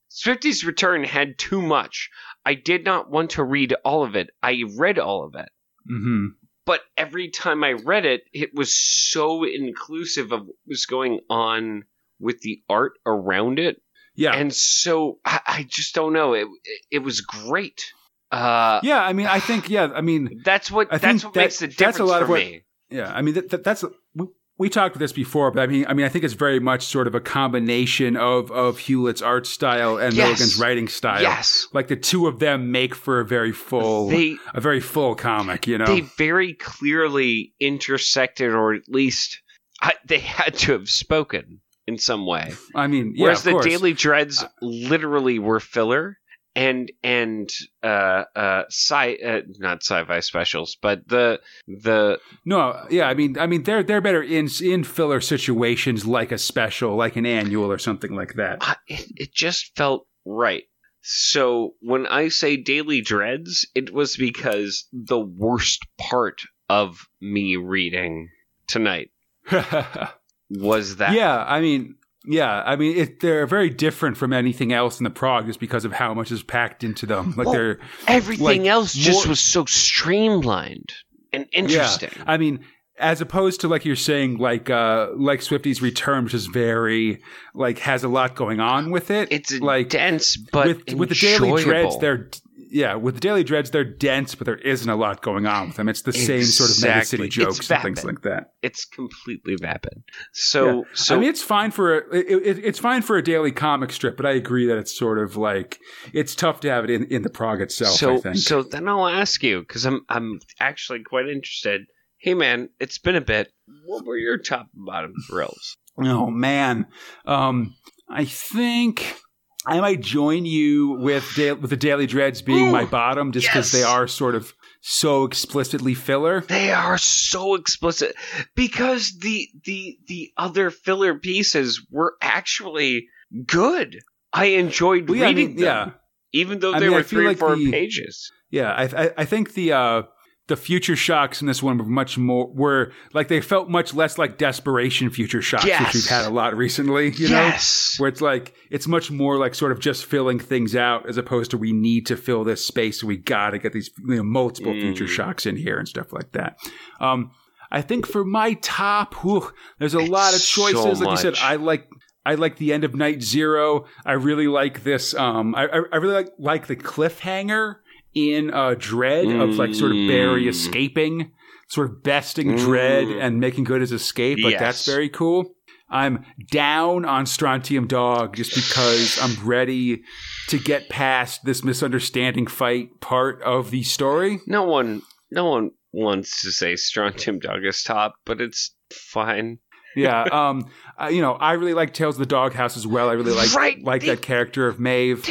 Swifty's return had too much. I did not want to read all of it. I read all of it. Mm-hmm. But every time I read it, it was so inclusive of what was going on with the art around it. Yeah. And so I, I just don't know. It, it it was great. Uh yeah. I mean, I think, yeah. I mean, that's what I that's what that- makes the difference that's a lot for of what- me. Yeah, I mean that, that, that's we, we talked about this before, but I mean, I mean, I think it's very much sort of a combination of of Hewlett's art style and Yes. Milligan's writing style. Yes. like the two of them make for a very full, They a very full comic. You know, they very clearly intersected, or at least I, they had to have spoken in some way. I mean, yeah, Whereas the course. Daily Dredds literally were filler, and and uh uh sci uh, not sci-fi specials, but the the no, yeah, I mean, I mean, they're they're better in in filler situations like a special, like an annual or something like that. uh, it, it just felt right. So when I say Daily Dredds, it was because the worst part of me reading tonight was that yeah, I mean, yeah, I mean, it, they're very different from anything else in the prog just because of how much is packed into them. Like Well, they're everything like, else just more- was so streamlined and interesting. I mean, as opposed to like you're saying, like uh like Swifty's Return, which is very like has a lot going on with it. It's like dense, but with with the Daily Dredds, they're yeah, with the Daily Dredds, they're dense, but there isn't a lot going on with them. It's the same sort of Mega City jokes and things like that. it's completely vapid. So, so I mean, it's fine for a, it, it, it's fine for a daily comic strip, but I agree that it's sort of like it's tough to have it in, in the prog itself. I so think. so then I'll ask you because I'm I'm actually quite interested. Hey man, it's been a bit. What were your top and bottom thrills? Oh man, um, I think I might join you with da- with the Daily Dredds being Ooh, my bottom, just because yes. they are sort of so explicitly filler. They are so explicit because the the the other filler pieces were actually good. I enjoyed Well, yeah, I reading mean, them, yeah, even though I they mean, were three or like four the- pages. yeah. I, I I think the uh the future shocks in this one were much more were like they felt much less like desperation future shocks, Yes. which we've had a lot recently. You know. where it's like it's much more like sort of just filling things out as opposed to we need to fill this space so we got to get these you know, multiple future Mm. shocks in here and stuff like that um i think for my top whew, there's a lot of choices so like you said i like I like the end of Night Zero. I really like this. Um, I, I I really like like the cliffhanger in uh, Dredd of like sort of Barry Mm. escaping, sort of besting Dredd Mm. and making good his escape. Like that's very cool. I'm down on Strontium Dog just because I'm ready to get past this misunderstanding fight part of the story. no one no one wants to say Strontium Dog is top, but it's fine. Yeah, um, uh, you know, I really like Tales of the Doghouse as well. I really like Right, like they- that character of Maeve.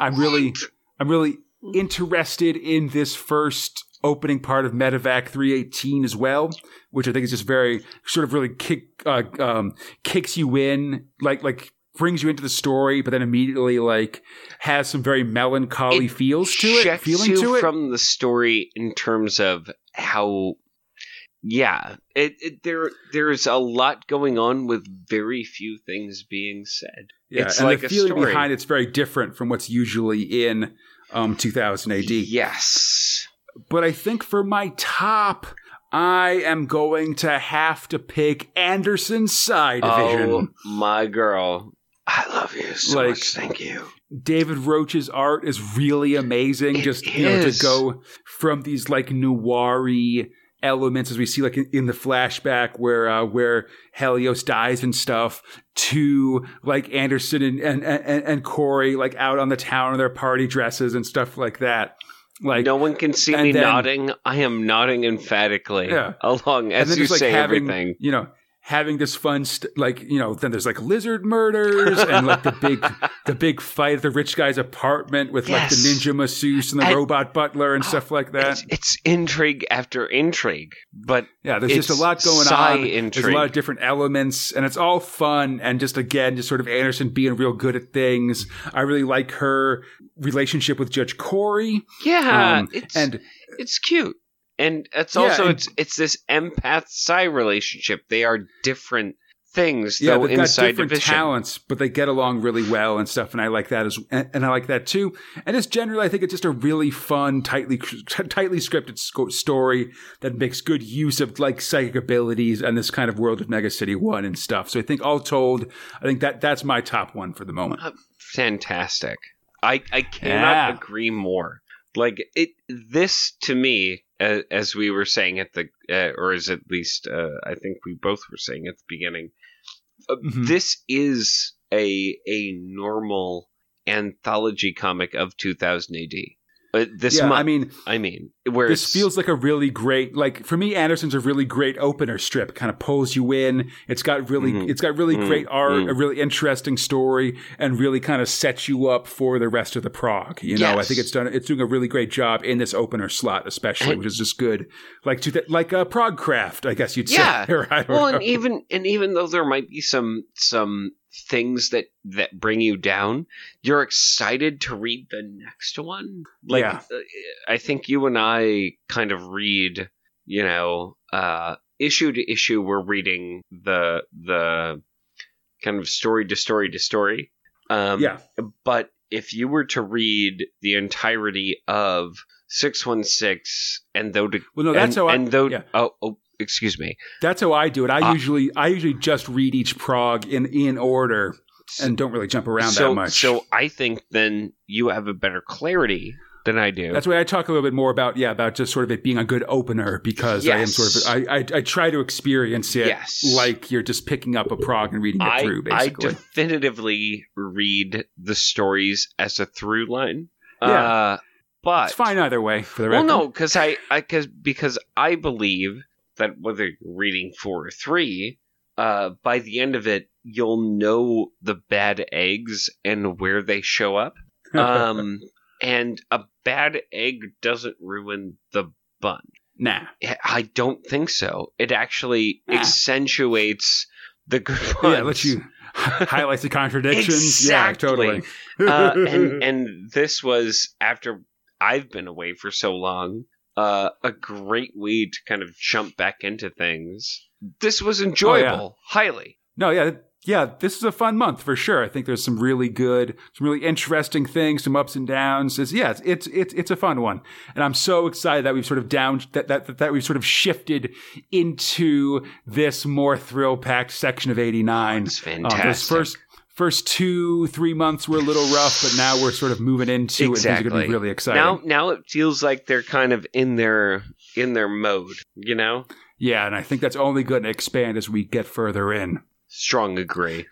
I'm really. I'm really interested in this first opening part of Medivac 318 as well, which I think is just very sort of really kick uh, um, kicks you in, like like brings you into the story, but then immediately like has some very melancholy It feels to it, feeling to it. from the story in terms of how yeah, it, it there there's a lot going on with very few things being said. Yeah, it's and like the feeling behind it's very different from what's usually in um, 2000 AD. Yes. But I think for my top, I am going to have to pick Anderson's Psi Division. Oh my girl, I love you so Like- much. Thank you. David Roach's art is really amazing. It just you know to go from these like noiry elements as we see like in, in the flashback where uh, where Helios dies and stuff to like Anderson and and, and and Corey like out on the town in their party dresses and stuff like that. Like no one can see me then- nodding. I am nodding emphatically Yeah. along as you just like say having everything. you know having this fun st- like you know then there's like lizard murders and like the big the big fight at the rich guy's apartment with like the ninja masseuse and the robot butler and stuff like that. It's, it's intrigue after intrigue, but yeah there's just a lot going on. There's a lot of different elements and it's all fun and just again just sort of anderson being real good at things. I really like her relationship with judge corey. Yeah, Um, it's and it's cute, and it's Yeah, also and- it's it's this empath psi relationship. They are different things, yeah, though they've got inside different division. talents, but they get along really well and stuff. And I like that as, and, and I like that too. And just generally, I think it's just a really fun, tightly, tightly scripted sco- story that makes good use of like psychic abilities and this kind of world of Mega City One and stuff. So I think all told, I think that that's my top one for the moment. fantastic. I I cannot Yeah. agree more. Like it, this to me, uh, as we were saying at the, uh, or as at least uh, I think we both were saying at the beginning, uh, Mhm. this is a a normal anthology comic of 2000 AD. Uh, this yeah, month, I mean, I mean, where this feels like a really great like for me anderson's a really great opener strip kind of pulls you in it's got really Mhm. it's got really Mhm. great art Mhm. a really interesting story and really kind of sets you up for the rest of the prog you know i think it's done it's doing a really great job in this opener slot especially And- which is just good like to th- like a prog craft i guess you'd Yeah. say or well, know. and even and even though there might be some some things that that bring you down, you're excited to read the next one. Like Yeah. uh, I think you and I kind of read, you know, uh, issue to issue. We're reading the the kind of story to story to story. Um, yeah but if you were to read the entirety of 616 and though to well no that's and, how i and though yeah. oh, oh excuse me. That's how i do it. I Uh, usually i usually just read each prog in in order and don't really jump around so that much. so i think then you have a better clarity than i do. That's why I talk a little bit more about yeah about just sort of it being a good opener because I am sort of I, I I try to experience it Yes. like you're just picking up a prog and reading it I, through Basically, I definitively read the stories as a through line. Yeah. uh, but it's fine either way for the well no because I, I cause, because i believe that whether you're reading four or three uh, by the end of it you'll know the bad eggs and where they show up um, and a bad egg doesn't ruin the bun. nah. I don't think so. It actually Ah. accentuates the good ones. Yeah, let you highlight the contradictions. Yeah, totally. uh, and and this was after I've been away for so long. Uh, a great way to kind of jump back into things. This was enjoyable, highly. No, yeah, yeah. This is a fun month for sure. I think there's some really good, some really interesting things, some ups and downs. It's, yeah, it's, it's it's it's a fun one, and I'm so excited that we've sort of down that that that we've sort of shifted into this more thrill packed section of '89. It's Um, fantastic. first first two three months were a little rough, but now we're sort of moving into it. Things are going to Exactly. be really exciting. now, now it feels like they're kind of in their in their mode. You know, yeah, and I think that's only going to expand as we get further in. strong agree.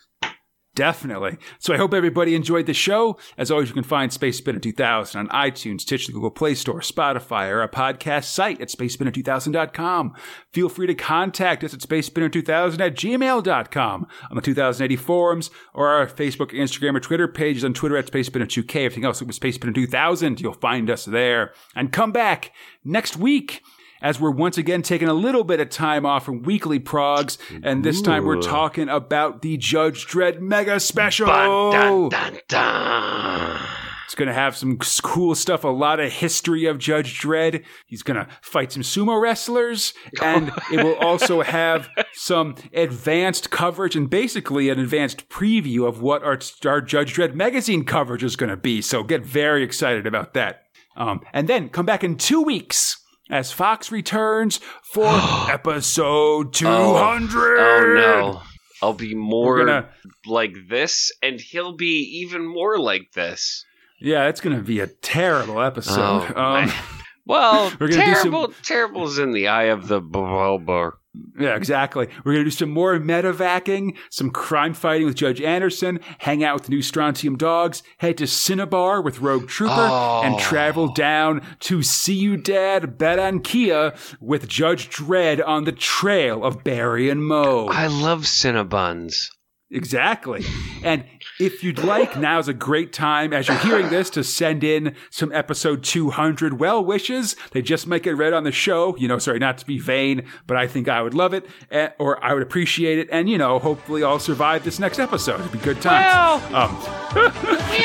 Definitely. So I hope everybody enjoyed the show. As always, you can find Space Spinner 2000 on iTunes, Stitcher, the Google Play Store, Spotify, or our podcast site at spacespinner2000.com. Feel free to contact us at spacespinner2000 at gmail.com on the 2000 AD forums or our Facebook, Instagram, or Twitter pages on Twitter at spacespinner2k. Everything else with Space Spinner 2000, you'll find us there. And come back next week as we're once again taking a little bit of time off from weekly progs, and this time we're talking about the Judge Dredd Mega Special. Dun, dun, dun. It's going to have some cool stuff, a lot of history of Judge Dredd. He's going to fight some sumo wrestlers, and it will also have some advanced coverage and basically an advanced preview of what our, our Judge Dredd magazine coverage is going to be. So get very excited about that. Um, and then come back in two weeks as Fox returns for episode 200. Oh no. I'll be more gonna- like this, and he'll be even more like this. Yeah, it's going to be a terrible episode. Oh, um. Well, do some- terrible, terrible's in the eye of the beholder. Yeah, exactly. We're going to do some more metavacking, some crime fighting with Judge Anderson, hang out with the new Strontium dogs, head to Cinnabar with Rogue Trooper, Oh. and travel down to See You Ciudad Barranquilla with Judge Dredd on the trail of Barry and Moe. I love Cinnabuns. Exactly. And if you'd like, now's a great time as you're hearing this to send in some episode 200 well wishes. They just might get read on the show. You know, sorry, not to be vain, but I think I would love it eh, or I would appreciate it. And, you know, hopefully I'll survive this next episode. It'd be good times. Um,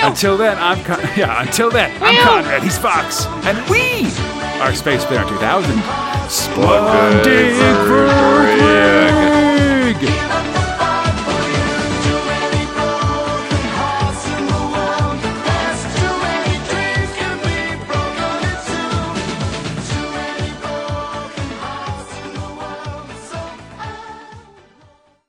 until then, I'm Con- yeah. Until then, I'm Conrad. He's Fox, and we are Space Spinner 2000. Splendid Splendid Verdict.